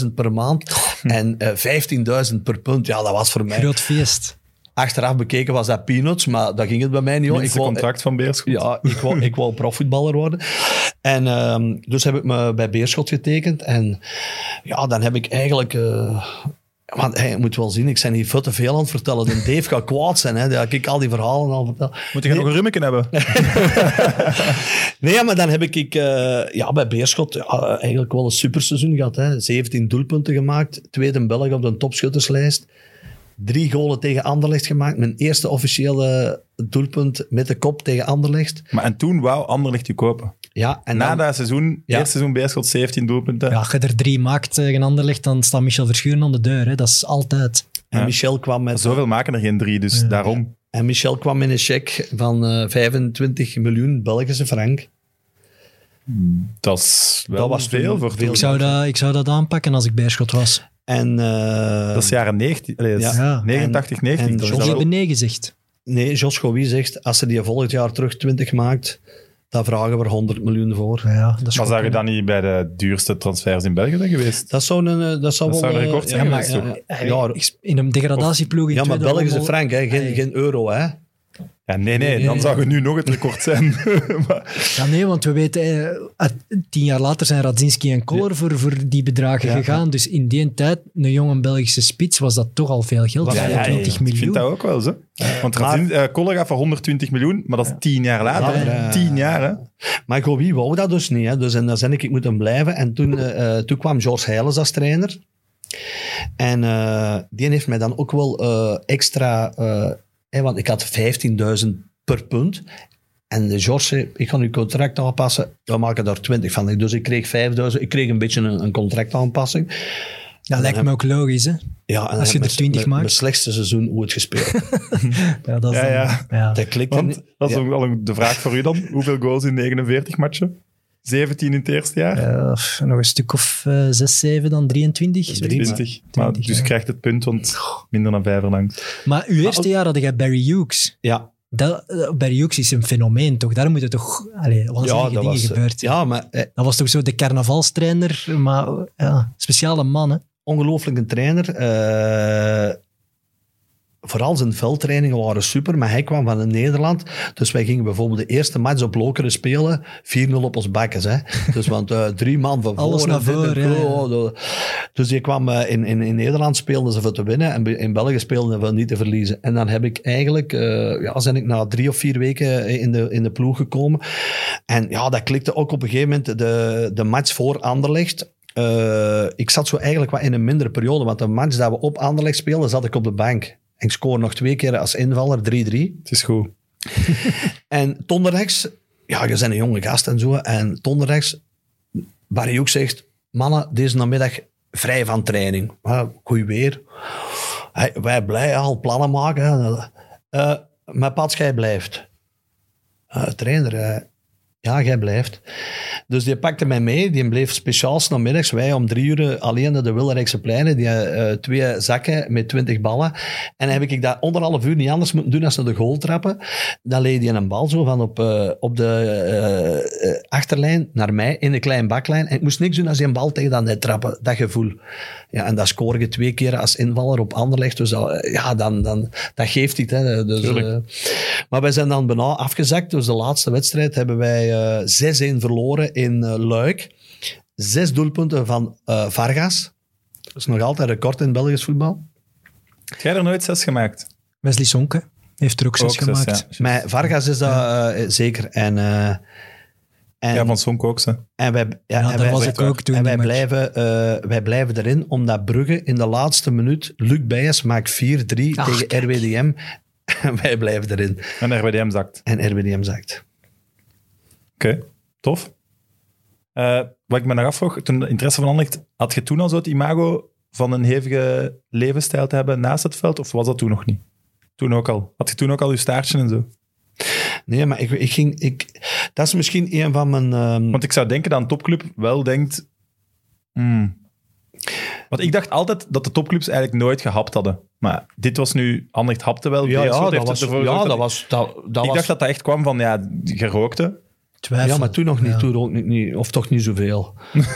60.000 per maand <laughs> en eh 15.000 per punt. Ja, dat was voor mij... Groot feest. Achteraf bekeken was dat peanuts, maar dat ging het bij mij niet. hoor. Minste wou- contract van Beerschot. ja, ik wou, <laughs> ik wou profvoetballer worden. En ehm, dus heb ik me bij Beerschot getekend. En ja, dan heb ik eigenlijk... eh, want hey, je moet wel zien, ik ben hier veel te veel aan het vertellen. De Dave gaat kwaad zijn, hè, dat ik al die verhalen al vertel. Moet je nog een rummetje hebben? <laughs> Nee, maar dan heb ik, ik eh, ja, bij Beerschot eigenlijk wel een superseizoen gehad. Hè. 17 doelpunten gemaakt, tweede Belg op de topschutterslijst. Drie golen tegen Anderlecht gemaakt. Mijn eerste officiële doelpunt met de kop tegen Anderlecht. Maar en toen wou Anderlecht je kopen. Ja, en Na dan, dat seizoen, Ja. eerste seizoen Beerschot, 17 doelpunten. Ja, als je er drie maakt tegen Anderlecht, dan staat Michel Verschuren aan de deur. Hè. Dat is altijd. en Ja. Michel kwam met... Zoveel maken er geen drie, dus daarom. En Michel kwam met een cheque van eh, 25 miljoen Belgische frank. Dat is wel Dat was veel voor veel. Ik zou, dat, ik zou dat aanpakken als ik Beerschot was. En, eh, Dat is jaren 90, allee, dat is Ja. 89, 90. en wel- hebben nee gezegd. Nee, Jos Gouy zegt, als ze die volgend jaar terug 20 maakt, dan vragen we er 100 miljoen voor. Ja, dat Maar zou je dan niet bij de duurste transfers in België zijn geweest? Dat zou, een, eh, dat zou Dat wel... zou een eh, record zijn ja, geweest, maar- toch? ja, In een degradatieploeg in ja, maar Belgische frank, hè, geen, geen euro. Hè. Ja, nee, nee, Nee, dan zou je nu nog het record zijn. <laughs> maar, Ja, nee, want we weten, eh, tien jaar later zijn Radzinski en Koller voor, voor die bedragen Ja. gegaan. Dus in die tijd, een jonge Belgische spits, was dat toch al veel geld. Ja, ja, ja, 25 ik miljoen. vind dat ook wel zo. Want Razin, eh, Koller gaat voor 120 miljoen, maar dat is tien jaar later. Ja, ja. Tien jaar, hè? Maar Gouy wou dat dus niet. Hè. Dus, en dan zei ik, ik moet hem blijven. En toen, eh, toen kwam George Heijlens als trainer. En eh, die heeft mij dan ook wel eh, extra... hè, want ik had 15.000 per punt. En de George zei, ik ga uw contract aanpassen. We maken daar 20 van. Dus ik kreeg 5.000. Ik kreeg een beetje een, een contractaanpassing. Dat lijkt me ook logisch, hè? Ja, en Als je er 20 mijn- maakt. Mijn slechtste seizoen ooit gespeeld. <laughs> Ja, dat is Ja, dan- ja. ja. Dat Want niet. dat is Ja. ook wel de vraag voor u dan. Hoeveel goals in 49 matchen? 17 in het eerste jaar? Eh, nog een stuk of eh 6, 7 dan 23. zoiets. 20. Maar 20, dus ja. je krijgt het punt, want minder dan vijf erlangs. Maar uw eerste jaar had jij Barry Hughes. Ja, Dat, eh, Barry Hughes is een fenomeen, toch? Daar moeten toch allee, waanzinnige ja, dat dingen was... gebeurd. Ja, maar... eh, Dat was toch zo de carnavalstrainer, maar ja, speciale man, hè? ongelooflijk een trainer. Eh, vooral zijn veldtrainingen waren super, maar hij kwam van Nederland. Dus wij gingen bijvoorbeeld de eerste match op Lokeren spelen, 4-0 op ons bakkes. Hè. Dus want eh, drie man van Alles voren, naar ja, de- Dus kwam eh, in, in, in Nederland speelden ze voor te winnen en in België speelden ze voor niet te verliezen. En dan heb ik eigenlijk, eh, ja, zijn ik na drie of vier weken in de, in de ploeg gekomen. En ja, dat klikte ook op een gegeven moment de, de match voor Anderlecht. Ik zat zo eigenlijk wat in een mindere periode, want de match dat we op Anderlecht speelden, zat ik op de bank. En ik scoor nog twee keer als invaller, 3-3. Het is goed. <laughs> En Tonderrechts, ja, je bent een jonge gast en zo. En Tonderrechts, Barry ook zegt, mannen, deze namiddag vrij van training. Goed weer. Hey, wij blij al plannen maken. hè. Eh, maar Pat, jij blijft. Eh, trainer, eh, ja, jij blijft. Dus die pakte mij mee. Die bleef speciaal namiddags. Wij om drie uur alleen naar de Wilderijkse pleinen. Die eh, twee zakken met twintig ballen. En dan heb ik dat anderhalf uur niet anders moeten doen als naar de goal trappen. Dan leed hij een bal zo van op, eh, op de eh, achterlijn naar mij in de kleine baklijn. En ik moest niks doen als hij een bal tegen dat net trappen. Dat gevoel. Ja, en dat scoor je twee keer als invaller op Anderlecht. Dus dat, ja, dan, dan, dat geeft iets. Hè. Dus, maar wij zijn dan bijna afgezakt. Dus de laatste wedstrijd hebben wij eh 6-1 verloren in eh, Luik. Zes doelpunten van eh, Vargas. Dat is nog altijd record in Belgisch voetbal. Heb jij er nooit zes gemaakt? Wesley Sonke heeft er ook zes Ook zes, gemaakt. ja. Maar Vargas is dat eh, zeker. En, eh, en, Ja, van Sonk ook, ze. en wij, ja, Ja, en dat wij, was ik ook toen. en wij blijven, eh, wij blijven erin, omdat Brugge in de laatste minuut, Luc Bijers maakt 4-3 Ach, tegen kijk. RWDM. En <laughs> wij blijven erin. En RWDM zakt. En RWDM zakt. Oké, tof. Eh, wat ik me nog afvroeg, toen interesse van Anderlecht, had je toen al zo het imago van een hevige levensstijl te hebben naast het veld, of was dat toen nog niet? Toen ook al. Had je toen ook al je staartje en zo? Nee, maar ik, ik ging... Ik, dat is misschien een van mijn... ehm, Want ik zou denken dat een topclub wel denkt... hmm. Want ik dacht altijd dat de topclubs eigenlijk nooit gehapt hadden. Maar dit was nu... Anderlecht hapte wel. ja, dat was, ja, dat dat- was... Dat, dat Ik was dacht dat dat echt kwam van, ja, gerookte. Twijfel. Ja, maar toen nog niet. Ja. Toen ook niet, niet. Of toch niet zoveel. <laughs>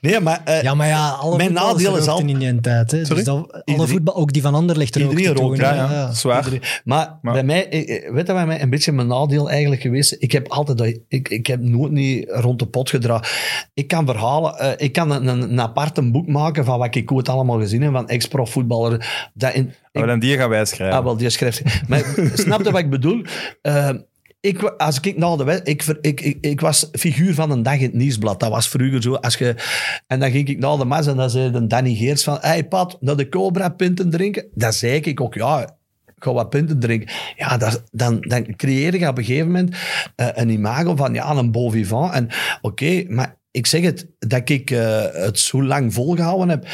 nee, maar... eh, Ja, maar ja, alle Mijn voetballers nadeel is al- in die tijd. Hè. Sorry? Dus dat, alle Iedereen- voetbal, ook die van Anderlecht rookten Iedereen rookt. Ja, ja, zwaar. Iedereen- Maar, Maar- bij mij, eh, eh, weet je wat mij een beetje mijn nadeel eigenlijk geweest? Ik heb altijd, dat- ik, ik heb nooit niet rond de pot gedraaid. Ik kan verhalen, eh, ik kan een, een, een apart een boek maken van wat ik ooit allemaal gezien heb van ex-prof voetballer. Dat in, Maar dan die gaan wij schrijven. Ah, wel, die schrijft. Maar <laughs> snap je wat ik bedoel? Ik, als ik naar de ik, ik, ik, ik was figuur van een dag in het nieuwsblad. Dat was vroeger zo. Als je, en dan ging ik naar de mas en dan zei de Danny Geers van hey Pat, dat de Cobra pinten drinken. Dat zei ik ook, ja, ik ga wat punten drinken. Ja, dat, dan, dan creëer je op een gegeven moment eh, een imago van ja, een bon vivant. En oké, maar ik zeg het, dat ik eh, het zo lang volgehouden heb.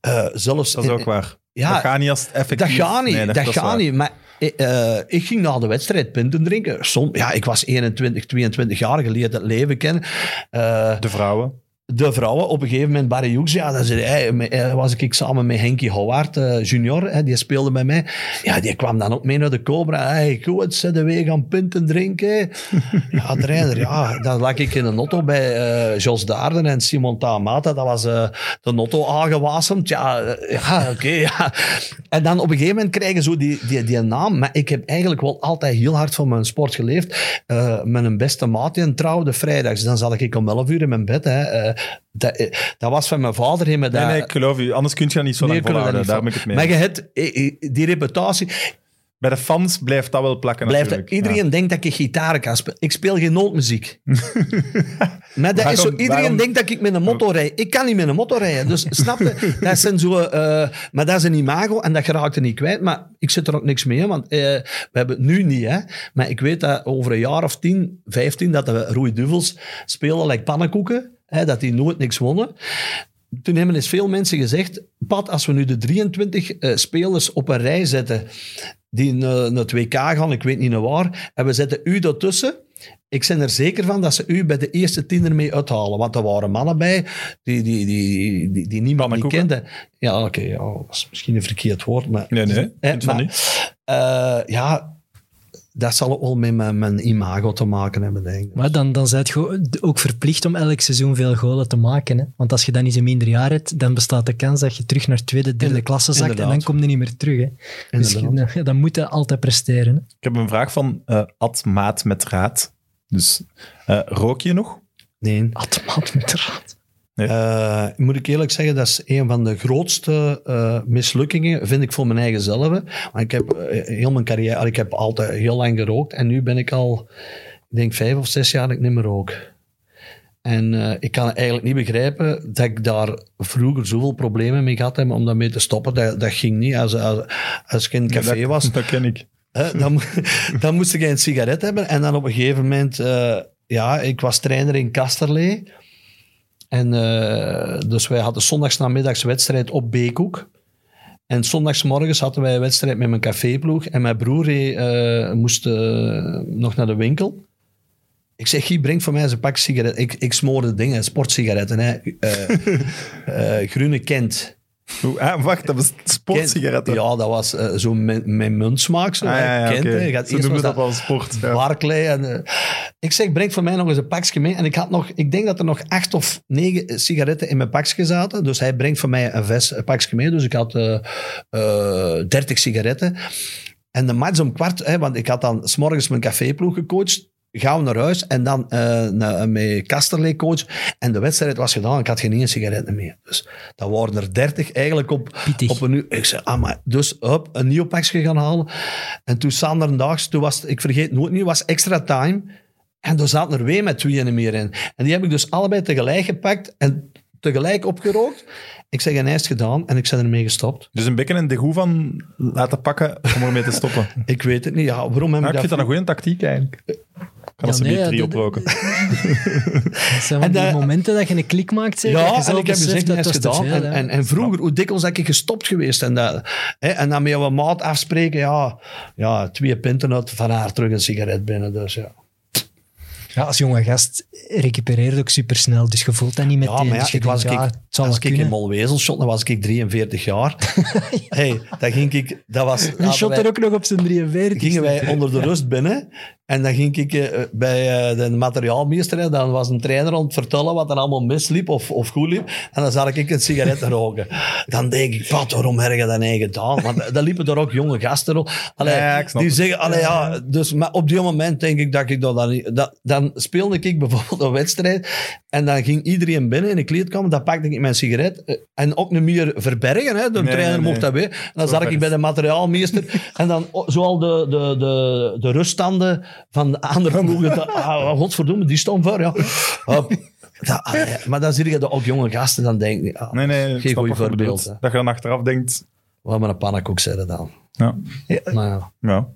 eh, zelfs dat is ook waar. Ja, dat gaat niet als effectief... dat gaat niet, Nee, dat, is gaat niet. Maar eh, ik ging na de wedstrijd punten drinken. Som, ja, ik was 21, 22 jaar, geleerd het leven kennen. Eh, De vrouwen. de vrouwen, op een gegeven moment, Barry Hoeks, ja, dan zei eh, was ik samen met Henkie Howard, eh, junior, die speelde bij mij. Ja, die kwam dan ook mee naar de Cobra. Hey, goed, de weer gaan punten drinken. <laughs> ja, trainer, ja, dan lag ik in een auto bij eh, Jos Daarden en Simon Tamata. Dat was eh, de auto aangewasemd. Ja, eh, ja oké, ja. En dan op een gegeven moment krijgen zo die, die, die naam. Maar ik heb eigenlijk wel altijd heel hard van mijn sport geleefd. Eh, met een beste maat die trouwde vrijdags. Dan zat ik om 11 uur in mijn bed. Hè. Eh, dat, eh, dat was van mijn vader. Me Nee, dat- nee, ik geloof u. Anders kun je dat niet zo Nee, lang volhouden. Daar ben ik het mee. Maar je hebt die reputatie. Bij de fans blijft dat wel plakken Blijft, iedereen denkt dat ik gitaar kan spelen. Ik speel geen nootmuziek. <laughs> maar dat is zo, iedereen waarom- denkt dat ik met een motto rijd. Ik kan niet met een motto rijden. Dus <laughs> snap je? Dat zijn zo, eh, maar dat is een imago en dat geraakt er niet kwijt. Maar ik zit er ook niks mee, want eh, we hebben het nu niet. Hè. Maar ik weet dat over een jaar of 10, 15, dat de Roei Duvels spelen like pannenkoeken. Hè, dat die nooit niks wonnen. Toen hebben eens veel mensen gezegd, Pat, als we nu de 23 eh, spelers op een rij zetten die naar naar het WK gaan, ik weet niet naar waar, en we zetten u daartussen, ik ben er zeker van dat ze u bij de eerste tien ermee uithalen. Want er waren mannen bij die, die, die, die, die niemand niet kende. Ja, oké, ja, dat is misschien een verkeerd woord, maar... Nee, nee, Eh, van maar, niet. eh, ja, dat zal ook wel met mijn, mijn imago te maken hebben, denk ik. Maar dan, dan zijn het ook verplicht om elk seizoen veel golen te maken. Hè? Want als je dan eens een minder jaar hebt, dan bestaat de kans dat je terug naar tweede, derde klasse zakt en dan kom je niet meer terug. Hè? Dus je- Inderdaad. dan, moet je altijd presteren. Hè? Ik heb een vraag van eh Ad Maat met Raad. Dus eh, rook je nog? Nee. Automaat met de raad. Eh, moet ik eerlijk zeggen, dat is een van de grootste eh, mislukkingen, vind ik voor mijn eigen zelf. Want ik heb eh, heel mijn carrière, ik heb altijd heel lang gerookt en nu ben ik al, ik denk vijf of zes jaar dat ik niet meer rook. En ik kan eigenlijk niet begrijpen dat ik daar vroeger zoveel problemen mee gehad heb om daarmee te stoppen. Dat, dat ging niet. Als, als, als ik in een café dat, was, Dat ken ik. Dan, <laughs> dan moest ik een sigaret hebben. En dan op een gegeven moment, ja, ik was trainer in Kasterlee. En eh, dus wij hadden zondagsnamiddags wedstrijd op Beekhoek. En zondagsmorgens hadden wij een wedstrijd met mijn caféploeg. En mijn broer eh, moest eh, nog naar de winkel. Ik zeg, Guy, breng voor mij eens een pak sigaretten. Ik, ik smoorde dingen, sportsigaretten. Hè. <laughs> Groene Kent. Ah, wacht, dat was sportsigaretten. Ja, dat was eh, zo met muntsmaak. Zo, Ah, ja, ja, Kent. Je gaat Ze noemen dat wel sport. Ja. Barclay. En, eh, ik zeg, breng voor mij nog eens een pakje mee. En ik had nog, ik denk dat er nog acht of negen sigaretten in mijn pakje zaten. Dus hij brengt voor mij een, ves, een pakje mee. Dus ik had eh eh, 30 sigaretten. En de match om kwart, hè, want ik had dan s'morgens mijn caféploeg gecoacht. Gaan we naar huis en dan eh naar, met Kasterlee coach. En de wedstrijd was gedaan. Ik had geen één sigaret meer. Dus dat waren er 30 eigenlijk op, op een uur. Ik zei, ah, maar, dus hup, een nieuw pakje gaan halen. En toen Sanderdaags, toen was, ik vergeet nooit niet, was extra time. En er zaten er weer met tweeën meer in. En die heb ik dus allebei tegelijk gepakt en tegelijk opgerookt. Ik zeg, en hij is het gedaan en ik ben ermee gestopt. Dus een beetje een degoe van laten pakken om ermee te stoppen. <laughs> Ik weet het niet. Ja, waarom heb vind dat dat... een goede tactiek eigenlijk. Kan Ja, ze nee, drie oproken. <laughs> Dat zijn En die dat- momenten dat je een klik maakt. Zeg, dat je Ja, en ik heb echt dat dat is gedaan. En, en, en vroeger, hoe dikwijls heb ik gestopt geweest. En, dat, hè, en dan met jouw maat afspreken, ja, ja, twee pinten uit van haar terug een sigaret binnen. Dus ja. Ja, als jonge gast recupereert ook supersnel, dus je voelt dat niet meteen. Ja, maar ja, dus ik was, ja, ik, als ik in. Molwezel shot, dan was ik 43 jaar. <laughs> hey, dan ging ik, dat was... Shot er ook nog op zijn 43. gingen wij onder de rust binnen. En dan ging ik eh, bij eh, de materiaalmeester. Dan was een trainer aan het vertellen wat er allemaal misliep of, of goed liep. En dan zag ik een sigaret <laughs> roken. Dan denk ik, wat, waarom heb je dat niet gedaan? Want dan liepen er ook jonge gasten op. Allee, Ja, ik snap die het. zeggen, allee, ja, dus, maar op die moment denk ik dat ik dat dan niet... Dat, dan speelde ik bijvoorbeeld een wedstrijd. En dan ging iedereen binnen in de kleedkamer. Dan pakte ik mijn sigaret. eh, En ook niet meer verbergen. Hè. De Nee, trainer nee, mocht dat weer. En dan zat ik bij de materiaalmeester. <laughs> en dan o- zoal de, de, de, de ruststanden van de andere <laughs> ploegen. dat- Ah, godverdomme, die stond voor. Ja. Dat, ah, ja, maar dan zie je dat ook jonge gasten. Dan denk ah, Nee, nee, geen goed je voorbeeld. Dat je dan achteraf denkt, Wat maar een pannenkoek zetten dan. ja, Maar ja, ja.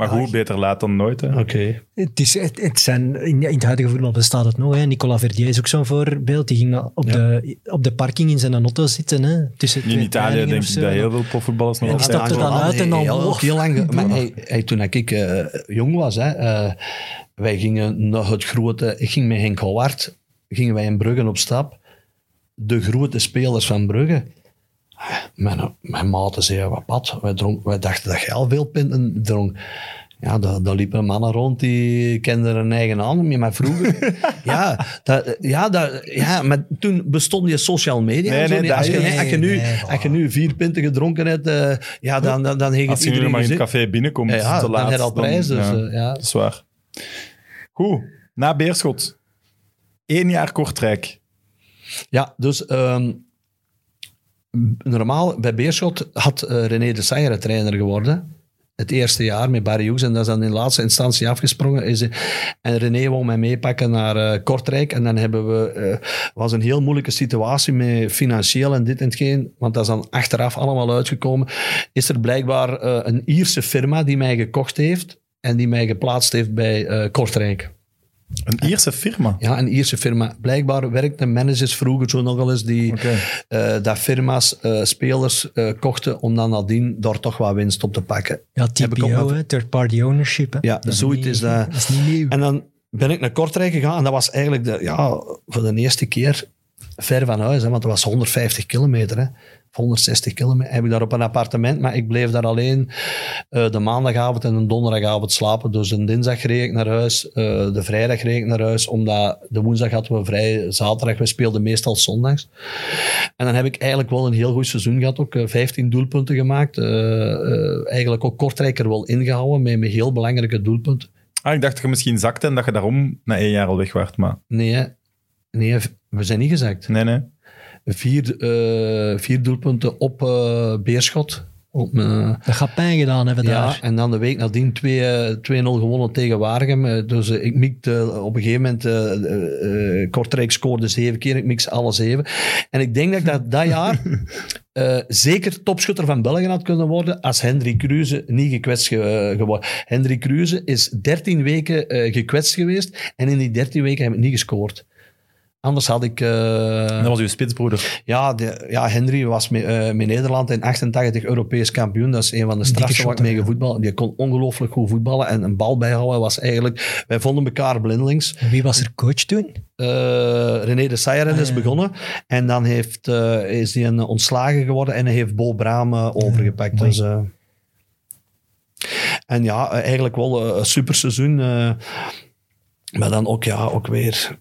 Maar goed, beter laat dan nooit. Hè. oké. Het is, het, het zijn, in, in het huidige voetbal bestaat het nog. Hè. Nicolas Verdier is ook zo'n voorbeeld. Die ging op, Ja. de, op de parking in zijn auto zitten. Hè, tussen In Italië denk ik dat heel veel profvoetballers nog altijd... stapte dan uit en dan- Heel, heel lang. <laughs> Maar toen ik eh, jong was, hè, eh, wij gingen naar het grote... Ik ging met Henk Howard, gingen wij in Brugge op stap. De grote spelers van Brugge. Mijn, mijn maten zeiden, wat pad. Wij, dronk, wij dachten dat jij al veel pinten dronk. Ja, daar, daar liepen mannen rond die kenden een eigen niet. Maar vroeger... <laughs> ja, dat, ja, dat, ja, maar toen bestond je social media. Nee, nee, als, je, is- als, je nu, als je nu vier pinten gedronken hebt, eh, ja, dan, dan, dan heeft Als je nu maar in het café binnenkomt, Ja, ja, te dan laat. heb je al prijs, dus, ja, eh, ja. Dat is waar. Goed, na Beerschot. Eén jaar Kortrijk. Ja, dus ehm, normaal bij Beerschot had eh, René de Sayer trainer geworden. Het eerste jaar met Barry Hughes. En dat is dan in laatste instantie afgesprongen. Is, en René wou mij meepakken naar eh, Kortrijk. En dan hebben we... eh was een heel moeilijke situatie met financieel en dit en hetgeen. Want dat is dan achteraf allemaal uitgekomen. Is er blijkbaar een Ierse firma die mij gekocht heeft. En die mij geplaatst heeft bij Kortrijk. Een Ierse firma. Ja, een Ierse firma. Blijkbaar werkten managers vroeger zo nogal eens die eh, dat firma's eh, spelers eh, kochten om dan nadien daar toch wat winst op te pakken. Ja, Heb ik ook TPO, met- third party ownership. Hè. Ja, dat zoiets niet- is dat. Dat is niet nieuw. En dan ben ik naar Kortrijk gegaan en dat was eigenlijk de, ja, voor de eerste keer ver van huis, hè, want het was 150 kilometer. Hè. Of 160 kilometer. Heb ik daar op een appartement, maar ik bleef daar alleen eh, de maandagavond en de donderdagavond slapen. Dus een dinsdag reed ik naar huis, eh, de vrijdag reed ik naar huis, omdat de woensdag hadden we vrij, zaterdag, we speelden meestal zondags. En dan heb ik eigenlijk wel een heel goed seizoen gehad, ook eh, 15 doelpunten gemaakt. Eh, eh, eigenlijk ook Kortrijker wel ingehouden, met, met heel belangrijke doelpunten. Ah, ik dacht dat je misschien zakte en dat je daarom na één jaar al weg werd, maar Nee, nee, we zijn niet gezakt. nee, nee. Vier, eh, vier doelpunten op eh, Beerschot. Op, eh, Dat gaat pijn gedaan hebben ja, daar. en dan de week nadien 2 eh, 2-0 gewonnen tegen Waregem. Dus ik mikte op een gegeven moment, Kortrijk scoorde zeven keer, ik mix alle zeven. En ik denk dat ik dat, dat jaar <laughs> zeker topschutter van België had kunnen worden als Hendrik Kruse niet gekwetst ge- geworden. Hendrik Kruse is 13 weken eh, gekwetst geweest en in die 13 weken heb ik niet gescoord. Anders had ik... eh, Dat was uw spitsbroeder. ja, de, ja, Henry was met, eh, met Nederland in 88 Europees kampioen. Dat is een van de strafste waar ik mee gevoetbald. Die kon ongelooflijk goed voetballen en een bal bijhouden was eigenlijk... Wij vonden elkaar blindelings. Wie was er coach toen? Eh, René de Sayeren Ah, is ja. begonnen en dan heeft, eh, is hij een ontslagen geworden en hij heeft Bo Braam eh, overgepakt. Dus, eh, en ja, eh, eigenlijk wel eh, een super seizoen. eh, maar dan ook, ja, ook weer...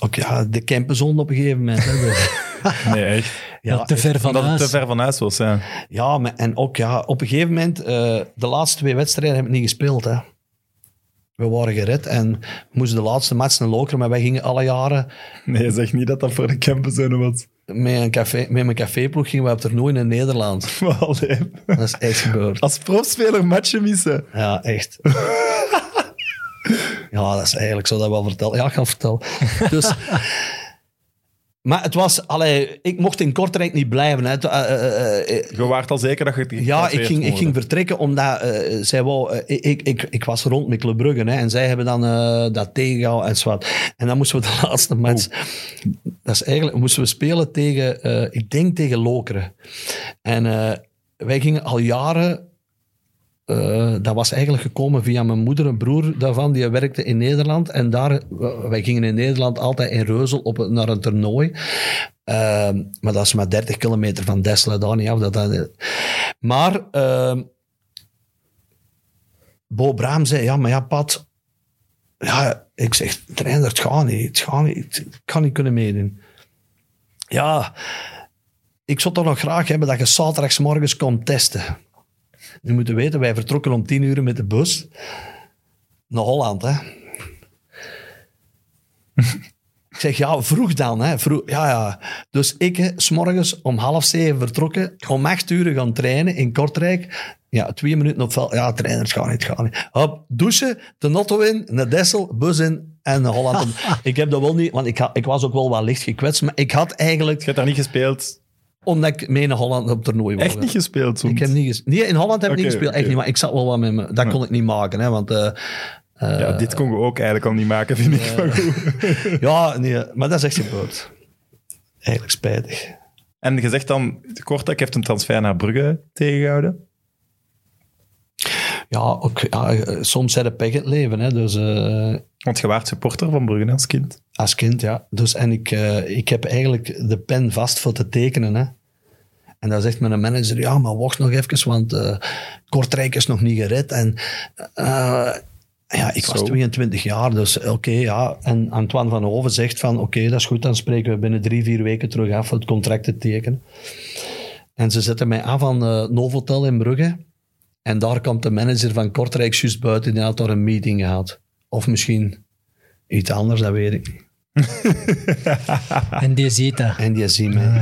Ook ja, de campenzone op een gegeven moment. Hè, dus- <laughs> Nee, echt. Ja, te ver van Omdat het huis. te ver van huis was, ja. Ja, maar, en ook ja, op een gegeven moment, eh, de laatste twee wedstrijden heb ik niet gespeeld. Hè. We waren gered en moesten de laatste match naar Lokeren, maar wij gingen alle jaren Nee, zeg niet dat dat voor de campenzone was. met, een café, met mijn caféploeg gingen we op toernooi in Nederland. <laughs> Maar. Dat is echt gebeurd. Als profspeler matchen missen. Ja, echt. <laughs> ja, dat is eigenlijk zo dat wel vertellen. Ja, ik ga vertellen. Dus, <laughs> maar het was, allee, ik mocht in Kortrijk niet blijven. Hè. Eh, eh, eh, Je waart al zeker dat je het Ja, ik ging, ik ging vertrekken omdat zij wou, ik, ik, ik was rond met Club Brugge hè, en zij hebben dan dat tegengehouden en zo wat. En dan moesten we <laughs> de laatste match, dat is eigenlijk, moesten we spelen tegen, ik denk tegen Lokeren. En wij gingen al jaren, eh, dat was eigenlijk gekomen via mijn moeder, een broer daarvan, die werkte in Nederland. En daar, wij gingen in Nederland altijd in Reuzel op, naar een toernooi. Ehm, maar dat is maar 30 kilometer van Desselen, daar niet af. Dat, dat, maar ehm, Bo Braam zei, ja, maar ja, Pat... Ja, ik zeg, trainer, het gaat niet. Het gaat niet. Ik kan niet kunnen meedoen. Ja, ik zou toch nog graag hebben dat je zaterdagsmorgens komt testen. Nu moeten we weten, wij vertrokken om tien uur met de bus naar Holland, hè. <laughs> Ik zeg, ja, vroeg dan. Hè. Vroeg, ja, ja. Dus ik, hè, s'morgens om half zeven vertrokken, om acht uur gaan trainen in Kortrijk. Ja, twee minuten op veld. Ja, trainers gaan niet, gaan niet. Hop, douchen, de Notto in, naar Dessel, bus in en naar Holland. <laughs> ik heb dat wel niet, want ik, ik was ook wel wat licht gekwetst, maar ik had eigenlijk, Je hebt daar niet gespeeld. Omdat ik mee naar Holland op toernooi wilde. Echt niet gespeeld soms. Ik heb niet ges- Nee, in Holland heb ik niet gespeeld, echt niet, maar ik zat wel wat met me. Dat kon ik niet maken, hè, want... eh, Ja, dit kon je ook eigenlijk al niet maken, vind ik. Maar goed. <laughs> ja, nee, maar dat is echt gebeurd. Eigenlijk spijtig. En je zegt dan, Kortrijk heeft een transfer naar Brugge tegengehouden. Ja, ook, ja, eh, soms zijn de pech het leven. Hè. Dus, eh, Want je waart supporter van Brugge als kind. Als kind, ja. Dus, en ik, eh, ik heb eigenlijk de pen vast voor te tekenen. Hè. En dan zegt mijn manager, ja, maar wacht nog even, want eh, Kortrijk is nog niet gered. En eh, ja, ik was Zo. 22 jaar, dus oké, ja. En Antoine van Hoven zegt van, oké, dat is goed, dan spreken we binnen drie, vier weken terug af voor het contract te tekenen. En ze zetten mij af aan eh Novotel in Brugge. En daar komt de manager van Kortrijk juist buiten, die had daar een meeting gehad. Of misschien iets anders, dat weet ik niet. <laughs> En die ziet dat. En die zien mij.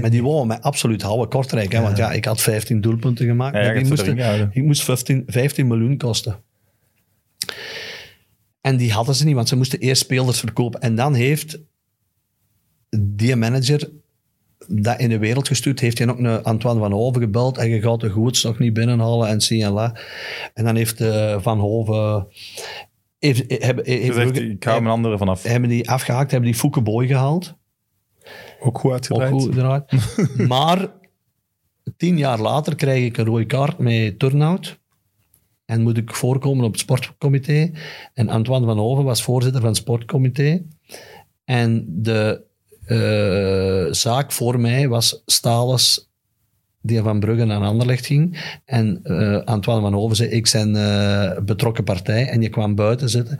Maar die wou mij absoluut houden, Kortrijk. Hè? Want ja, ik had 15 doelpunten gemaakt. Ja, maar die moesten, ik moest 15, 15 miljoen kosten. En die hadden ze niet, want ze moesten eerst spelers verkopen. En dan heeft die manager dat in de wereld gestuurd. Heeft hij ook naar Antoine van Hoven gebeld. En je gaat de goods nog niet binnenhalen en zie en la. En dan heeft eh, Van Hoven... Heeft, hebben, zegt, Brugge- ik hou mijn anderen vanaf. hebben die afgehaakt, hebben die Fouke Boy gehaald. Ook goed Ook uitgedraaid. goed <laughs> maar tien jaar later krijg ik een rode kaart met turnout. En moet ik voorkomen op het sportcomité. En Antoine van Hoven was voorzitter van het sportcomité. En de eh, zaak voor mij was Stalens, die van Brugge naar Anderlecht ging. En eh, Antoine van Hoven zei, ik zijn eh, betrokken partij. En je kwam buiten zitten.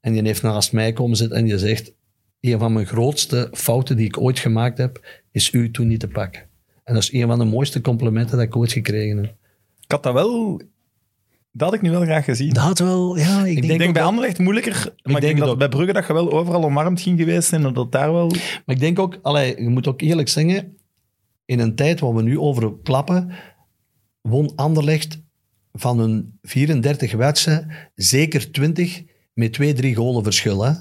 En die heeft naast mij komen zitten en je zegt, een van mijn grootste fouten die ik ooit gemaakt heb, is u toen niet te pakken. En dat is een van de mooiste complimenten dat ik ooit gekregen heb. Ik had dat wel... Dat had ik nu wel graag gezien. Dat had wel, ja, ik, denk, ik denk ook bij Anderlecht moeilijker, maar ik denk, denk dat ook. bij Brugge dat je wel overal omarmd ging geweest zijn en dat daar wel... Maar ik denk ook, allee, je moet ook eerlijk zeggen, in een tijd waar we nu over klappen, won Anderlecht van hun 34 wedstrijden zeker 20 met 2, 3 golen verschil. Hè?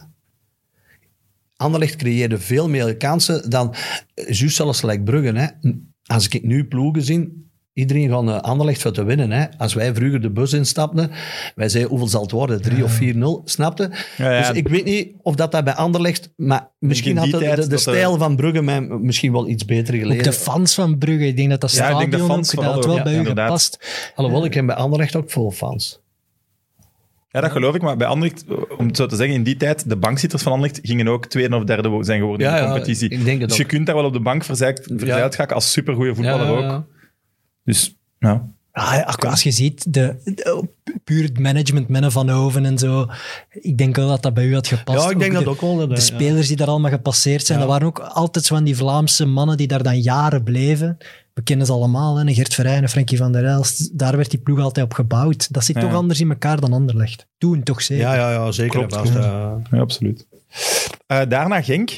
Anderlecht creëerde veel meer kansen dan, juist zelfs Brugge. Hè? Als ik nu ploegen zie, iedereen gaat naar Anderlecht voor te winnen. Hè? Als wij vroeger de bus instapten, wij zeiden hoeveel zal het worden? 3 of 4-0, snapte? Ja, ja. Dus ik weet niet of dat, dat bij Anderlecht, maar misschien had de, de, er- stijl van Brugge mij misschien wel iets beter ook geleden. de fans van Brugge, ik denk dat dat ik stadion denk de fans ook, dat had wel bij ja, u inderdaad. gepast. Alhoewel, ik heb bij Anderlecht ook veel fans. Ja, dat geloof ik, maar bij Anderlecht, om het zo te zeggen, in die tijd, de bankzitters van Anderlecht gingen ook tweede of derde zijn geworden Ja, in de ja, competitie. ik denk het dus je kunt daar wel op de bank verzeild, verzeild gaan als supergoeie voetballer Ja, ook. Dus, ja. Ah, als je ziet, de, de- puur het management, Menne van Hoven en zo, ik denk wel dat dat bij u had gepast. Ja, ik denk de, dat ook wel. dat- De ja. spelers die daar allemaal gepasseerd zijn, Ja. dat waren ook altijd zo van die Vlaamse mannen die daar dan jaren bleven. We kennen ze allemaal, hè? Gert Verheyen, en Frankie van der Elst. Daar werd die ploeg altijd op gebouwd. Dat zit Ja. toch anders in elkaar dan Anderlecht. Toen toch zeker. Ja, ja, ja, zeker. Klopt, klopt. ja. ja, absoluut. Eh, daarna Genk.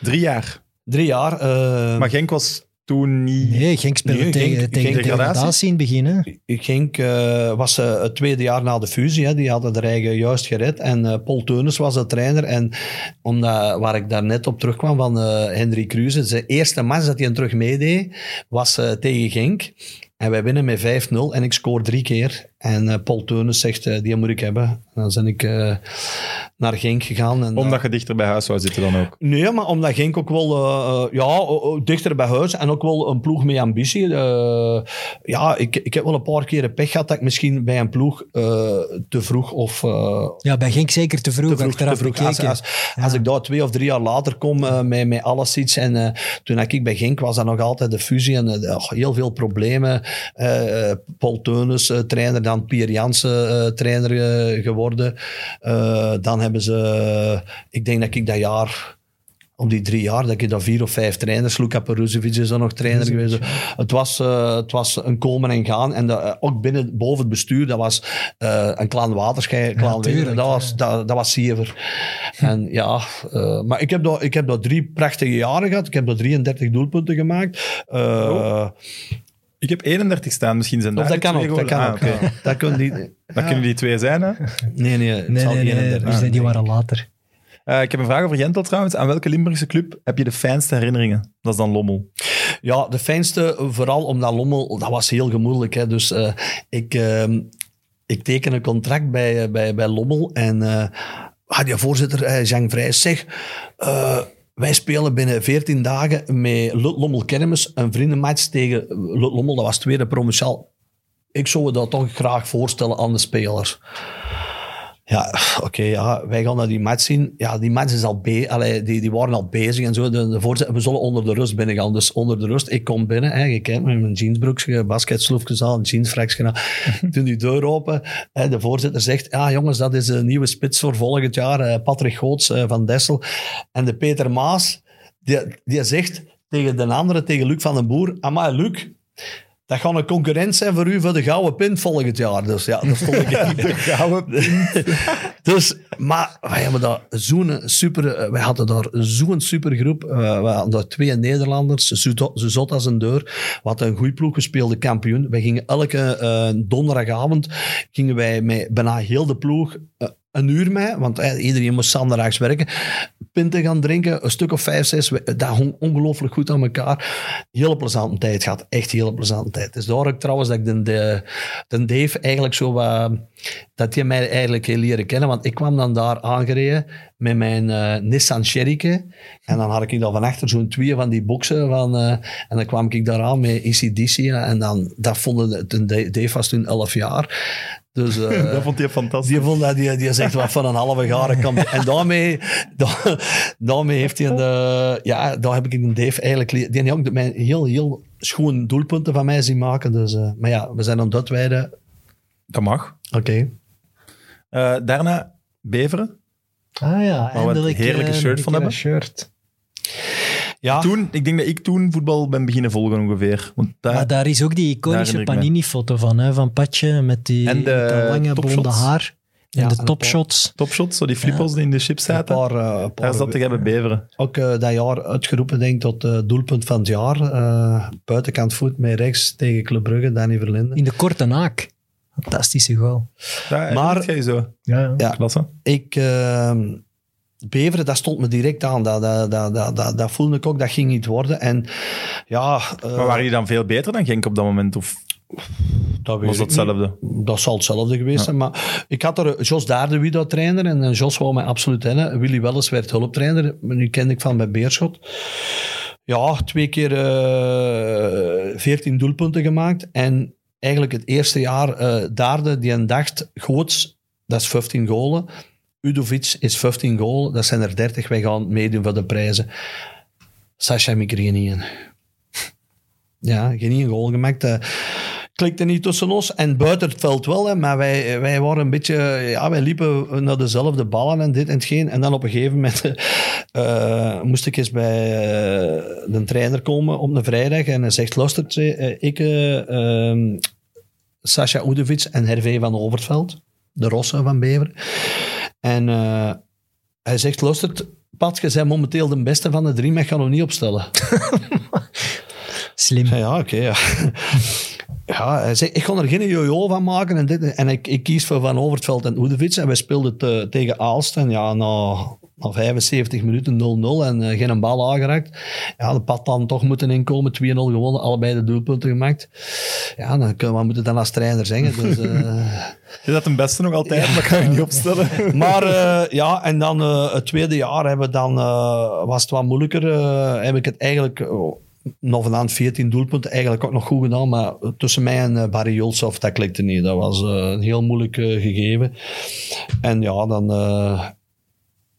Drie jaar. Drie jaar. eh, Maar Genk was toen niet... Nee, Genk speelde Nee, tegen, Genk- tegen Genk degradatie. in het begin. Hè? Genk eh, was eh, het tweede jaar na de fusie. Hè. Die hadden de eigen juist gered. En eh, Paul Teunis was de trainer. En omdat, waar ik daar net op terugkwam van Henry Kruse. Zijn eerste match dat hij hem terug meedeed, was tegen Genk. En wij winnen met 5-0 en ik scoor drie keer. En eh, Paul Teunis zegt, eh, die moet ik hebben. En dan ben ik eh, naar Genk gegaan. En, Omdat je dichter bij huis zou zitten dan ook. Nee, maar omdat Genk ook wel ja, dichter bij huis en ook wel een ploeg met ambitie. Eh, ja, ik, ik heb wel een paar keer pech gehad dat ik misschien bij een ploeg eh, te vroeg of eh, Ja, bij Genk zeker te vroeg, te vroeg, te vroeg. Als, als, als ik daar twee of drie jaar later kom met, met alles iets. En eh, toen ik bij Genk was, dat nog altijd de fusie en oh, heel veel problemen. Eh, Paul Teunis, trainer, dan Pierre Jansen, eh, trainer eh, geworden. Eh, dan hebben ze, ik denk dat ik dat jaar om die drie jaar, dat ik daar vier of vijf trainers, Luka Peruzovic is dan nog trainer geweest. Het was, het was een komen en gaan. En dat, ook binnen, boven het bestuur, dat was een waterschei, klaan tuurlijk, winnen. dat, ja. was, dat, dat was zever. En ja, maar ik heb, daar, ik heb daar drie prachtige jaren gehad. Ik heb daar 33 doelpunten gemaakt. Eh, Ik heb 31 staan, misschien zijn of daar dat kan die ook, dat kan ook. Ah, oké. ja. Dat kunnen die, Dat kunnen die twee zijn, hè? nee, nee, het Nee, zal nee, nee, 31 dus zijn, die denk waren later. Eh, ik heb een vraag over Jentel trouwens. Aan welke Limburgse club heb je de fijnste herinneringen? Dat is dan Lommel. Ja, de fijnste, vooral omdat Lommel, dat was heel gemoedelijk. Hè. Dus eh, ik, ehm, ik teken een contract bij, eh, bij, bij Lommel en eh ah, die voorzitter, eh, Jean Vrijs, zegt... eh, wij spelen binnen 14 dagen met Lommel Kermis een vriendenmatch tegen Lommel. Dat was tweede provinciaal. Ik zou dat toch graag voorstellen aan de spelers. Ja, oké, ja, wij gaan naar die match zien. Ja, die match is al be allee, die, die waren al bezig en zo. De, de voorzitter, we zullen onder de rust binnen gaan. Dus onder de rust, ik kom binnen. Hè, je kijkt met mijn jeansbroekje, basketsloefjes aan, jeansfraksje aan. <laughs> Doe die deur open. Hè, de voorzitter zegt, ja jongens, dat is een nieuwe spits voor volgend jaar. eh, Patrick Goots eh, van Dessel. En de Peter Maas, die, die zegt tegen de andere, tegen Luc van den Boer, amai Luc, dat gaat een concurrent zijn voor u voor de gouden pint volgend jaar. Dus ja, dat stond ik <laughs> de gouden <laughs> dus, maar wij hebben daar zo'n super, eh, wij hadden daar zo'n supergroep. Uh, we hadden daar twee Nederlanders, zo zot als een deur. We hadden een goede ploeg gespeelde kampioen. Wij gingen elke eh, donderdagavond, gingen wij met bijna heel de ploeg eh, een uur mee, want iedereen moest zanderdaags werken, pinten gaan drinken, een stuk of vijf, zes, dat hong ongelooflijk goed aan elkaar. Hele plezante tijd gehad, echt hele plezante tijd. Dus daar ook trouwens dat ik de, de, de Dave eigenlijk zo wat, dat hij mij eigenlijk heel leren kennen, want ik kwam dan daar aangereden met mijn eh, Nissan Cherryke en dan had ik dan van achter zo'n twee van die boxen van, eh, en dan kwam ik daar aan met ACDC en dan, dat vonden de, Dave was toen 11 jaar Dus, <laughs> eh, Dat vond hij fantastisch. die, vond dat, die, die zegt wat van een halve garen kampioen. En daarmee, da- daarmee heeft hij een... eh, ja, daar heb ik een Dave eigenlijk... Die heeft ook mij heel, heel schoon doelpunten van mij zien maken. Dus, eh, maar ja, we zijn aan dat wijde. Dat mag. Oké. Eh, daarna Beveren. Ah ja, we een heerlijke shirt van hebben. een shirt. Ja, Toen, ik denk dat ik toen voetbal ben beginnen volgen ongeveer. Want daar, Maar daar is ook die iconische. Panini-foto van, hè, van Patje met die En de lange blonde haar. En Ja, de topshots. topshots, zo die flippers die in de chips een zaten. paar... eh, een Daar paar zat ik bij Beveren. Ook eh, dat jaar uitgeroepen, denk ik, tot eh, doelpunt van het jaar. Buitenkant voet met rechts tegen Club Brugge, Danny Verlinden. In de korte naak. Fantastische goal. Daar Maar- maar, ga je zo. Ja, ja. Ja. Klasse. Ik, eh, Beveren, dat stond me direct aan. Dat, dat, dat, dat, dat, dat voelde ik ook, dat ging niet worden. En ja... eh, Maar waren jullie dan veel beter dan Genk op dat moment? Of dat was dat ik niet. hetzelfde? Dat zal hetzelfde geweest zijn. Maar ik had er Jos Daardewido trainer en Jos wou mij absoluut kennen. Willy Welles werd hulptrainer. Nu kende ik van bij Beerschot. Ja, twee keer eh 14 doelpunten gemaakt. En eigenlijk het eerste jaar eh Daarde, die een dacht, Goots, dat is 15 golen. Udovic is 15 golen, dat zijn er 30. Wij gaan meedoen voor de prijzen. Sascha Mikrinien. Ja, geen goal gemaakt. eh klikte niet tussen ons. En buiten het veld wel, hè, maar wij, wij waren een beetje... Ja, wij liepen naar dezelfde ballen en dit en hetgeen. En dan op een gegeven moment <laughs> eh, moest ik eens bij eh, de trainer komen op een vrijdag. En hij zegt, luister, ik, eh ehm, Sascha Udovic en Hervé van Overveld, de Rossen van Bever. En eh, hij zegt, luister, Pat, je bent momenteel de beste van de drie, maar ik ga nog niet opstellen. <laughs> Slim. Ja, oké. ja. <laughs> ja, hij zei, ik ga er geen jojo van maken. En, dit, en ik, ik kies voor Van Overtveld en Oedevic. En wij speelden te- tegen Aalst. En ja, na, na 75 minuten 0-0 en eh, geen bal aangeraakt. Ja, de pad dan toch moeten inkomen. 2-0 gewonnen, allebei de doelpunten gemaakt. Ja, dan kunnen we moeten dan als trainer zeggen. Dus, eh, <laughs> Is dat een beste nog altijd? Dat kan je niet opstellen. <laughs> maar eh, ja, en dan eh, het tweede jaar hebben dan, eh, was het wat moeilijker. eh, heb ik het eigenlijk uh, nog van 14 doelpunten eigenlijk ook nog goed gedaan. Maar tussen mij en eh, Barry Julshoff, dat klikte niet. Dat was eh, een heel moeilijk eh, gegeven. En ja, dan eh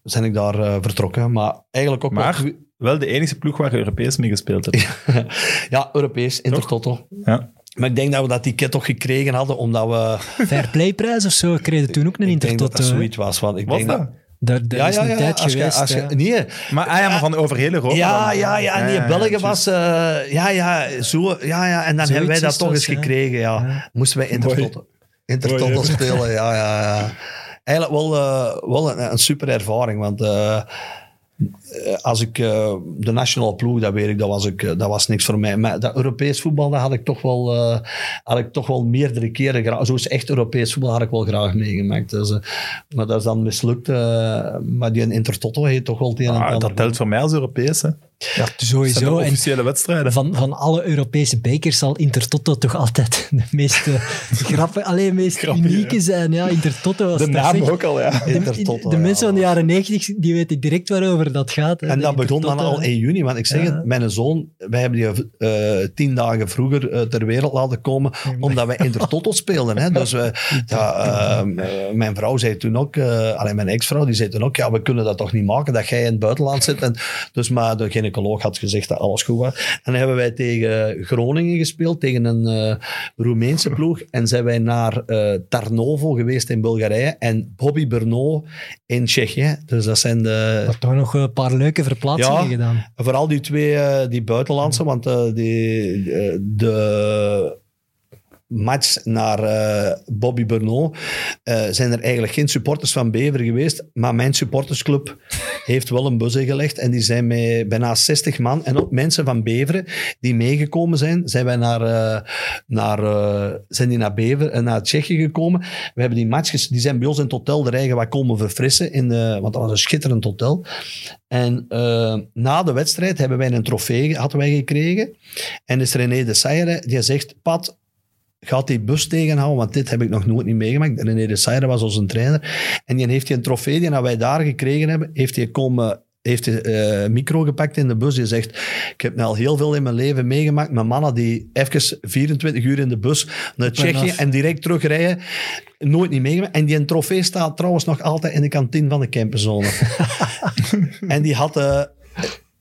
ben ik daar eh, vertrokken. Maar eigenlijk ook Maar wel- wel de enige ploeg waar je Europees mee gespeeld hebt. <laughs> ja, Europees, Intertoto. Ja. Maar ik denk dat we dat ticket toch gekregen hadden, omdat we... <laughs> Fair Play prijs of zo kreeg je toen ook een Ik denk dat Intertoto. dat zoiets was. Want ik Was denk dat? dat... Daar, daar Ja, is ja, een ja. tijd als je, geweest. als je, hè. nee, Maar, ah ja, maar van over heel Europa Ja, dan. ja, ja. Nee, ja, België was... eh, ja, ja, zo, ja, ja. En dan hebben wij dat toch eens gekregen, ja. Ja. Moesten wij Intertoto, Intertoto spelen, ja, ja, ja. Eigenlijk wel, eh, wel een, een super ervaring, want... eh, eh, als ik de nationale ploeg, dat weet ik, dat was, ik, dat was niks voor mij. Maar dat Europees voetbal, dat had ik toch wel, had ik toch wel meerdere keren graag. Zoals echt Europees voetbal had ik wel graag meegemaakt. Dus, maar dat is dan mislukt. maar die Intertoto heeft toch wel het een en Ah, ander. dat telt voor mij als Europees. Hè. Ja, sowieso. En officiële wedstrijden. van, van alle Europese bekers zal Intertoto toch altijd <laughs> de meest uh, grappige, alleen meest unieke zijn. Ja, Intertoto was De naam ook al, ja. De, Intertoto, de ja. mensen van de jaren 90 die weten direct waarover dat gaat. hè. En dat begon dan al in juni. Want ik zeg Ja. het, mijn zoon, wij hebben die eh, tien dagen vroeger eh, ter wereld laten komen, omdat wij Intertoto speelden. Hè. Dus <laughs> ja, eh, eh, mijn vrouw zei toen ook, eh, alleen mijn ex-vrouw, die zei toen ook, ja, we kunnen dat toch niet maken, dat jij in het buitenland zit. En, dus maar de gynaecoloog had gezegd dat alles goed was. En dan hebben wij tegen Groningen gespeeld, tegen een eh, Roemeense ploeg. En zijn wij naar eh, Tarnovo geweest in Bulgarije en Bobby Brno in Tsjechië. Dus dat zijn de... Maar toch nog een paar leuke verplaatsingen Ja. gedaan. Vooral die twee, eh, die buitenlandse, want die, de match naar eh, Bobby Bernot eh, zijn er eigenlijk geen supporters van Bever geweest, maar mijn supportersclub <laughs> heeft wel een bus ingelegd en die zijn met bijna 60 man en ook mensen van Beveren die meegekomen zijn, zijn wij naar, eh, naar, zijn die naar Bever en naar Tsjechië gekomen. We hebben die matches, die zijn bij ons in het hotel de eigen wat komen verfrissen, in de, want dat was een schitterend hotel. En na de wedstrijd hebben wij een trofee hadden wij gekregen. En is René de Seyre, die zegt, Pat, gaat die bus tegenhouden, want dit heb ik nog nooit niet meegemaakt. René de Seyre was onze trainer. En die heeft die een trofee die wij daar gekregen hebben, heeft hij komen heeft de eh, micro gepakt in de bus. Die zegt, ik heb nu al heel veel in mijn leven meegemaakt met mannen die even 24 uur in de bus naar Tsjechië en direct terugrijden. Nooit niet meegemaakt. En die een trofee staat trouwens nog altijd in de kantine van de campenzone. <laughs> en die had... eh,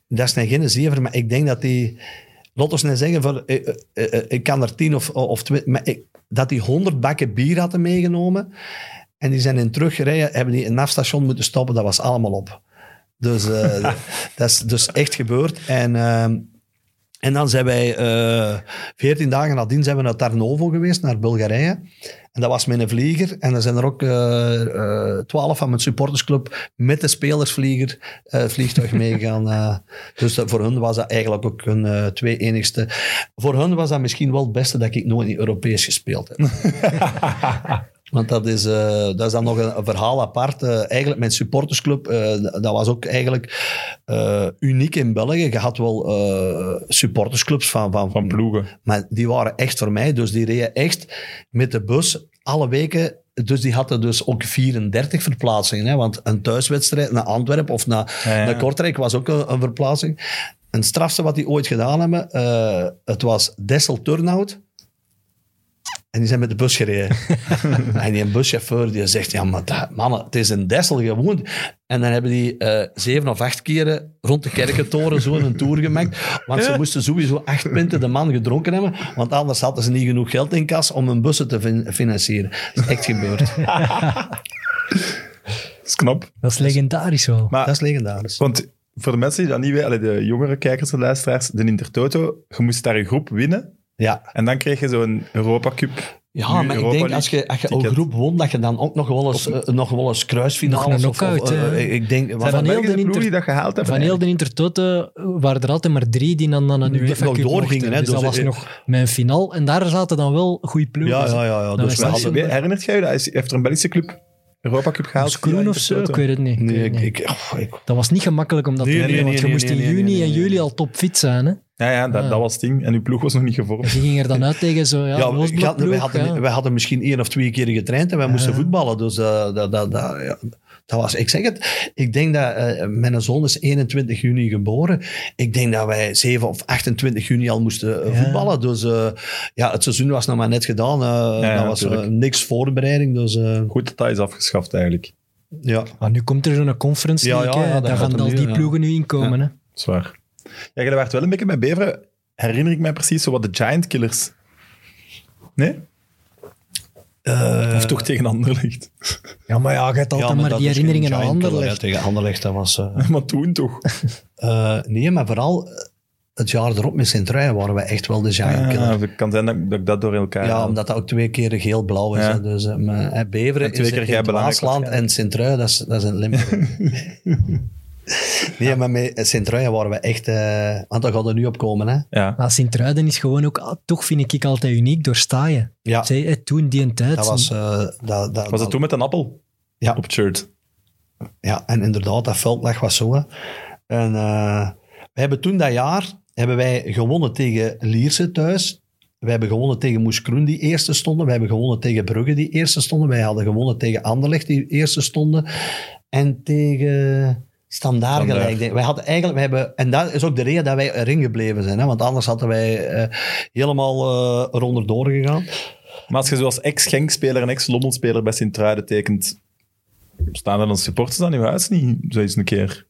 dat is geen zever, maar ik denk dat die... Laat ons niet zeggen, voor, eh, eh, eh, ik kan er tien of, of twee... Maar ik, dat die honderd bakken bier hadden meegenomen. En die zijn in teruggereden, hebben die een afstation moeten stoppen. Dat was allemaal op. Dus <laughs> dat is dus echt gebeurd. En, ehm, en dan zijn wij eh, veertien dagen nadien zijn we naar Tarnovo geweest, naar Bulgarije. En dat was een vlieger. En dan zijn er ook eh, eh, twaalf van mijn supportersclub met de spelersvlieger vliegtuig <laughs> meegegaan. dus voor hun was dat eigenlijk ook hun twee enigste. Voor hun was dat misschien wel het beste dat ik nooit in Europees gespeeld heb. <laughs> Want dat is, eh, dat is dan nog een, een verhaal apart. Eh, eigenlijk mijn supportersclub, eh, dat was ook eigenlijk uniek in België. Je had wel supportersclubs van, van, Van ploegen. maar die waren echt voor mij. Dus die reden echt met de bus alle weken. Dus die hadden dus ook 34 verplaatsingen. Hè? Want een thuiswedstrijd naar Antwerpen of naar, Ja, ja. naar Kortrijk was ook een, een verplaatsing. En het strafste wat die ooit gedaan hebben, het was Dessel Turnhout. En die zijn met de bus gereden. <laughs> en die buschauffeur die zegt, ja maar dat, mannen, het is een Dessel gewoon. En dan hebben die eh, zeven of acht keren rond de kerkentoren zo een tour gemaakt. Want ze moesten sowieso acht punten de man gedronken hebben. Want anders hadden ze niet genoeg geld in kas om hun bussen te fin- financieren. Dat is echt gebeurd. <laughs> Dat is knap. Dat is legendarisch wel. Maar, Dat is legendarisch. want voor de mensen die dat niet weten, de jongere kijkers en luisteraars, de Intertoto, je moest daar een groep winnen. Ja, En dan kreeg je zo'n Europa Cup. ja Nu maar ik denk als je, als je een ticket. groep won, dat je dan ook nog wel eens, eh, nog wel eens kruisfinales... Nog een of- of, eh, ik denk, Van dat heel de die dat gehaald hebben? Van heel de Intertoto waren er altijd maar drie die dan naar een UEFA nog doorgingen, hè. Dus dat Dus, was eh, nog mijn finaal. En daar zaten dan wel goede ploegen. Ja, ja, ja. ja. Dus we hadden... Herinnert jij je dat? Is- Heeft er een Belgische club Europa Cup gehaald? Via of zo, ik weet het niet. Nee, ik, ik, oh, ik- Dat was niet gemakkelijk om dat Nee, te nee, doen, want je moest in juni en juli al topfit zijn. Hè? Ja, ja dat, Ah. dat was het ding. En uw ploeg was nog niet Je gevormd. ging er dan uit tegen zo, ja, Ja, we, hadden, wij, ploeg, hadden, ja. wij hadden misschien één of twee keer getraind en wij moesten voetballen. Dus eh, dat, dat, dat, ja, dat was, ik zeg het, ik denk dat eh, mijn zoon is 21 juni geboren. Ik denk dat wij 7 of 28 juni al moesten eh, Ja. voetballen. Dus eh, ja, het seizoen was nog maar net gedaan. eh, ja, dat was eh, niks voorbereiding. Dus eh, Goed dat dat is afgeschaft eigenlijk. ja. Maar nu komt er zo'n conference Ja, league, daar gaan al die ja. ploegen nu inkomen. Hè? Zwaar. Ja, jij werd wel een beetje bij Beveren. Herinner ik mij precies zo wat de Giant Killers. Nee? Eh, of toch tegen Anderlecht? <laughs> Ja, maar ja, je hebt altijd maar, die herinneringen aan Anderlecht. Tegen Anderlecht, dat was... eh, <laughs> maar toen toch? <laughs> eh, nee, maar vooral het jaar erop met Sint-Truiden waren wij echt wel de giant killer. Ah, het kan zijn dat, dat ik dat door elkaar Ja, omdat dat ook twee keer geel-blauw is. Ja. hè. Dus, eh, maar, Beveren En twee is keer in Waasland en. Sint-Truiden, dat is, dat is in Limburg. Nee, maar met Sint-Truiden waren we echt... eh, want daar gaat er nu op komen, hè. Ja. Maar Sint-Truiden is gewoon ook, ah, toch vind ik altijd uniek door staaien. Ja, Zij, hè, toen, die een tijd. dat was... eh, dat, dat, Was het dat- toen met een appel? Ja. Op het shirt. Ja, en inderdaad, dat veldlag was zo. Hè. En eh, we hebben toen dat jaar hebben wij gewonnen tegen Lierse thuis. We hebben gewonnen tegen Moes Kroen, die eerste stonden. We hebben gewonnen tegen Brugge, die eerste stonden. Wij hadden gewonnen tegen Anderlecht, die eerste stonden. En tegen Standaard gelijk. Wij hadden eigenlijk, wij hebben, en dat is ook de reden dat wij erin gebleven zijn. Hè? Want anders hadden wij eh, helemaal eh eronder doorgegaan. Maar als je zoals ex-Genk-speler en ex-Lommelspeler bij Sint-Truiden tekent, staan er dan supporters aan uw huis niet zo eens een keer?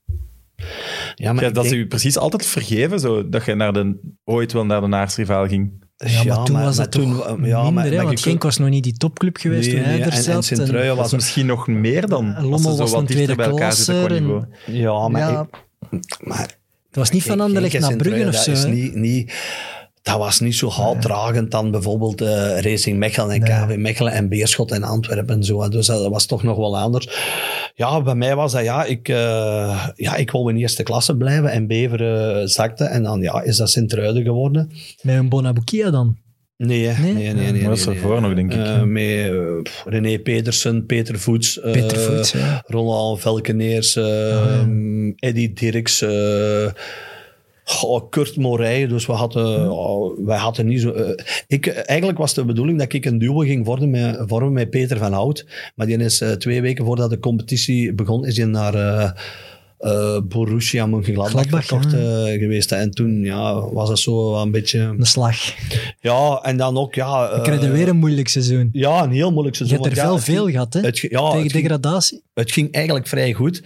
Ja, maar Ja, dat ze denk- u precies altijd vergeven, zo, dat je naar de, ooit wel naar de naarsrivaal ging. Ja, maar toen was het toch toen- ja, minder, maar- hè, want Genk was nog niet die topclub geweest Nee, toen hij nee, er en- en zat. Sint-Truiden Dat was is misschien nog meer dan. En als ze Lommel zo was wat tweede klasser en-. Ja, maar ja, maar het was niet van Anderlecht en naar Brugge of Sint-Truiden, zo. Dat, is hè. niet, niet, dat was niet zo houtdragend dan bijvoorbeeld eh, Racing Mechelen en Nee. KV Mechelen en Beerschot en Antwerpen en zo. Dus dat was toch nog wel anders. Ja, bij mij was dat ja, ik, eh, ja, ik wou in eerste klasse blijven en Beveren zakte. En dan ja, is dat Sint-Truiden geworden. Met een Bonabukia dan. Nee. Nee? nee, nee. nee, dat is nee, ervoor nog, denk ik. Eh, met eh, pff, René Petersen, Peter Voets, eh, Peter Voets, ja. Roland Velkeneers, eh, Eddie Dirks, eh, goh, Kurt Morij. Dus we hadden, oh, wij hadden niet zo... eh, ik, eigenlijk was de bedoeling dat ik een duo ging vormen met, vormen met Peter van Hout. Maar die is eh, twee weken voordat de competitie begon, is hij naar... eh, eh, Borussia Mönchengladbach Gladbach, verkocht ja. eh, geweest. En toen ja, was dat zo een beetje... Een slag. Ja, en dan ook... Ja, We krijgen eh, weer een moeilijk seizoen. Ja, een heel moeilijk Je seizoen. hebt er veel ja, veel ging- gehad, hè? Het, ge- ja, Tegen het ging, degradatie. het ging eigenlijk vrij goed.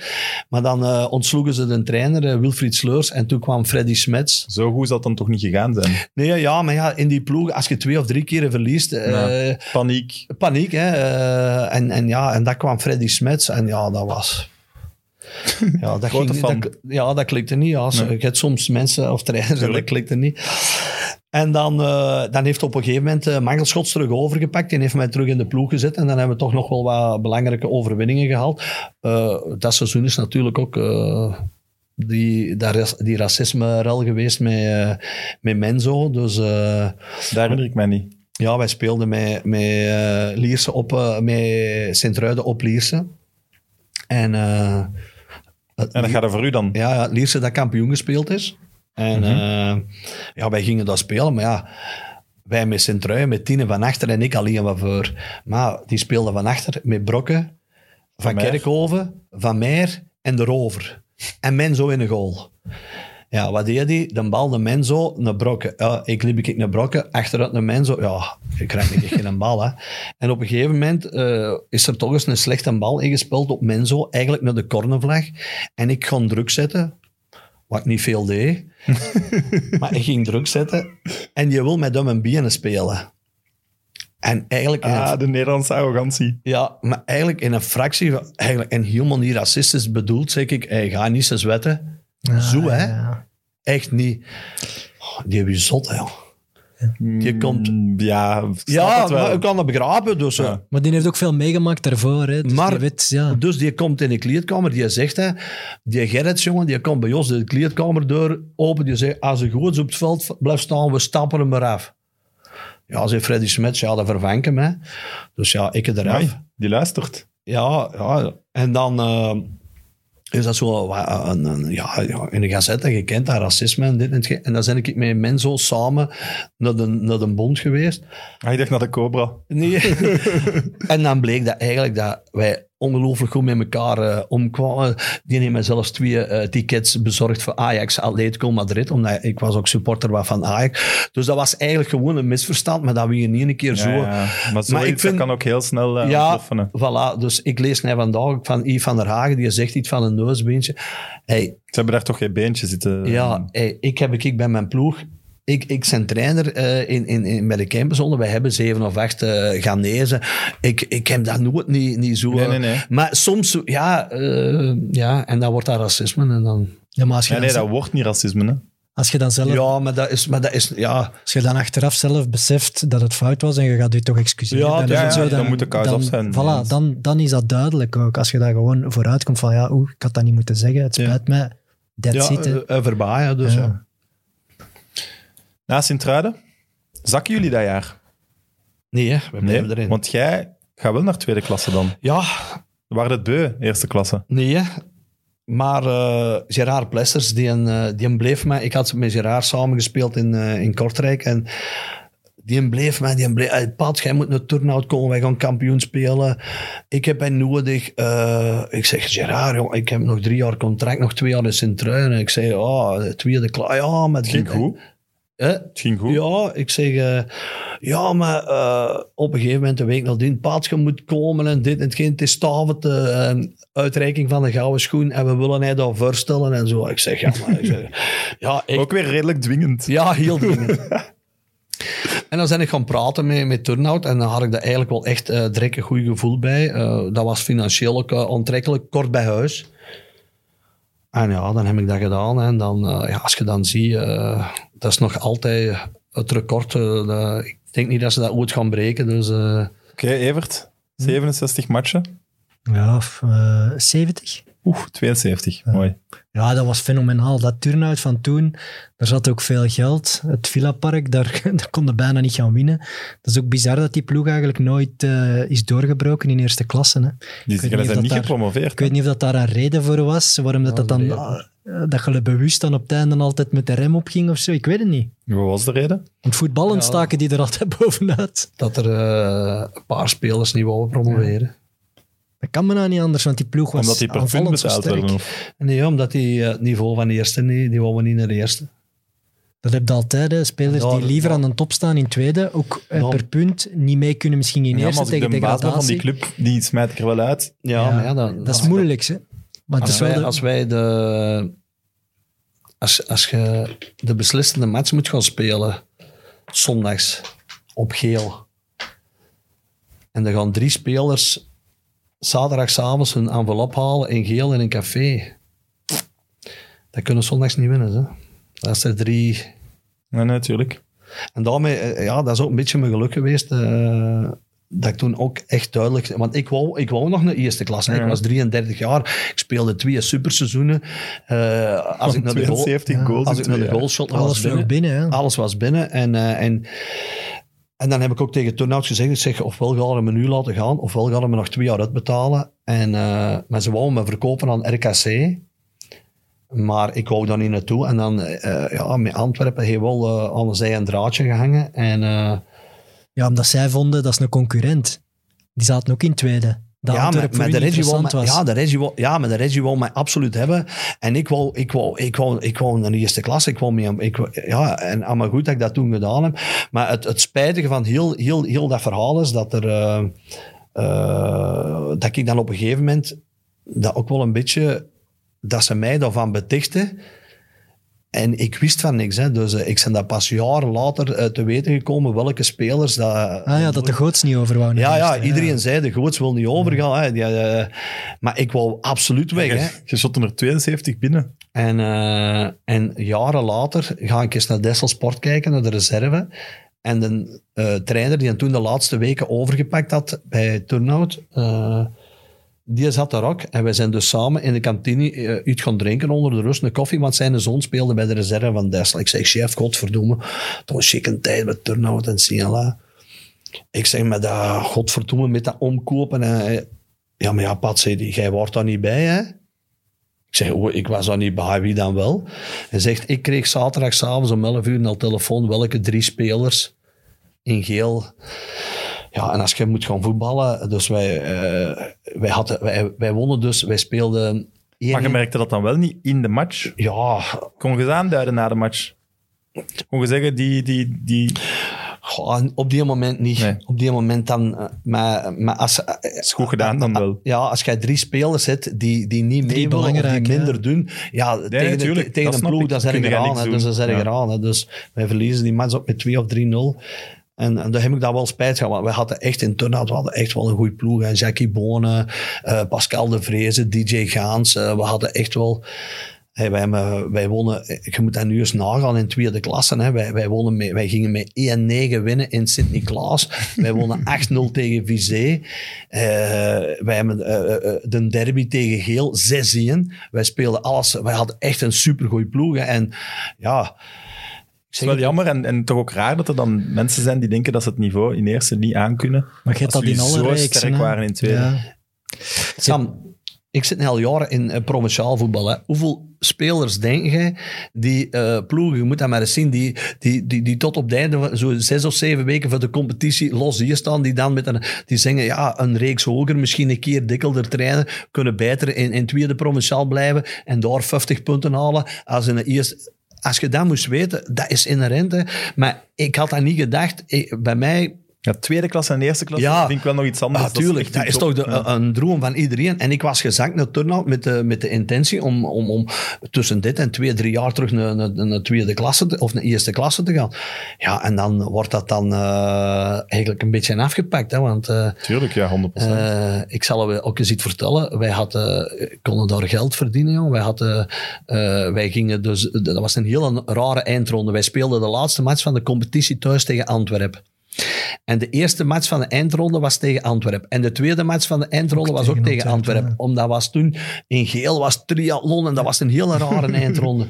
Maar dan eh, ontsloegen ze de trainer, Wilfried Sleurs, en toen kwam Freddy Smets. Zo goed zal het dan toch niet gegaan zijn? Nee, ja, maar ja, in die ploeg, als je twee of drie keren verliest... eh, Ja. Paniek. Paniek, hè. eh, en, en ja, en dat kwam Freddy Smets. En ja, dat was... <laughs> Ja, dat, ging, dat, ja, dat klikte niet. Ja. Nee. Je hebt soms mensen of trainers en dat klikte niet. En dan, eh, dan heeft op een gegeven moment uh, Mangelschots terug overgepakt. Die heeft mij terug in de ploeg gezet. En dan hebben we toch nog wel wat belangrijke overwinningen gehaald. Eh, dat seizoen is natuurlijk ook... die, dat die racisme-rel geweest met, met Menzo. Dus Daar herinner ik mij niet. ja, wij speelden met, met Lierse op, met Sint-Truiden op Lierse. En, En dat gaat er voor u dan. ja, ja, Lierse dat kampioen gespeeld is. En eh, ja, wij gingen dat spelen, maar ja, wij met Sint-Truiden, met Tine van achter en ik alleen wat voor. Maar die speelden van achter met Brokken, Van, Meijer. Kerkhoven, Van Meer en de Rover. En Menzo in de goal. Ja, wat deed hij? De bal, de Menzo, naar Brokken. Ja, ik liep ik naar Brokken, achteruit naar Menzo. Ja, ik krijg niet echt geen bal. Hè. En op een gegeven moment eh, is er toch eens een slechte bal ingespeeld op Menzo, eigenlijk naar de cornervlag. En ik kon druk zetten, wat ik niet veel deed. <laughs> maar ik ging druk zetten. En je wil met hem en benen spelen. En eigenlijk... een- Ah, de Nederlandse arrogantie. ja, maar eigenlijk in een fractie, eigenlijk, en helemaal niet racistisch bedoeld, zeg ik, hey, ga niet zo zwetten. Zo, hè? Ah, ja. Echt niet. Oh, die heb je zot, hè. Die komt... Mm, Ja, ik snap Ja, wel. maar ik kan dat begrijpen. Dus, Ja. Maar die heeft ook veel meegemaakt daarvoor. Hè. Dus Maar- die weet, ja. dus die komt in de kleedkamer, die zegt, hè, die Gerrits, jongen, die komt bij ons de kleedkamerdeur open, die zegt, als er goed op het veld blijft staan, we stappen hem eraf. Ja, zei Freddy Smets, ja, dat vervang ik hem, hè. Dus ja, ik eraf. Amai, die luistert. Ja, ja. En dan eh, is dat zo wa- een, een, ja, in de gazette, je kent dat racisme en dit en het. En dan ben ik met Menzo samen naar de, naar de bond geweest. Ah, ik dacht naar de Cobra. Nee. <laughs> en dan bleek dat eigenlijk dat wij ongelooflijk goed met elkaar eh, omkwamen. Die heeft mij zelfs twee eh, tickets bezorgd voor Ajax Atletico Madrid, omdat ik was ook supporter van Ajax. Dus dat was eigenlijk gewoon een misverstand, maar dat we niet een keer zo... Ja, ja. Maar zoiets Maar ik vind- dat kan ook heel snel uh, Ja, voilà. Dus ik lees net vandaag van Yves van der Hagen, die zegt iets van een neusbeentje. Hey, Ze hebben daar toch geen beentje zitten. ja, hey, ik heb ik bij mijn ploeg. Ik, ik ben trainer eh, in, in, in, bij de. Wij hebben zeven of acht uh, Ghanese. Ik, ik heb dat nooit niet, niet zo... Nee, nee, nee. Maar soms, zo- ja, eh, ja, en dan wordt dat racisme. En dan, ja, maar als je, Ja, nee, dan, dat wordt niet racisme. Hè. als, je dan zelf, ja, maar dat is... Maar dat is ja, als je dan achteraf zelf beseft dat het fout was en je gaat je toch excuseren, Ja, dan, ja, zo, dan moet de dan, af zijn. Voilà, dan, dan is dat duidelijk ook. Als je daar gewoon vooruit komt van, ja, oeh, ik had dat niet moeten zeggen, het spijt mij. That's ja it, eh, verbaaien. Dus, Ja. Na Sint-Truiden, zakken jullie dat jaar? Nee, hè, we blijven erin. want jij gaat wel naar tweede klasse dan. Ja, Waar het beu, eerste klasse. Nee, hè. maar eh Gerard Plessers, die, een, eh, die een bleef mij... Ik had met Gerard samengespeeld in, eh, in Kortrijk en die een bleef mij... Die een bleef, Pat, jij moet naar Turnhout komen, wij gaan kampioen spelen. Ik heb hij nodig. Ik zeg, Gerard, jong, ik heb nog drie jaar contract, nog twee jaar in Sint-Truiden. Ik zeg, oh, de tweede klaar. Ja, met ging goed. Hè? Het ging goed. Ja, ik zeg, eh, ja, maar eh, op een gegeven moment, een week nadien, Paatje moet komen en dit en hetgeen. Het is Tavet, de eh, uitreiking van de gouden schoen en we willen hij daar voorstellen en zo. Ik zeg, ja, maar ik zeg, ja, <laughs> ik, Ook weer redelijk dwingend. ja, heel dringend. <laughs> En dan ben ik gaan praten met, met Turnhout en dan had ik daar eigenlijk wel echt eh direct een goed gevoel bij. Dat was financieel ook aantrekkelijk, kort bij huis. En ja, dan heb ik dat gedaan. En dan, ja, als je dan ziet, dat is nog altijd het record. eh, dat- ik denk niet dat ze dat ooit gaan breken. Dus eh, Oké, Evert. 67 matchen. Ja, of, eh, 70. Oeh, 72. Mooi. Ja, dat was fenomenaal. Dat turnout van toen, daar zat ook veel geld. Het Villapark, daar, <laughs> daar konden bijna niet gaan winnen. Dat is ook bizar dat die ploeg eigenlijk nooit eh, is doorgebroken in eerste klasse. Hè. Die niet zijn niet daar- gepromoveerd. Ik weet niet of dat daar een reden voor was, waarom dat, dat dan... eh, Dat je bewust dan op het einde altijd met de rem opging of zo. Ik weet het niet. Wat was de reden? Want voetballen Ja. staken die er altijd <laughs> bovenuit. dat er eh, een paar spelers niet wouden promoveren. Dat kan me nou niet anders, want die ploeg was Omdat die per punt betaald werden. Nee, omdat die eh, het niveau van de eerste, nee, die wouden we niet naar de eerste. Dat heb je altijd, hè. spelers Ja, die liever ja. aan de top staan in tweede, ook eh, Ja. per punt niet mee kunnen misschien in eerste tegen de ben van die degradatie. club, die smijt ik er wel uit. Ja, Ja, maar ja, dat, Dat is moeilijk, hè. Maar Als wij, de- als wij de... Als, als je de beslissende match moet gaan spelen, zondags, op geel, en er gaan drie spelers zaterdagavond hun envelop halen in geel in een café, dat kunnen zondags niet winnen. Hè? Dat is er drie... Nee, natuurlijk. En daarmee, eh, ja, dat is ook een beetje mijn geluk geweest. eh, dat ik toen ook echt duidelijk... Want ik wou, ik wou nog naar eerste klas. Ik was 33 jaar. Ik speelde twee superseizoenen. Eh, als, ik naar de goal, 72 goals als ik naar de goalshot was alles vloog binnen. Alles was binnen. En, eh, en, en dan heb ik ook tegen Turnhout gezegd, zeg, ofwel gaan we me nu laten gaan, ofwel gaan we me nog twee jaar uitbetalen. En, eh, maar ze wouden me verkopen aan RKC. Maar ik wou daar niet naartoe. En dan, eh, ja, met Antwerpen heeft wel eh, aan zij een draadje gehangen. En Ja, omdat zij vonden, dat is een concurrent. Die zaten ook in tweede. Dat ja, maar de mij, was. ja, de Reggie wou, ja, maar de Reggie wou mij absoluut hebben. En ik wou, ik wou, ik wou, ik de eerste klas. Ik wou mee, ik, ja, en allemaal goed dat ik dat toen gedaan heb. Maar het, het spijtige van heel, heel, heel dat verhaal is dat er... eh, eh, dat ik dan op een gegeven moment... Dat ook wel een beetje... Dat ze mij daarvan betichten. En ik wist van niks. Hè. Dus eh, ik ben dat pas jaren later eh, te weten gekomen welke spelers... Dat, Ah ja, dat de goots niet over wou. ja, ja, iedereen zei de goots wil niet overgaan. Hè. Die, eh, maar ik wou absoluut weg. Hè. Je, shot er 72 binnen. En, eh, en jaren later ga ik eens naar Dessel Sport kijken, naar de reserve. En de eh, trainer die toen de laatste weken overgepakt had bij Turnhout, eh, die zat daar ook. En wij zijn dus samen in de kantine eh, iets gaan drinken onder de rust, een koffie, want zijn zoon speelde bij de reserve van Dessel. Ik zeg, chef, godverdomme, was chique tijd met Turnhout en CLA. Ik zeg, met dat godverdomme, met dat omkopen. En, ja, maar ja, Pat, zei jij wordt daar niet bij, hè? Ik zeg, oh, ik was daar niet bij, wie dan wel? Hij zegt, ik kreeg zaterdagavond om 11 uur al telefoon welke drie spelers in geel. Ja, en als je moet gaan voetballen, dus wij, eh, wij, hadden, wij, wij wonnen dus, wij speelden... Maar je merkte dat dan wel niet in de match. Ja, Kon je eens aanduiden na de match? Kon je zeggen, die... die, die... goh, op die moment niet. Nee. Op die moment dan... eh, Maar, maar als, is goed gedaan dan wel. Ja, als jij drie spelers hebt die, die niet mee willen of die minder ja. doen, ja, tegen, de- tegen dat een ploeg, ik. dat is erg aan. doen. Dus dat is erg Ja. aan. hè. Dus wij verliezen die match ook met 2 of 3-0. En, en daar heb ik daar wel spijt van, want we hadden echt in Turnhout, we hadden echt wel een goede ploeg. Hè. Jackie Bonen, eh, Pascal de Vreese, DJ Gaans. eh, we hadden echt wel... Hey, wij, wij wonnen, je moet dat nu eens nagaan in tweede klasse. Hè. Wij, wij, wonnen wij gingen met 1-9 winnen in Sint-Niklaas. <laughs> wij wonnen 8-0 tegen Vizé. Eh, wij hebben de derby tegen Geel 6-1. Wij speelden alles. Wij hadden echt een supergoeie ploeg. hè. En ja... Het is wel jammer en, en toch ook raar dat er dan mensen zijn die denken dat ze het niveau in eerste niet aankunnen. Maar je hebt Als dat in alle zo reeksen. sterk hè. waren in tweede. Ja. Sam, ik zit nu al jaren in eh, provinciaal voetbal. Hè. Hoeveel spelers denk jij die eh, ploegen, je moet dat maar eens zien, die, die, die, die tot op het einde, van zo zes of zeven weken voor de competitie los hier staan, die dan met een, die zeggen, ja, een reeks hoger, misschien een keer dikkelder trainen, kunnen beter in, in tweede provinciaal blijven en daar 50 punten halen als in de eerste... Als je dat moest weten, dat is inherent. Hè. Maar ik had dat niet gedacht. Bij mij Ja, tweede klas en eerste klas Ja. vind ik wel nog iets anders. Natuurlijk, echt dat is, toch de, Ja. een droom van iedereen. En ik was gezakt naar Turnhout met de, met de intentie om, om, om tussen dit en twee, drie jaar terug naar, naar, naar tweede klasse te- of naar eerste klasse te gaan. Ja, en dan wordt dat dan eh, eigenlijk een beetje afgepakt. Hè, want eh, Tuurlijk, ja, 100%. eh, ik zal u ook eens iets vertellen. Wij hadden, konden daar geld verdienen. Jongen. Wij, hadden, eh, wij gingen dus, dat was een hele rare eindronde. Wij speelden de laatste match van de competitie thuis tegen Antwerpen. En de eerste match van de eindronde was tegen Antwerpen. En de tweede match van de eindronde Ook was ook tegen Antwerpen, Antwerpen. Omdat was toen in geel was triathlon en dat was een hele rare <laughs> eindronde.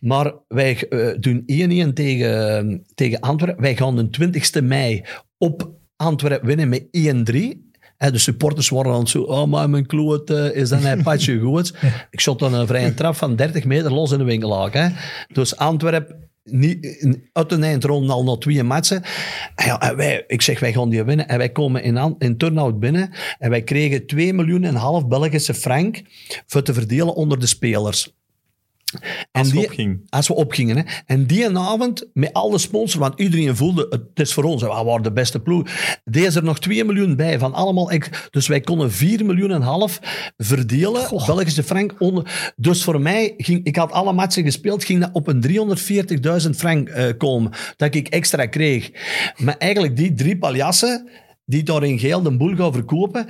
Maar wij eh, doen 1-1 tegen, tegen Antwerpen. Wij gaan de 20 mei op Antwerpen winnen met 1-3. Hè, de supporters waren dan zo, oh maar mijn kloot eh, is dan een patje <laughs> goed. Ik shot dan een vrije trap van 30 meter los in de winkelhaak. Hè. Dus Antwerpen niet, uit de eindronde al nog twee matchen. En ja, en wij, ik zeg, wij gaan die winnen. En wij komen in, in turnout binnen. En wij kregen 2 miljoen en een half Belgische frank voor te verdelen onder de spelers. En Als we opgingen. Hè. En die avond, met alle sponsors, want iedereen voelde, het is voor ons, we waren de beste ploeg. Deze er nog 2 miljoen bij, van allemaal. ex- Dus wij konden 4 miljoen en een half verdelen, Belgische frank. Onder, dus voor mij, ging, ik had alle matchen gespeeld, ging dat op een 340.000 frank eh, komen, dat ik extra kreeg. Maar eigenlijk die drie paljassen, die daar in geel de boel gaan verkopen,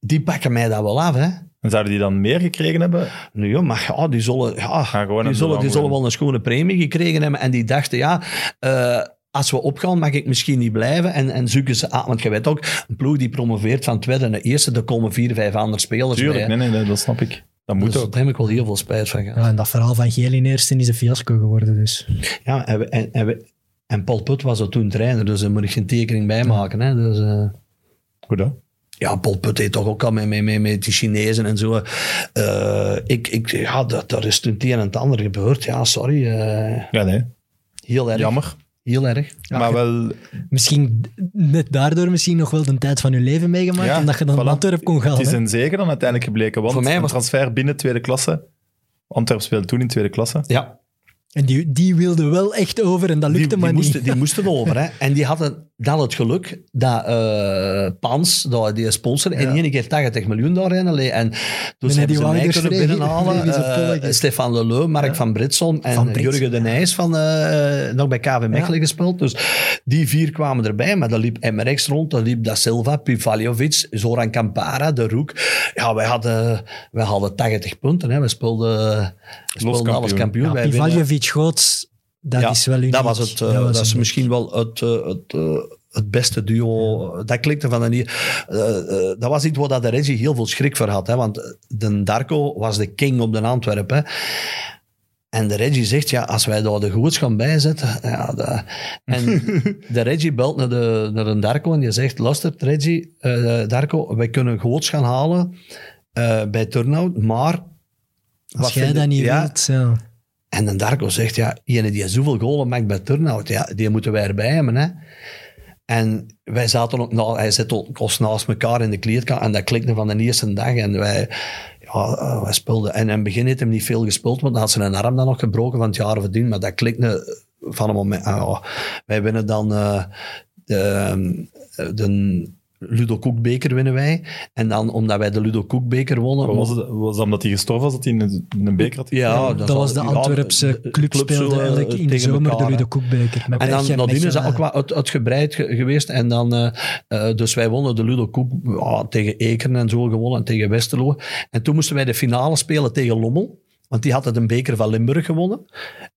die pakken mij dat wel af, hè. En zouden die dan meer gekregen hebben? Nu ja, maar ja, die zullen, ja, die zullen, dan die zullen wel een schone premie gekregen hebben. En die dachten, ja, eh, als we opgaan, mag ik misschien niet blijven. En, en zoeken ze aan, want je weet ook, een ploeg die promoveert van tweede naar eerste, daar komen vier, vijf andere spelers Tuurlijk, bij. nee, nee, nee, dat snap ik. Dat moet Dus ook. daar heb ik wel heel veel spijt van gehad. Ja, en dat verhaal van Geel in eerste is een fiasco geworden. Dus. Ja, en, we- en, en, we- en Paul Put was er toen trainer, dus daar moet ik geen tekening bij maken. Hè. Dus, eh, Goed, hè? Ja, Paul Put heeft toch ook al met, met, met, met die Chinezen en zo. Eh, ik, ik, ja, dat, daar is toen het een en het ander gebeurd. Ja, sorry. eh, Ja, nee. heel erg. Jammer. Heel erg. maar wel... Misschien net daardoor misschien nog wel de tijd van je leven meegemaakt, Ja, omdat je dan voilà. naar Antwerpen kon gaan. Het is een zegen dan uiteindelijk gebleken. Want Voor mij een was- transfer binnen tweede klasse. Antwerp speelde toen in tweede klasse. Ja, En die, die wilde wel echt over en dat die, lukte die, maar moesten, niet. die moesten <laughs> over. Hè. En die hadden dan het geluk dat eh Pans, dat die sponsor, in één keer 80 miljoen daarin alleen. En dus Nee, hebben die ze mij kunnen binnenhalen. polletje. Stefan Leleu, Mark van Britson en Van Brits. Jurgen de Nijs van eh, nog bij KV Mechelen gespeeld. Dus die vier kwamen erbij. Maar dan liep MRX rond, dan liep Da Silva, Pivaljovic, Zoran Campara, De Roek. Ja, wij hadden, wij hadden 80 punten. Hè. We speelden, we speelden kampioen. alles kampioen. Ja, Wij winnen- Pivaljevic Goots, dat ja, is wel uniek. Dat was het. eh, dat, is uniek. misschien wel het, eh, het, eh, het beste duo. Dat klikte van een hier. dat was iets waar dat de Reggie heel veel schrik voor had. Hè, want de Darko was de king op de Antwerpen. En de Reggie zegt, ja, als wij daar de goots gaan bijzetten... Ja, dat- en <laughs> de Reggie belt naar de, naar de Darko en die zegt, luister Reggie, Darko, wij kunnen goots gaan halen bij Turnhout, maar... Als jij dat je- niet ja, wilt, ja. En dan Darko zegt, ja, iemand die zoveel golen maakt bij Turnhout, ja, die moeten wij erbij hebben. Hè. En wij zaten ook, nou, hij zit ook ons naast elkaar in de kleedkamer en dat klikte van de eerste dag. En wij, ja, eh, wij speelden. En in het begin heeft hem niet veel gespeeld, want dan had zijn arm dan nog gebroken van het jaar verdiend. Maar dat klikte van een moment. ah, wij winnen dan eh, de, de Ludo Koekbeker winnen wij. En dan, omdat wij de Ludo Koekbeker wonnen... Was, het, was dat omdat hij gestorven was, dat hij in een, beker had Ja? Dat was de Antwerpse club, club speelde zullen, eigenlijk eh, in de tegen zomer elkaar, de. Ludo Koekbeker. En dan nadien is dat ook wat uit, uitgebreid ge- geweest. En dan, eh, eh, dus wij wonnen de Ludo Koek tegen Ekeren en zo gewonnen. En tegen Westerlo. En toen moesten wij de finale spelen tegen Lommel. Want die had het een beker van Limburg gewonnen.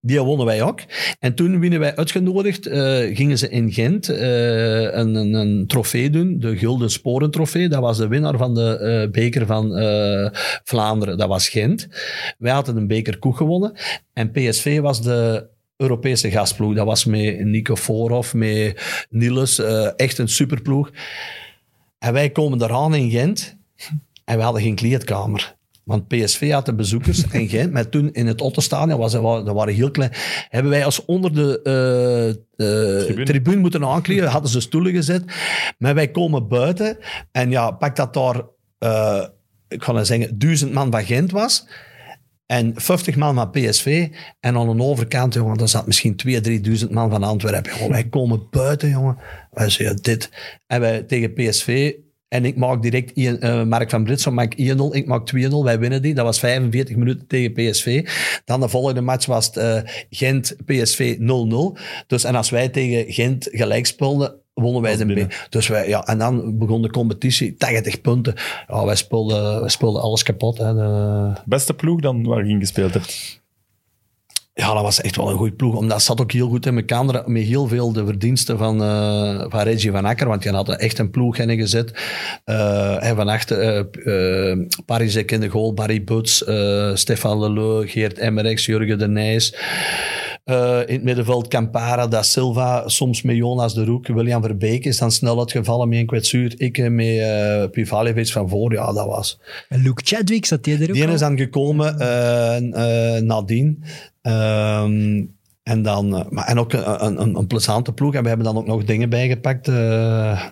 Die wonnen wij ook. En toen winnen wij uitgenodigd. eh, gingen ze in Gent eh, een, een, een trofee doen. De Gulden Sporen trofee. Dat was de winnaar van de eh, beker van Vlaanderen. Dat was Gent. Wij hadden een beker koek gewonnen. En PSV was de Europese gastploeg. Dat was met Nico Voorhoff, met Niels. echt een superploeg. En wij komen eraan in Gent. En we hadden geen kleedkamer. Want PSV had de bezoekers <laughs> en Gent, maar toen in het Ottenstadion, was, dat waren heel klein, hebben wij als onder de eh, Tribune. tribune. moeten aankleden, hadden ze stoelen gezet. Maar wij komen buiten en ja, pak dat daar, eh, ik ga nou zeggen, duizend man van Gent was. En 50 man van PSV. En aan de overkant, jongen, daar zat misschien 2.000, 3.000 man van Antwerpen. Jongen, wij komen buiten, jongen. Wij zeggen dit. En wij tegen PSV. En ik maak direct, eh, Mark van Britson maakt 1-0, ik maak 2-0, wij winnen die. Dat was 45 minuten tegen PSV. Dan de volgende match was het eh, Gent-PSV 0-0. Dus, en als wij tegen Gent gelijk speelden, wonnen wij de be- Dus wij, ja, en dan begon de competitie, 80 punten. Ja, wij speelden, wij speelden alles kapot. Hè. De, Beste ploeg dan waar je in gespeeld hebt? Ja, dat was echt wel een goede ploeg. Omdat het zat ook heel goed in elkaar. Met heel veel de verdiensten van, eh, van Reggie van Akker. Want die had echt een ploeg in gezet. Eh, en van achter eh, Parisek in de goal. Barry Buts, Stefan Leleu, Geert Emmerix, Jurgen de Nijs. In het middenveld Campara, Da Silva, soms met Jonas de Roek. William Verbeek is dan snel uitgevallen met een kwetsuur. Ik met uh, Pivaljevic van voor. Ja, dat was... En Luke Chadwick zat die er ook Die al? is dan gekomen eh, nadien. Ehm, En, dan, eh, maar, en ook een, een, een, een plezante ploeg. En we hebben dan ook nog dingen bijgepakt. eh,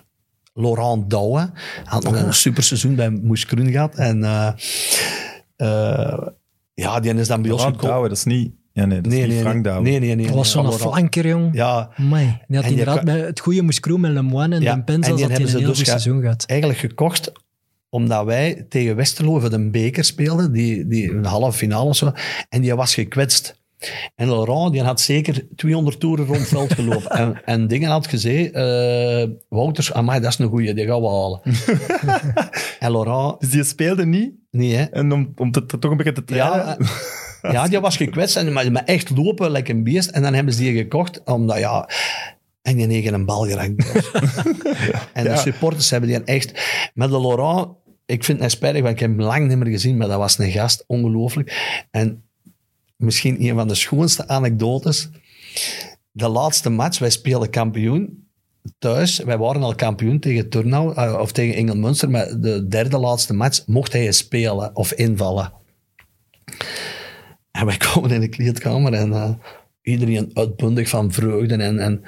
Laurent Douwe had nog een super seizoen bij Moes Kroen gehad. En eh, eh, ja, die is dan bij ons Laurent gekomen. Douwe, dat is niet... Ja, nee, dat is niet Frank Douwe. Nee, nee, nee. Dat was zo'n flanker, jong. Ja, Amai. Die had En inderdaad het goede Moeskroe met Lemoine en Ja, Den die had hij hebben een ze heel dus goed seizoen gehad. eigenlijk gekocht omdat wij tegen Westerlo voor een beker speelden, die, die een halve finale of zo, en die was gekwetst. En Laurent die had zeker 200 toeren rond het veld gelopen. <laughs> en, en dingen had gezegd, eh Wouters, amai, dat is een goeie, die gaan we halen. <laughs> en Laurent, Dus die speelde niet. nee hè. En om, om te, toch een beetje te trainen... Ja, eh, ja, die was gekwetst, en, maar, maar echt lopen, lekker een beest. En dan hebben ze die gekocht, omdat ja... En die negen een bal geraakt. <laughs> en de supporters hebben die echt... Met de Laurent, ik vind het spijtig, want ik heb hem lang niet meer gezien, maar dat was een gast, ongelooflijk. En misschien een van de schoonste anekdotes. De laatste match, wij spelen kampioen thuis. Wij waren al kampioen tegen Turnhout, eh, of tegen Engelmunster, maar de derde laatste match mocht hij spelen of invallen. En wij <laughs> komen in de kleedkamer en eh, iedereen uitbundig van vreugde. En, en,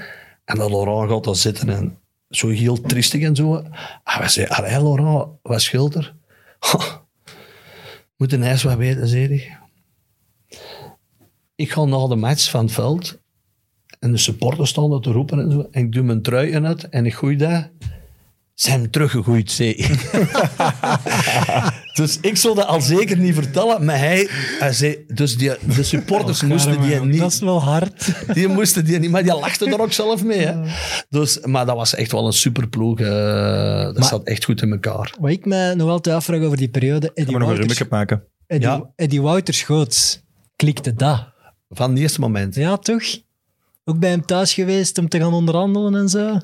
en de Laurent gaat daar zitten en zo heel triestig en zo. En wij allee Laurent, wat scheelt? Moet een ijs wat weten, zei hij. Ik ga na de match van het veld en de supporters staan dat te roepen en zo. En ik doe mijn trui in het en ik gooi dat. Zijn teruggegooid, zei ik. <laughs> dus ik zou dat al zeker niet vertellen, maar hij, hij zei... Dus die, de supporters moesten die niet... Dat is wel hard. <laughs> Die moesten die niet, maar die lachten er ook zelf mee. Hè. Dus, maar dat was echt wel een superploeg. eh dat Maar- zat echt goed in elkaar. Wat ik me nog altijd afvraag over die periode, Eddie we nog een maken. Eddie, Ja. Eddie Wouters Goots, klikte dat? Van het eerste moment. Ja, toch? Ook bij hem thuis geweest om te gaan onderhandelen en zo?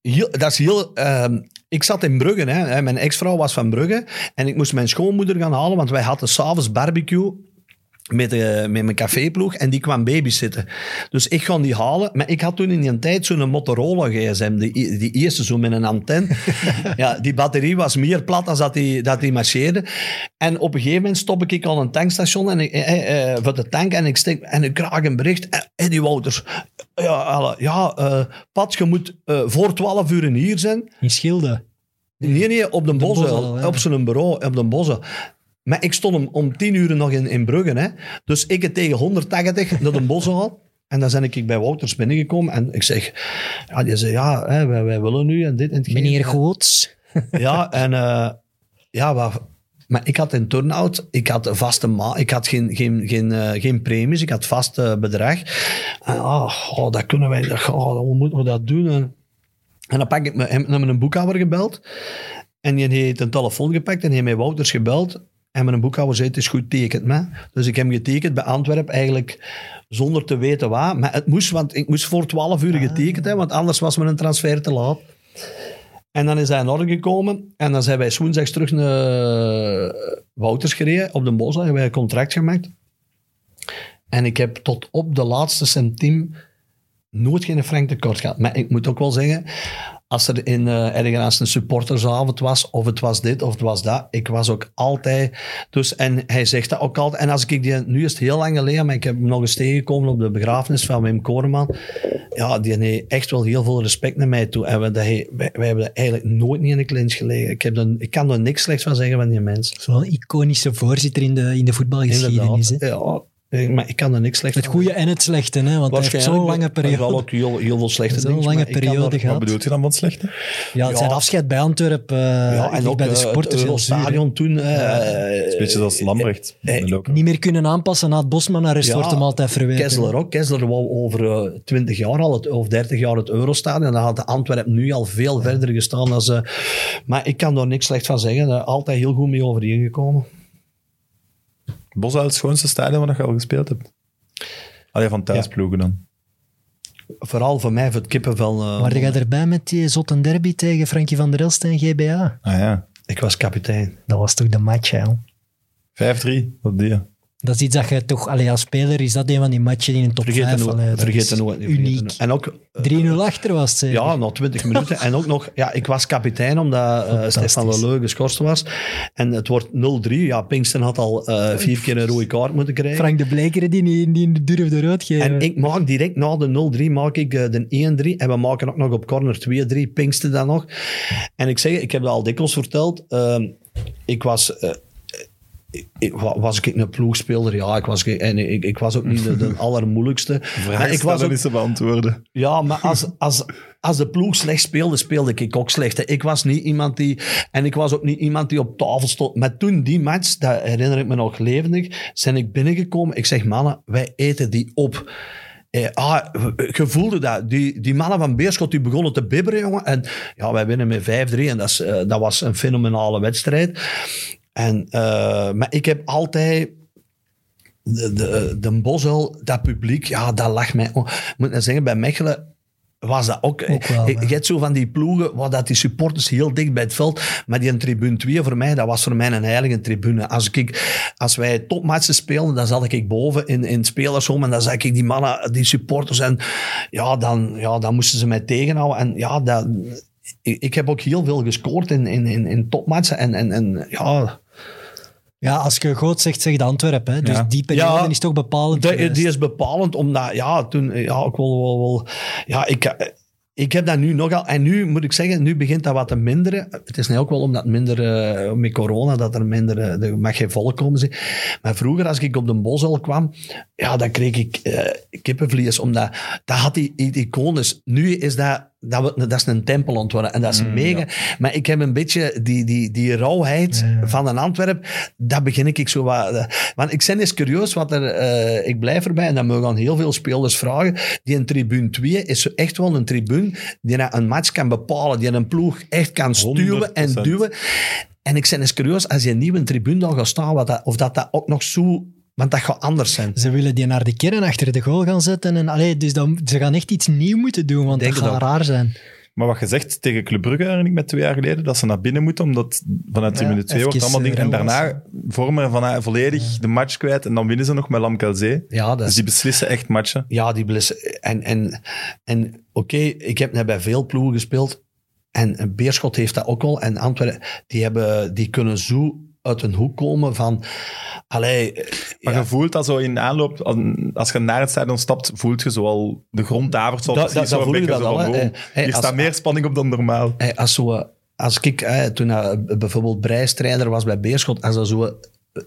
Heel, dat is heel... ehm, ik zat in Brugge. Hè. Mijn ex-vrouw was van Brugge. En ik moest mijn schoonmoeder gaan halen, want wij hadden s'avonds barbecue met, eh, met mijn caféploeg en die kwam babysitten. Dus ik ga die halen. Maar ik had toen in die tijd zo'n Motorola gsm, die, die eerste zo met een antenne. <laughs> ja, die batterie was meer plat dan dat die, dat die marcheerde. En op een gegeven moment stop ik al een tankstation en ik, eh, eh, voor de tank en ik, stik, en ik krijg een bericht. Eh, Eddie Wouters, ja, alle- ja eh, Pat, je moet eh, voor 12 uur hier zijn. In Schilde. Nee, nee, op de, bossen, ja. op zijn bureau, op de bossen. Maar ik stond om, om tien uur nog in, in Brugge. Hè. Dus ik het tegen 180 naar de bossen En dan ben ik bij Wouters binnengekomen en ik zeg, ja, die zei, ja, hè, wij, wij willen nu en dit en hetgeen. Meneer Goots. Ja, en eh, ja, wat, maar ik had in turnout, ik had een vaste ma, ik had geen, geen, geen, eh, geen premies, ik had vast eh, bedrag. En, ah, oh, dat kunnen wij, dat, oh, hoe moeten we dat doen? En, en dan pak ik me, heb naar mijn boekhouder gebeld. En die heeft een telefoon gepakt en heeft mij Wouters gebeld. En mijn boekhouder zei, het is goed, tekent me. Dus ik heb getekend bij Antwerpen eigenlijk zonder te weten waar. Maar het moest, want ik moest voor 12 uur getekend hebben, want anders was mijn transfer te laat. En dan is hij in orde gekomen. En dan zijn wij woensdags terug naar Wouters gereden op de Bos. Hebben wij een contract gemaakt. En ik heb tot op de laatste centiem nooit geen frank tekort gehad. Maar ik moet ook wel zeggen, als er in eh ergens een supportersavond was, of het was dit of het was dat, ik was ook altijd... Dus, en hij zegt dat ook altijd. En als ik die, nu is het heel lang geleden, maar ik heb hem nog eens tegengekomen op de begrafenis van Wim Koreman. Ja, die heeft echt wel heel veel respect naar mij toe. En we, dat hij, wij, wij hebben eigenlijk nooit niet in de clinch gelegen. Ik, heb er, ik kan er niks slechts van zeggen van die mens. Dat is wel een iconische voorzitter in de, in de voetbalgeschiedenis. Inderdaad. hè. Ja, maar ik kan er niks slechts Het goede en het slechte, hè? want hij heeft zo'n lange periode. zal ook heel, heel veel slechte Zo'n dingen. lange periode gehad. Wat bedoelt je dan van het slechte? Ja, Ja. zijn afscheid bij Antwerpen, eh Ja, en ook bij de eh, supporters het zuur, hè. Eurostadion toen. eh, Het is een beetje zoals Lambrecht. eh. Niet meer kunnen aanpassen na het Bosman-arrest Ja, wordt hem altijd verweten. Kessler ook. Kessler wou over eh, 20 jaar al, het, of 30 jaar het Eurostadion. En dan had de Antwerpen nu al veel verder gestaan. Dan ze, maar ik kan daar niks slecht van zeggen. Daar altijd heel goed mee overeengekomen. Bosuil is het schoonste stadion waar je al gespeeld hebt. Allee, van thuisploegen dan. Vooral voor mij, voor het kippenvel. eh, Waar jij erbij met die zotte derby tegen Frankie van der Elst en GBA? Ah ja. Ik was kapitein. Dat was toch de match, hè? jong? 5-3 op die. Dat is iets dat je toch, allee, als speler is dat een van die matchen in een top Vergeet 5. het allee, nooit. dat Uniek. En ook... eh, 3-0 achter was het. zeker? Ja, na 20 minuten. En ook nog, ja, ik was kapitein omdat eh Stefan Leleu geschorst was. En het wordt 0-3. Ja, Pinkston had al eh, vier keer een rode kaart moeten krijgen. Frank de Bleker die niet, niet durfde rood geven. En ik maak direct na de 0-3 maak ik eh, de 1-3. En we maken ook nog op corner 2-3. Pinkste dan nog. En ik zeg, ik heb dat al dikwijls verteld. ehm, ik was... ik- ik, wa- was ik een ploegspeler? Ja, ik was, en ik, ik was ook niet de, de <laughs> allermoeilijkste. Maar ik was ook, niet te beantwoorden. ja, maar als, als, als de ploeg slecht speelde, speelde ik ook slecht. hè. Ik was niet iemand die... En ik was ook niet iemand die op tafel stond. Maar toen die match, dat herinner ik me nog levendig, zijn ik binnengekomen. Ik zeg, mannen, wij eten die op. Eh, ah, je voelde dat. Die, die mannen van Beerschot die begonnen te bibberen, jongen. En ja, wij winnen met 5-3 en dat, is, eh, dat was een fenomenale wedstrijd. En, eh, maar ik heb altijd de, de, de Bosel, dat publiek, ja, dat lag mij. oh, Ik moet nou zeggen, bij Mechelen was dat ook. Ook wel, ik, ja. je hebt zo van die ploegen waar dat die supporters heel dicht bij het veld. Maar die een tribune 2 voor mij, dat was voor mij een heilige tribune. Als, ik, als wij topmatchen speelden, dan zat ik boven in, in het spelershome en dan zag ik die mannen, die supporters. En ja, dan, ja, dan moesten ze mij tegenhouden. En ja, dat, ik, ik heb ook heel veel gescoord in, in, in, in topmatchen. En, en, en ja, Ja, als je groot zegt, zeg de Antwerpen. Hè. Dus Ja. die periode Ja, is toch bepalend Die, is bepalend, omdat ja, toen, ja, ik wil wel, wel ja, ik, ik heb dat nu nogal, en nu moet ik zeggen, nu begint dat wat te minderen. Het is nu ook wel omdat minder, eh, met corona, dat er minder, er mag geen volk komen. zie. Maar vroeger, als ik op de Bosel kwam, ja, dan kreeg ik eh, kippenvlees, omdat dat had die, die icones. Nu is dat, dat, dat is een tempel ontworpen en dat is mega. Maar ik heb een beetje die, die, die rauwheid van een Antwerp, dat begin ik zo wat... eh, want ik ben eens curieus, wat er, eh, ik blijf erbij, en dat mogen aan heel veel spelers vragen, die een tribune 2 is echt wel een tribune die een match kan bepalen, die een ploeg echt kan stuwen en 100%. duwen. En ik ben eens curieus, als je een nieuwe tribune dan gaat staan, wat dat, of dat, dat ook nog zo... Want dat gaat anders zijn. Ze willen die naar de kern achter de goal gaan zetten. En, allee, dus dan, ze gaan echt iets nieuw moeten doen, want Denk dat gaat raar zijn. Maar wat je zegt tegen Club Brugge, herinner ik me twee jaar geleden, dat ze naar binnen moeten, omdat vanuit tribune 2 wordt allemaal dingen. En eh, daarna vormen van volledig de match kwijt en dan winnen ze nog met Lamkelzee. Ja, dat Dus is... die beslissen echt matchen. Ja, die blissen. En, en, en oké, ik heb net bij veel ploegen gespeeld. En en Beerschot heeft dat ook wel. En Antwerpen, die, hebben, die kunnen zo uit een hoek komen van... Allee, Maar ja, je voelt dat zo in aanloop, als, je naar het stadion stapt, voelt je zo al de grond davert. Zo, Dat- dat- dat voel je dat al, Eh, hey, Hier als- staat meer spanning op dan normaal. Als, zo, als ik eh, toen eh, bijvoorbeeld Brijs trainer was bij Beerschot, als er zo eh,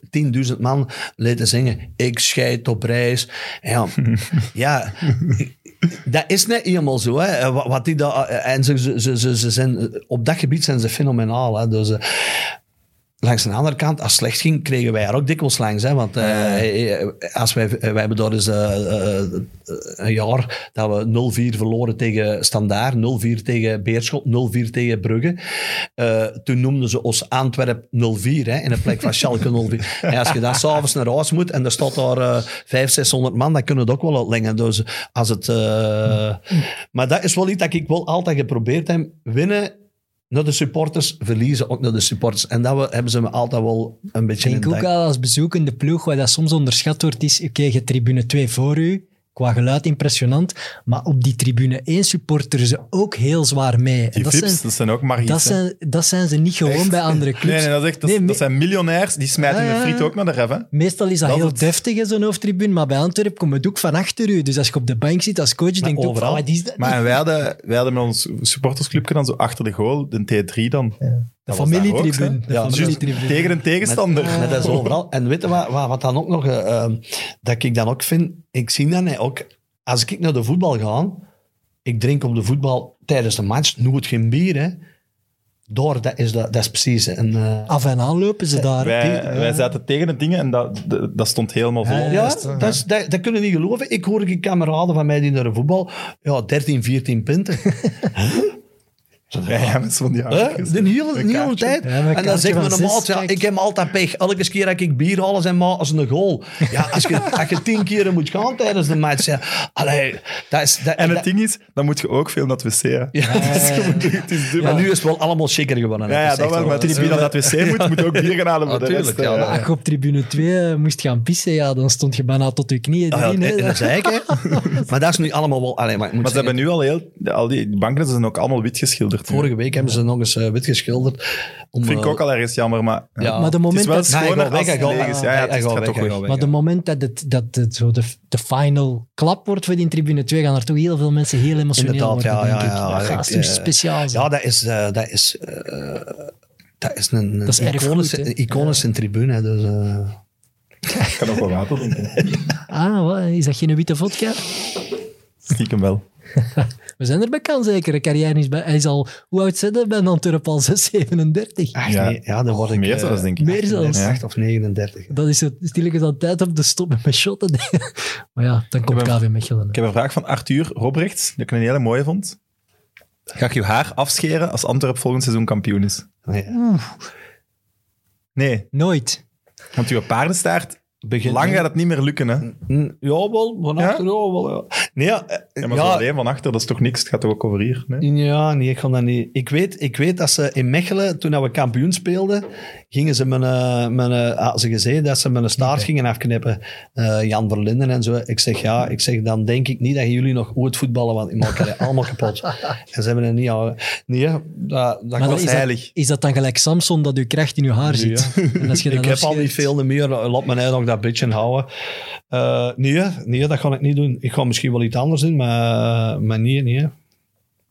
10.000 man laten zingen, ik scheid op reis. Ja, <laughs> ja dat is net helemaal zo. Hè. Wat, wat die da, en ze, ze, ze, ze, ze zijn, op dat gebied zijn ze fenomenaal. Hè. Dus, eh, Langs de andere kant, als het slecht ging, kregen wij er ook dikwijls langs. Hè? Want eh, als wij, wij hebben daar eens eh, een jaar dat we 0-4 verloren tegen Standaard, 0-4 tegen Beerschot, 0-4 tegen Brugge. Eh, toen noemden ze ons Antwerp 0-4 hè, in de plek van Schalke 0-4. <laughs> En als je dan s'avonds naar huis moet en er staat daar eh 500, 600 man, dan kunnen we het ook wel uitlengen. Dus als het, maar dat is wel iets dat ik wel altijd geprobeerd heb. Winnen naar de supporters, verliezen ook naar de supporters. En dat we, hebben ze me altijd wel een beetje Ik in denk ook al als bezoekende ploeg, wat dat soms onderschat wordt, is, oké, je hebt tribune 2 voor u, qua geluid impressionant, maar op die tribune 1 supporteren ze ook heel zwaar mee. Die dat, vips, zijn, dat zijn ook magisch. dat, zijn, dat zijn ze niet gewoon Echt? bij andere clubs. Nee, nee, dat, is echt, dat, Nee, dat me- zijn miljonairs, die smijten Ja, hun ja, friet ja. ook naar de ref. Hè? Meestal is dat, heel het. deftig, hè, zo'n hoofdtribune, maar bij Antwerpen komt het ook van achter u. Dus als je op de bank zit als coach, denk je ook overal. van, wat is dat? Maar wij, hadden, wij hadden met ons supportersclubje dan zo achter de goal, de T3 dan. De familietribune. Ja. Tegen een tegenstander. Met, met dat is overal. En weet je wat, wat, wat dan ook nog, eh, eh, dat ik dan ook vind, ik zie dat net ook, als ik naar de voetbal ga, ik drink op de voetbal tijdens de match nooit geen bier, hè. Door, dat is, dat, dat is precies een... eh, Af en aan lopen ze daar. Wij, wij zaten tegen het ding en dat, dat, dat stond helemaal vol. Ja, dat, is, dat, dat kunnen niet geloven. Ik hoor ik kameraden van mij die naar de voetbal, ja, 13, 14 punten. <laughs> Ja, ja, met van die Hè? haartjes. De hele, de tijd. Ja, en dan zegt mijn maat, ja, ik heb altijd pech. Elke keer dat ik bier haal, zijn maat als een goal. Ja, als je, als je tien keer moet gaan tijdens de match. Ja. Allee, dat is... Dat, En het dat- ding is, dan moet je ook veel naar het wc. hè. ja, <laughs> Dus moet- het is dubbel. Nu is het wel allemaal chicker geworden. Ja, ja, dat wel, maar het is naar het wc moet, moet ook bier gaan halen voor de Natuurlijk, rest. ja, Als je op tribune 2 moest gaan pissen, ja, dan stond je bijna tot je knieën Ah, ja, erin. hè. dat zei ik, hè. <laughs> Maar dat is nu allemaal wel... Allee, maar ze hebben nu al heel... Al die banken zijn ook allemaal wit geschilderd. Vorige week hebben ze nog eens eh, wit geschilderd. Om, vind ik eh, ook al ergens jammer, maar... ja. Maar de Het is moment wel dat- Nee, schoner weg, als het is. Ja, ja, het gaat toch weg. Maar de moment dat het, dat het zo de, de final klap wordt voor die tribune 2, gaan er toch heel veel mensen heel emotioneel Inderdaad, worden, ja, denk ja, ik. ja. Dat Ik, toch eh, speciaal zijn. Ja, dat is, eh, dat is, eh, dat is een, een Dat is iconische, een iconische tribune. hè, Dus, eh, Ik kan ook wel water drinken. <laughs> Ah, wat? is dat geen witte vodka? Stiekem wel. <laughs> We zijn er bij kan zeker. Een carrière is bij... Hij is al... Hoe oud zit hij bij Antwerp? Al <laughs> 6, 37. echt, Ja. nee, ja, dan word ik... Meer eh, zelfs, denk ik. Meer zelfs. 38 of 39. Dat is het stilletjes aan tijd om te stoppen met shotten. <laughs> maar ja, dan komt Ik KV Mechelen. Ik heb een vraag van Arthur Robrechts, die ik een hele mooie vond. Ga je je haar afscheren als Antwerp volgend seizoen kampioen is? Nee, Nee, Nooit. want je paardenstaart, begin, lang gaat het niet meer lukken. Hè? Ja, wel, van achter, ja, wel, ja. Nee, ja, eh, Ja, maar ja, alleen van achter, dat is toch niks? Het gaat toch ook over hier? Nee? Ja, nee, ik ga dat niet. Ik weet, ik weet dat ze in Mechelen, toen dat we kampioen speelden, gingen ze mijn, eh, mijn, eh, hadden ze gezegd dat ze mijn staart gingen afknippen. Eh, Jan Verlinden en zo. Ik zeg ja, ik zeg dan denk ik niet dat jullie nog ooit voetballen, want ik maak het <laughs> allemaal kapot. En ze hebben het niet al. Nee, dat, dat Maar was is, dat, heilig. is dat dan gelijk Samson, dat uw kracht in uw haar Nee, zit? En als je <laughs> ik dat heb al niet veel meer. Laat me nou nog dat beetje houden. Eh, nee, nee, dat ga ik niet doen. Ik ga misschien wel iets anders doen, maar, maar nee, nee.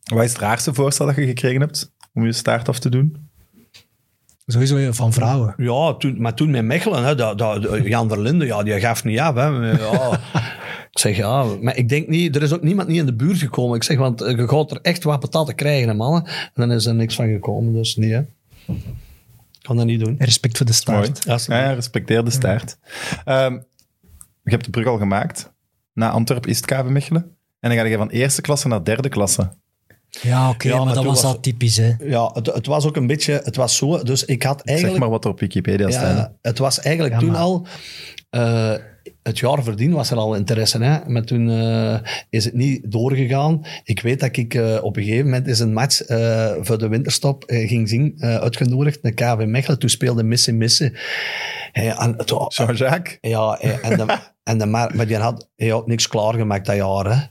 Wat is het raarste voorstel dat je gekregen hebt om je staart af te doen? Sowieso van vrouwen. Ja, toen, maar toen met Mechelen, hè, dat, dat, Jan Verlinde, ja, die gaf niet af. Hè. Ja, <laughs> ik zeg ja, maar ik denk niet, er is ook niemand niet in de buurt gekomen. Ik zeg, want eh, je gaat er echt wat pataten krijgen, hè, mannen. En dan is er niks van gekomen, dus nee. hè. Ik kan dat niet doen. Respect voor de staart. Ja, Ja, ja, respecteer de staart. Ehm, je hebt de brug al gemaakt. Na Antwerpen is het KV Mechelen. En dan ga je van eerste klasse naar derde klasse. Ja, oké, Ja, maar, maar dat was was- al typisch, hè. Ja, het, het was ook een beetje, het was zo, dus ik had eigenlijk... Zeg maar wat er op Wikipedia staat. Ja, het was eigenlijk Ja, toen maar- al... eh, het jaar voordien was er al interesse, hè? maar toen eh, is het niet doorgegaan. Ik weet dat ik eh, op een gegeven moment is een match eh, voor de winterstop ging zien, eh, uitgenodigd naar KV Mechelen. Toen speelde Misse Misse. Hey, Jean-Jacques? ja, en de, en de, maar, maar die had, hij had niks klaargemaakt dat jaar. Hè?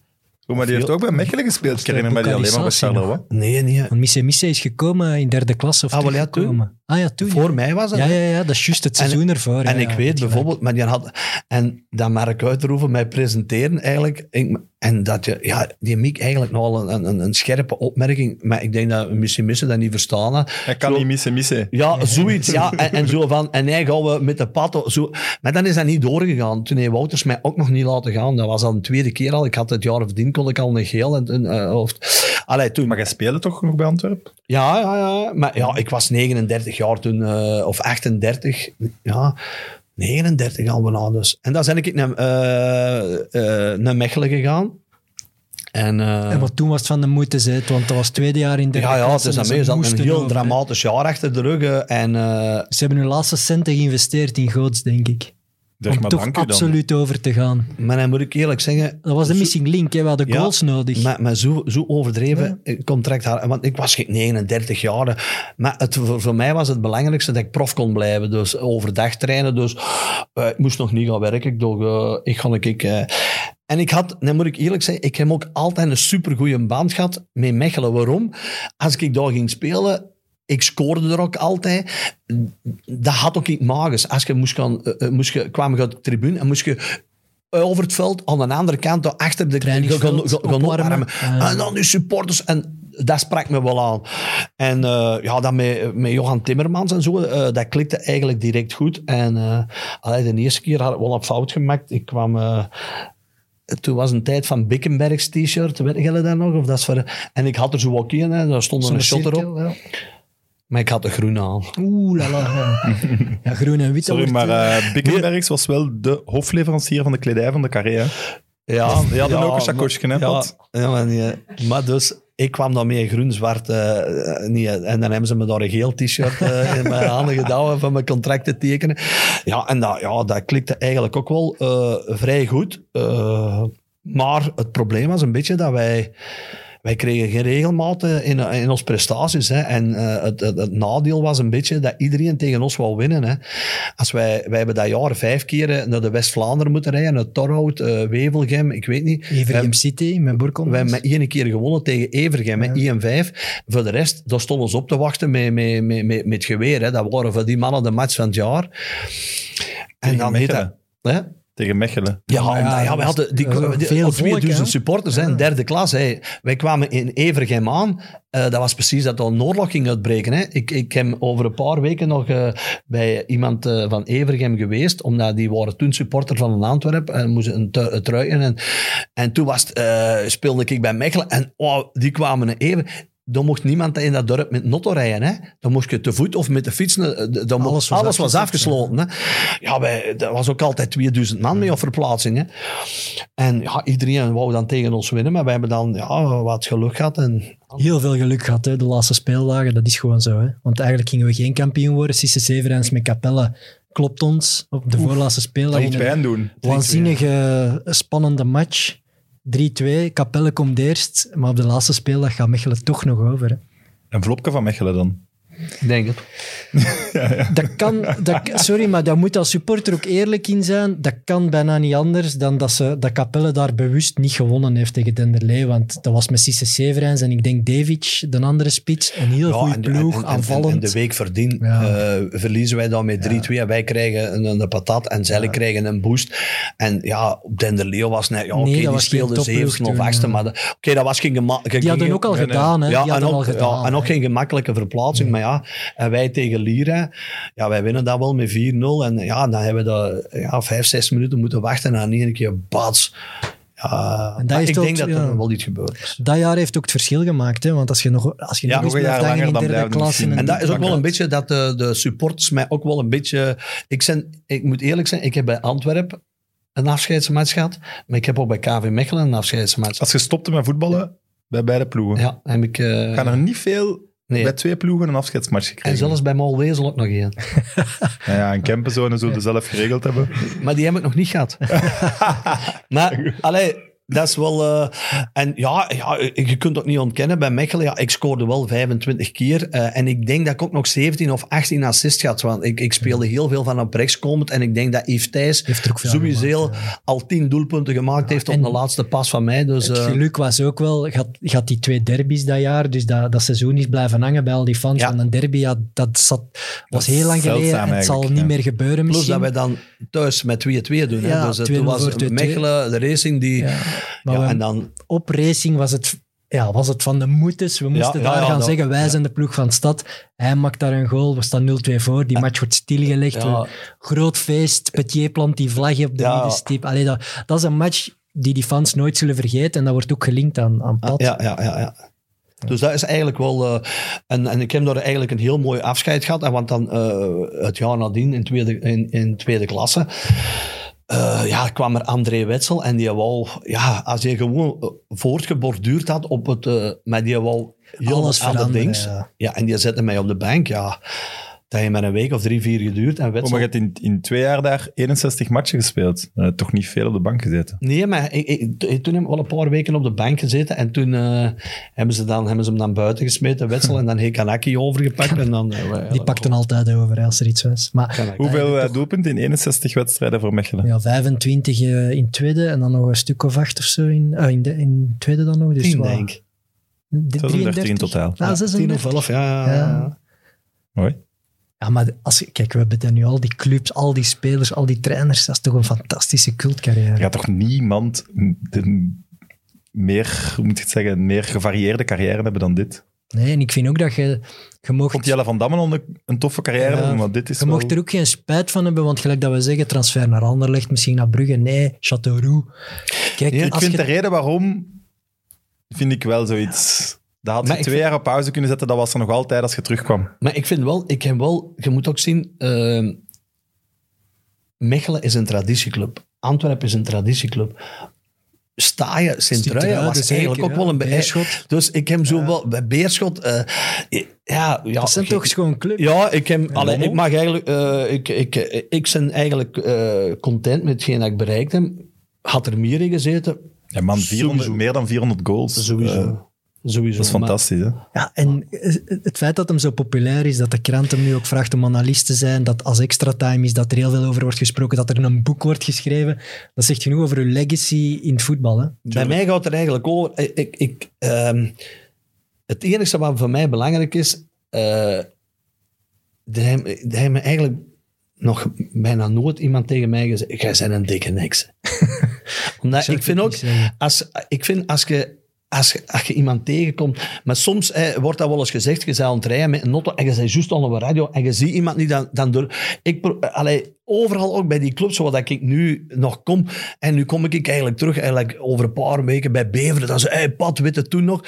Maar die heeft ook bij Mechelen gespeeld. Ik herinner me die alleen maar bij. Charleroi. Nee, nee. Want Misse Misse is gekomen in derde klasse of Ah, wel, ja, teruggekomen. Ah ja, toen. Voor mij was het. Ja, ja, ja, dat is juist het En- seizoen ervoor. En ja, ik ja, weet bijvoorbeeld, maar die had, en dat Mark Uitroeven mij presenteren eigenlijk, ik- en dat je, ja, die Miek eigenlijk nogal een, een, een scherpe opmerking, maar ik denk dat misschien missen dat niet verstaan. hè. Hij kan Zo- niet missen, missen. Ja, zoiets, ja, en, en zo van, en hij gaan we met de pad, zo, maar dan is dat niet doorgegaan. Toen heeft Wouters mij ook nog niet laten gaan, dat was al een tweede keer al, ik had het jaar verdien, kon ik al een geel, en, of, allee, toen, Maar jij speelde toch nog bij Antwerpen? ja, ja, ja. Maar ja, ik was 39 jaar toen, eh, of 38. Ja, 39 al bijna dus. En dan ben ik naar, eh, eh, naar Mechelen gegaan. En, eh, En wat toen was het van de moeite zet, want dat was het tweede jaar in de ja, ja, het is aan mij. Ze een heel dramatisch jaar achter de rug. En Ze hebben hun laatste centen geïnvesteerd in Goots, denk ik. Zeg om maar toch dank u dan. absoluut over te gaan. maar dan moet ik eerlijk zeggen... Dat was de missing link, hè. we hadden Ja, goals nodig. Maar, maar zo, zo overdreven eh, contract want ik was geen 39 jaar. Maar het, voor, voor mij was het belangrijkste dat ik prof kon blijven. Dus overdag trainen. Dus eh, ik moest nog niet gaan werken. Ik dacht, eh, ik ga ik. eh, en ik had, dan moet ik eerlijk zeggen, ik heb ook altijd een supergoeie band gehad met Mechelen. Waarom? Als ik daar ging spelen, ik scoorde er ook altijd. Dat had ook iets magisch. Als je moest gaan, eh, eh, moest je, kwam je op de tribune en moest je over het veld, aan de andere kant, achter de Trainingsveld, gaan- gaan- gaan opwarmen. opwarmen. Ja. En dan die supporters. En dat sprak me wel aan. En eh, ja, dan met, met Johan Timmermans en zo, dat klikte eigenlijk direct goed. En allee, de eerste keer had ik wel een fout gemaakt. Ik kwam... toen was een tijd van Bickenbergs t-shirt, weet je dat nog? Of dat is voor, en ik had er zo ook in, daar stond een shot erop. ja. Maar ik had de groene aan. Oeh, la la. <laughs> Ja. groen en wit. dat Sorry, wordt, maar Bickenbergs was wel de hofleverancier van de kledij van de Carré. Ja, Die hadden ja, ook een chakosje, hè, ja, maar, nee, maar dus, ik kwam dan mee groen-zwart. eh, eh, niet, en dan hebben ze me daar een geel t-shirt in mijn handen <laughs> gedouwen van mijn contract te tekenen. Ja, en dat, ja, dat klikte eigenlijk ook wel eh, vrij goed. Eh, maar het probleem was een beetje dat wij... Wij kregen geen regelmaat eh, in, in onze prestaties. Hè. En eh, het, het, het nadeel was een beetje dat iedereen tegen ons wou winnen. Hè. Als wij, wij hebben dat jaar vijf keer eh, naar de West-Vlaanderen moeten rijden. Naar Torhout, Wevelgem, ik weet niet. Evergem City met Borkel. We hebben met één keer gewonnen tegen Evergem, met 1-5. Voor de rest, daar stonden ze op te wachten met, met, met, met, met het geweer. Hè. Dat waren voor die mannen de match van het jaar. En dan Mechelen. dat... Hè? Tegen Mechelen. Ja, ja, omdat, ja, we hadden die, is- dat is die- veel al volk, 2000 hè? supporters, hè, derde klas. Hè. Wij kwamen in Evergem aan. Eh, dat was precies dat er een oorlog ging uitbreken. Hè. Ik, ik heb over een paar weken nog eh, bij iemand eh, van Evergem geweest, omdat die waren toen supporter van een Antwerp en moesten een, tu- een trui in. En, en toen was het, eh, speelde ik bij Mechelen en oh, die kwamen naar Evergem. Dan mocht niemand in dat dorp met notto rijden. Hè? Dan mocht je te voet of met de fiets. eh, Dan Alles alles was was, afgezet, afgesloten. Hè? Ja, wij, er was ook altijd 2000 man mee op verplaatsing. Hè? En ja, iedereen wou dan tegen ons winnen. Maar wij hebben dan ja, wat geluk gehad. En, Heel veel geluk gehad, hè, de laatste speeldagen. Dat is gewoon zo. Hè. Want eigenlijk gingen we geen kampioen worden. Sisse met Capelle klopt ons op de voorlaatste speeldag. Dat moet pijn doen. Waanzinnige, spannende match. 3-2. Capelle komt eerst. Maar op de laatste speeldag gaat Mechelen toch nog over. Een vlopje van Mechelen dan. Ik denk het. <laughs> Dat kan, dat, sorry, maar daar moet als supporter ook eerlijk in zijn. Dat kan bijna niet anders dan dat, ze, dat Capelle daar bewust niet gewonnen heeft tegen Denderlee. Want dat was met Sisse Severijns en ik denk Davic, de andere spits. Een heel Ja, goede ploeg, en, en, aanvallend. en de week verdien Ja. eh, verliezen wij dan met 3-2 en wij krijgen een, een patat en zij krijgen een boost. En ja, Denderleeuw was net, ja, Nee, oké, die speelde topploeg zevende of toen, achtste, ja. maar oké, dat was geen gemakkelijke... Die hadden ook al gedaan, hè. Ja, en ook, al gedaan. ja, en ook geen gemakkelijke verplaatsing. Maar ja, en wij tegen Lira, ja, wij winnen dat wel met 4-0. En ja, dan hebben we dat, ja, vijf, zes minuten moeten wachten en dan één keer bats. Ja, En dat ik denk dat ja. er wel iets gebeurd is. Dat jaar heeft ook het verschil gemaakt. Hè? Want als je nog, als je Ja, nog een jaar hangen in langer, dan derde blijven klas... een En dat is ook wel een beetje dat de, de supporters mij ook wel een beetje... Ik, zijn, ik moet eerlijk zijn, ik heb bij Antwerpen een afscheidsmatch gehad, maar ik heb ook bij KV Mechelen een afscheidsmatch. Als je stopte met voetballen, bij beide ploegen, Ja, heb ik... eh, gaan er niet veel nee. bij twee ploegen een afscheidsmatch En gekregen. zelfs bij Molwezel ook nog één. <laughs> Ja, een campenzone zullen ze zelf geregeld hebben. Maar die heb ik nog niet gehad. <laughs> maar, allee, dat is wel... eh, en ja, ja, je kunt het ook niet ontkennen. Bij Mechelen, ja, ik scoorde wel 25 keer. eh, en ik denk dat ik ook nog 17 of 18 assists had. Want ik, ik speelde heel veel van op rechts komend. En ik denk dat Yves Thijs sowieso gemaakt, al 10 doelpunten gemaakt heeft op en de laatste pas van mij. Dus, Het eh, geluk was ook wel, je had, je had die twee derbies dat jaar, dus dat, dat seizoen is blijven hangen bij al die fans. Ja. Want een derby, ja, dat zat, was heel lang geleden. zeldzaam Het zal niet ja. meer gebeuren plus misschien. dat wij dan thuis met 2-2 doen. Hè. Dus 2-0 toen was voor 2-2. Mechelen, de racing, die... Ja. Ja, Maar we- en dan... op racing was het, ja, was het van de moetes. We moesten ja, daar ja, gaan dat- zeggen, wij ja. zijn de ploeg van de stad. Hij maakt daar een goal, we staan 0-2 voor. Die match wordt stilgelegd. Ja. Groot feest, Petier plant die vlag op de Ja. middenstip. Allee, dat, dat is een match die die fans nooit zullen vergeten. En dat wordt ook gelinkt aan, aan Pat. Ja, ja, ja. ja. Dus dat is eigenlijk wel... eh, en, en ik heb daar eigenlijk een heel mooi afscheid gehad. En want dan eh, het jaar nadien, in tweede, in, in tweede klasse... eh, ja, kwam er André Wetzel en die wou... Ja, als je gewoon eh, voortgeborduurd had op het... maar die wou Alles andere veranderen, dings. ja. Ja, en die zette mij op de bank, ja. Dat heeft met een week of drie, vier geduurd. En Oh, maar je hebt in, in twee jaar daar 61 matchen gespeeld. Eh, toch niet veel op de bank gezeten. Nee, maar ik, ik- toen heb ik wel een paar weken op de bank gezeten en toen eh, hebben, ze dan, hebben ze hem dan buiten gesmeten, Wetsel, en dan Hekanaki overgepakt. En dan, eh, Die pakten altijd over als er iets was. Maar. Hoeveel doelpunten in 61 wedstrijden voor Mechelen? ja, 25 eh, in tweede en dan nog een stuk of acht of zo in, in, de, in tweede dan nog. Dus Tien, wat, denk ik. de- 36 in totaal. Ah, Ja, 10 36. of 11, ja. ja. Ja. Mooi. Ja, maar als, kijk, we hebben nu al die clubs, al die spelers, al die trainers. Dat is toch een fantastische cultcarrière. Er gaat toch niemand meer, hoe moet ik het zeggen, meer gevarieerde carrière hebben dan dit? Nee, en ik vind ook dat je, je Ik mocht, vond Jelle van Dammen een, een toffe carrière, Ja, maar dit is je wel... mocht er ook geen spijt van hebben, want gelijk dat we zeggen, transfer naar Anderlecht, misschien naar Brugge. Nee, Châteauroux. Kijk, Nee, Ik als vind je, de reden waarom, vind ik wel zoiets... Dat had je Maar ik twee vind- jaar op pauze kunnen zetten, dat was er nog altijd als je terugkwam. Maar ik vind wel, ik heb wel, je moet ook zien, eh, Mechelen is een traditieclub. Antwerpen is een traditieclub. sta je, Sint-Truiden was zeker, eigenlijk ook ja. wel een... be- Beerschot. Dus ik heb zo wel... Bij Beerschot... eh, ja, ja, Dat zijn toch gewoon clubs? Ja, ik, heb, allee, ik mag eigenlijk... eh, ik, ik, ik ben eigenlijk eh, content met hetgeen dat ik bereikt heb. Had er meer in gezeten? Ja, man, 400, Sowieso. meer dan 400 goals. Sowieso. Eh, Sowieso. dat is Maar- fantastisch, hè? Ja, en het feit dat hem zo populair is, dat de krant hem nu ook vraagt om analist te zijn, dat als extra time is, dat er heel veel over wordt gesproken, dat er een boek wordt geschreven, dat zegt genoeg over uw legacy in het voetbal. Hè? Bij mij gaat het er eigenlijk over. Ik, ik, ik, ehm, het enige wat voor mij belangrijk is. eh er heeft- me eigenlijk nog bijna nooit iemand tegen mij gezegd: Jij bent een dikke niks. <laughs> Omdat ik vind ook, als, ik vind als je. Als je, als je iemand tegenkomt, maar soms eh, wordt dat wel eens gezegd, je bent aan het rijden met een auto en je bent juist aan de radio en je ziet iemand niet, dan, dan door... Ik, allee, overal ook bij die clubs waar dat ik nu nog kom, en nu kom ik eigenlijk terug, eigenlijk over een paar weken bij Beveren, dan ze, hey, Pat, weet het toen nog?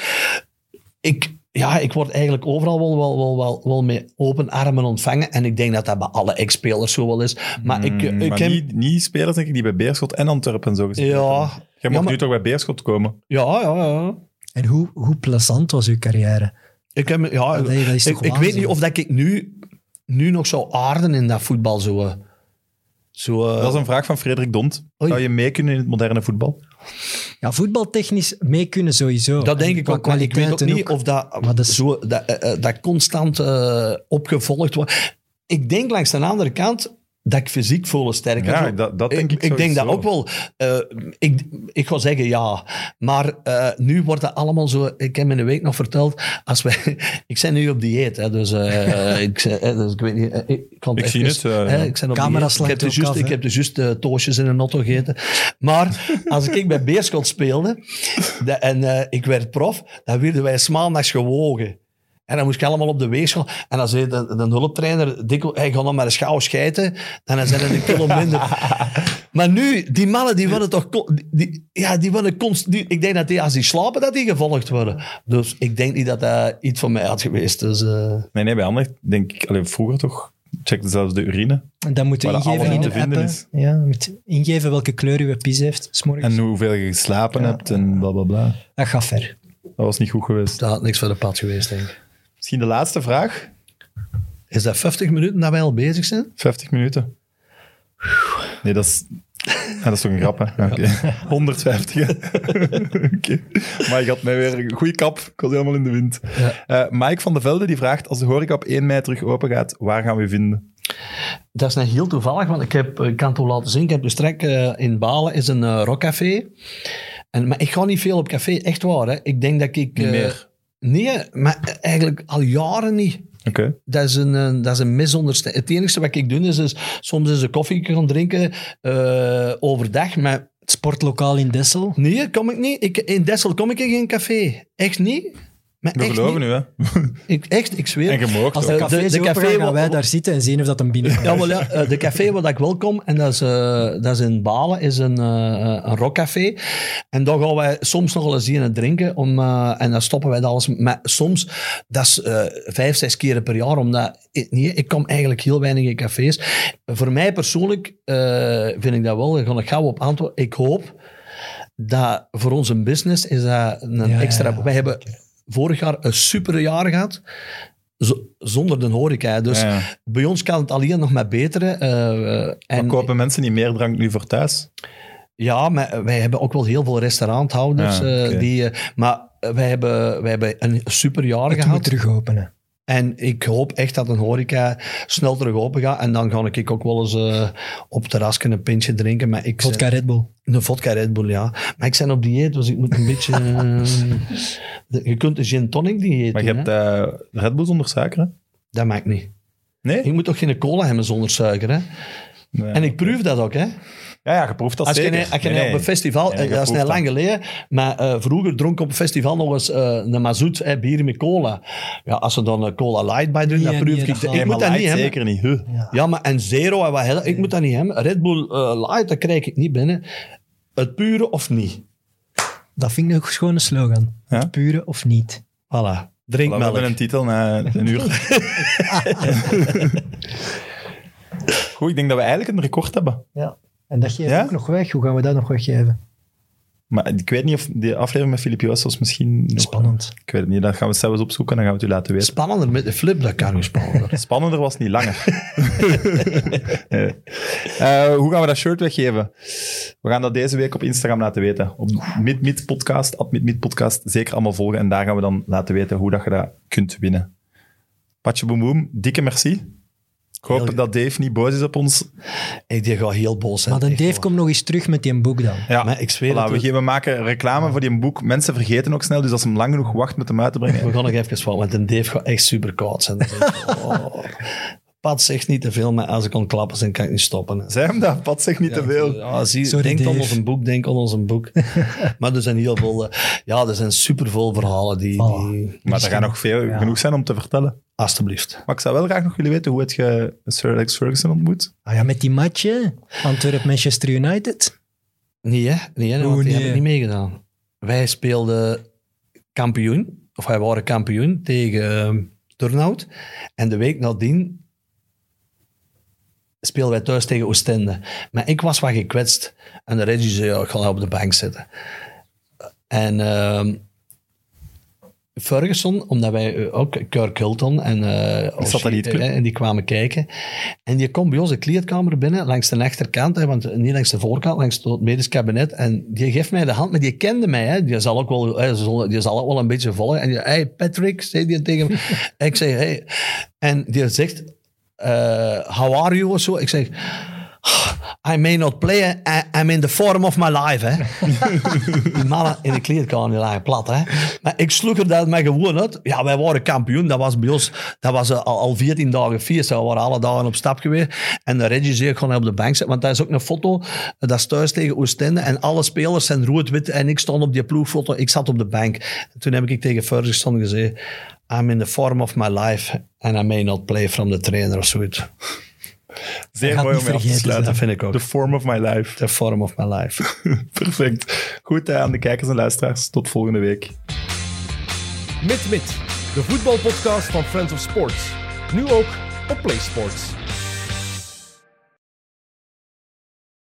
Ik, ja, ik word eigenlijk overal wel, wel, wel, wel, wel met open armen ontvangen en ik denk dat dat bij alle ex-spelers zo wel is. Maar ik, Mm, ik maar heb... niet, niet spelers, denk ik, die bij Beerschot en Antwerpen zo gespeeld Ja. Ja, mag maar- nu toch bij Beerschot komen? Ja, ja, ja. En hoe, hoe plezant was uw carrière? Ik, heb, ja, Dat- dat is ik, toch ik weet niet of dat ik nu, nu nog zou aarden in dat voetbal. Zo, eh, zo, eh, Dat is een vraag van Frederik Dont. Oei. Zou je mee kunnen in het moderne voetbal? Ja, voetbaltechnisch mee kunnen sowieso. dat denk En ik ook. Maar ik weet ook niet of dat, Maar dat is- zo, dat, eh, dat constant eh, opgevolgd wordt. Ik denk langs de andere kant dat ik fysiek volle sterker Ja, dat, dat denk ik ik denk dat ook wel. Eh, ik, ik ga zeggen ja. Maar eh, nu wordt dat allemaal zo. Ik heb in de week nog verteld. Als wij, <laughs> ik ben nu op dieet. Hè, dus, eh, <laughs> ik, dus ik weet niet. ik, kan Ik zie het, hè, ik ben op Camera dieet. Ik heb dus ook juist, af, ik hè. heb dus juist toosjes in een auto gegeten. Maar <laughs> als ik bij Beerschot speelde de- en ik werd prof, dan werden wij maandags gewogen. En dan moest ik allemaal op de weegschaal. En dan zei de, de hulptrainer, dikwijls, hey, ga dan maar een schouw schijten. En dan zijn er een kilo minder. <laughs> maar nu, die mannen, die worden toch... Die, ja, die worden constant... die- Ik denk dat die, als die slapen, dat die gevolgd worden. Dus ik denk niet dat dat iets voor mij had geweest. Dus, eh, Nee, nee, bij Anderlecht denk ik... Allee, vroeger toch? Checkte zelfs de urine. En dan moet je ingeven in de te vinden appen. is. Ja, je moet ingeven welke kleur je pis heeft. 's morgens. En hoeveel je geslapen Ja. hebt en bla bla bla. Dat gaat ver. Dat was niet goed geweest. dat had niks voor de pad geweest, denk ik. Misschien de laatste vraag. Is dat 50 minuten dat wij al bezig zijn? 50 minuten. Nee, dat is... Ah, dat is toch een grap, hè? Ja, Oké. <laughs> 150, hè? <laughs> Oké. Maar je had mij weer een goede kap. Ik was helemaal in de wind. Eh, Mike van de Velde die vraagt, als de horeca op 1 mei terug open gaat, waar gaan we je vinden? Dat is net heel toevallig, want ik, heb, ik kan het wel laten zien. Ik heb dus trek in Balen is een eh, rockcafé. En, maar ik ga niet veel op café, echt waar. Hè. Ik denk dat ik... Niet meer? Nee, maar eigenlijk al jaren niet. Oké. Dat is een, eh, dat is een misunderstanding. Het enige wat ik doe is, is soms eens een koffie gaan drinken eh, overdag. Maar Het sportlokaal in Dessel. nee, kom ik niet. Ik, in Dessel kom ik in geen café. Echt niet. Maar We geloven niet. nu, hè? Ik, echt, ik zweer. En je Als de de- cafés de café gaan, wij daar zitten en zien of dat een binnen Ja, wel, <laughs> ja, eh, de café waar ik wel kom, en dat is, eh, dat is in Balen, is een, eh, een rockcafé. En daar gaan wij soms nog wel eens hier en drinken. Om, eh, en dan stoppen wij dat alles. Maar soms, dat is eh, vijf, zes keren per jaar. Omdat ik, nee, ik kom eigenlijk heel weinig in cafés. Voor mij persoonlijk eh, vind ik dat wel. Daar ga ik gauw op antwoorden. Ik hoop dat voor onze business is dat een Ja, extra... ja, wij hebben vorig jaar een super jaar gehad. zo- zonder de horeca. Dus Ja, ja. bij ons kan het alleen nog maar beteren. Maar en, kopen mensen niet meer drank nu voor thuis? Ja, maar wij hebben ook wel heel veel restauranthouders. Ja, eh, die, eh, maar wij hebben, wij hebben een super jaar Het moet gehad. terug openen. En ik hoop echt dat een horeca snel terug open gaat. En dan ga ik ook wel eens eh, op het terrasje een pintje drinken. Maar ik Vodka Red Bull. Een vodka Red Bull, ja. Maar ik ben op dieet, dus ik moet een beetje... eh, <laughs> de- je kunt een gin tonic dieet Maar je hebt eh Red Bull zonder suiker, hè? Dat maakt niet. Nee? Je moet toch geen cola hebben zonder suiker, hè? Nee. En ik proef dat ook, hè? Ja, ja, je proeft dat Als je, zeker. als je Nee, nee. op een festival, eh, je dat is net lang geleden, maar eh, vroeger dronk ik op een festival nog eens eh, een mazoet, hè, bier met cola. Ja, als ze dan een cola light bij doen, Nee, dan proef nee, ik... dat Ik, moet dat niet hebben. zeker niet. Huh. Ja, maar en zero en wat heel, ik moet dat niet hebben. Red Bull eh, light, dat krijg ik niet binnen. Het pure of niet. Dat vind ik een schone slogan. Ja? Pure of niet. Voilà. Drink We melk. hebben een titel na een uur. <laughs> Goed, ik denk dat we eigenlijk een record hebben. Ja. En dat geven Ja? we ook nog weg. Hoe gaan we dat nog weggeven? Maar ik weet niet of die aflevering met Filip Joos was misschien... nog- Spannend. Ik weet het niet, dat gaan we zelfs opzoeken en dan gaan we het u laten weten. Spannender met de flip, dat kan niet spannender. <laughs> Spannender was niet langer. <laughs> Nee. Eh, hoe gaan we dat shirt weggeven? We gaan dat deze week op Instagram laten weten. Op MidMid Podcast, at MidMid Podcast. Zeker allemaal volgen. En daar gaan we dan laten weten hoe dat je dat kunt winnen. Patje Boem Boem, dikke merci. Ik hoop Heel- dat Dave niet boos is op ons. ik die ga heel boos zijn. Maar dan Dave komt nog eens terug met die boek dan. Ja, Maar ik zweer voilà, het, we, geven- we maken reclame voor die boek. Mensen vergeten ook snel, dus als ze hem lang genoeg wacht met hem uit te brengen. We gaan nog even wat, want een Dave gaat echt super koud zijn. <laughs> Oh. Pat zegt niet te veel, maar als ik kon klappen, dan kan ik niet stoppen. Zei hem dat? Pat zegt niet te veel. Ja, zie, Sorry, denk aan ons een boek, denk aan ons een boek. <laughs> maar er zijn heel veel, eh, ja, er zijn superveel verhalen die, die Maar er gaan nog veel genoeg zijn om te vertellen. alstublieft. Maar ik zou wel graag nog willen weten, hoe heb je Sir Alex Ferguson ontmoet? Ah ja, met die match, hè. Antwerp-Manchester United. Nee, hè? Nee, hè? Want die nee? hebben niet meegedaan. Wij speelden kampioen, of wij waren kampioen tegen uh, Turnhout. En de week nadien speelden wij thuis tegen Oostende. Maar ik was wat gekwetst. En de Reggie zei, ja, ik ga nou op de bank zitten. En ehm, Ferguson, omdat wij eh, ook Kirk Hilton en, eh niet club? eh, en die kwamen kijken. En die komt bij ons de kleedkamer binnen, langs de rechterkant, hè, want niet langs de voorkant, langs het medisch kabinet. En die geeft mij de hand, maar die kende mij. Hè. Die, zal ook wel, hè, die zal ook wel een beetje volgen. En die hey Patrick, zei die tegen me. <laughs> ik zeg, hey. En die zegt, eh, how are you? Of zo. Ik zeg, I may not play, I, I'm in the form of my life. Hè. <laughs> die mannen in de kleedkamer die lagen plat. Hè. Maar ik sloeg er dat mij gewoon uit. Ja, wij waren kampioen. Dat was bij ons dat was, eh, al, al 14 dagen feest. We waren alle dagen op stap geweest. En de ik ga op de bank zitten. Want dat is ook een foto. eh, Dat is thuis tegen Oostende. En alle spelers zijn rood-wit. En ik stond op die ploegfoto. Ik zat op de bank. En toen heb ik tegen Ferguson gezegd... I'm in the form of my life. And I may not play from the trainer of zoiets. Zeer mooi om mee af te sluiten. Dat vind ik ook. The form of my life. The form of my life. <laughs> Perfect. Goed eh, aan de kijkers en luisteraars. Tot volgende week. Mit Mit, de voetbalpodcast van Friends of Sports. Nu ook op PlaySports.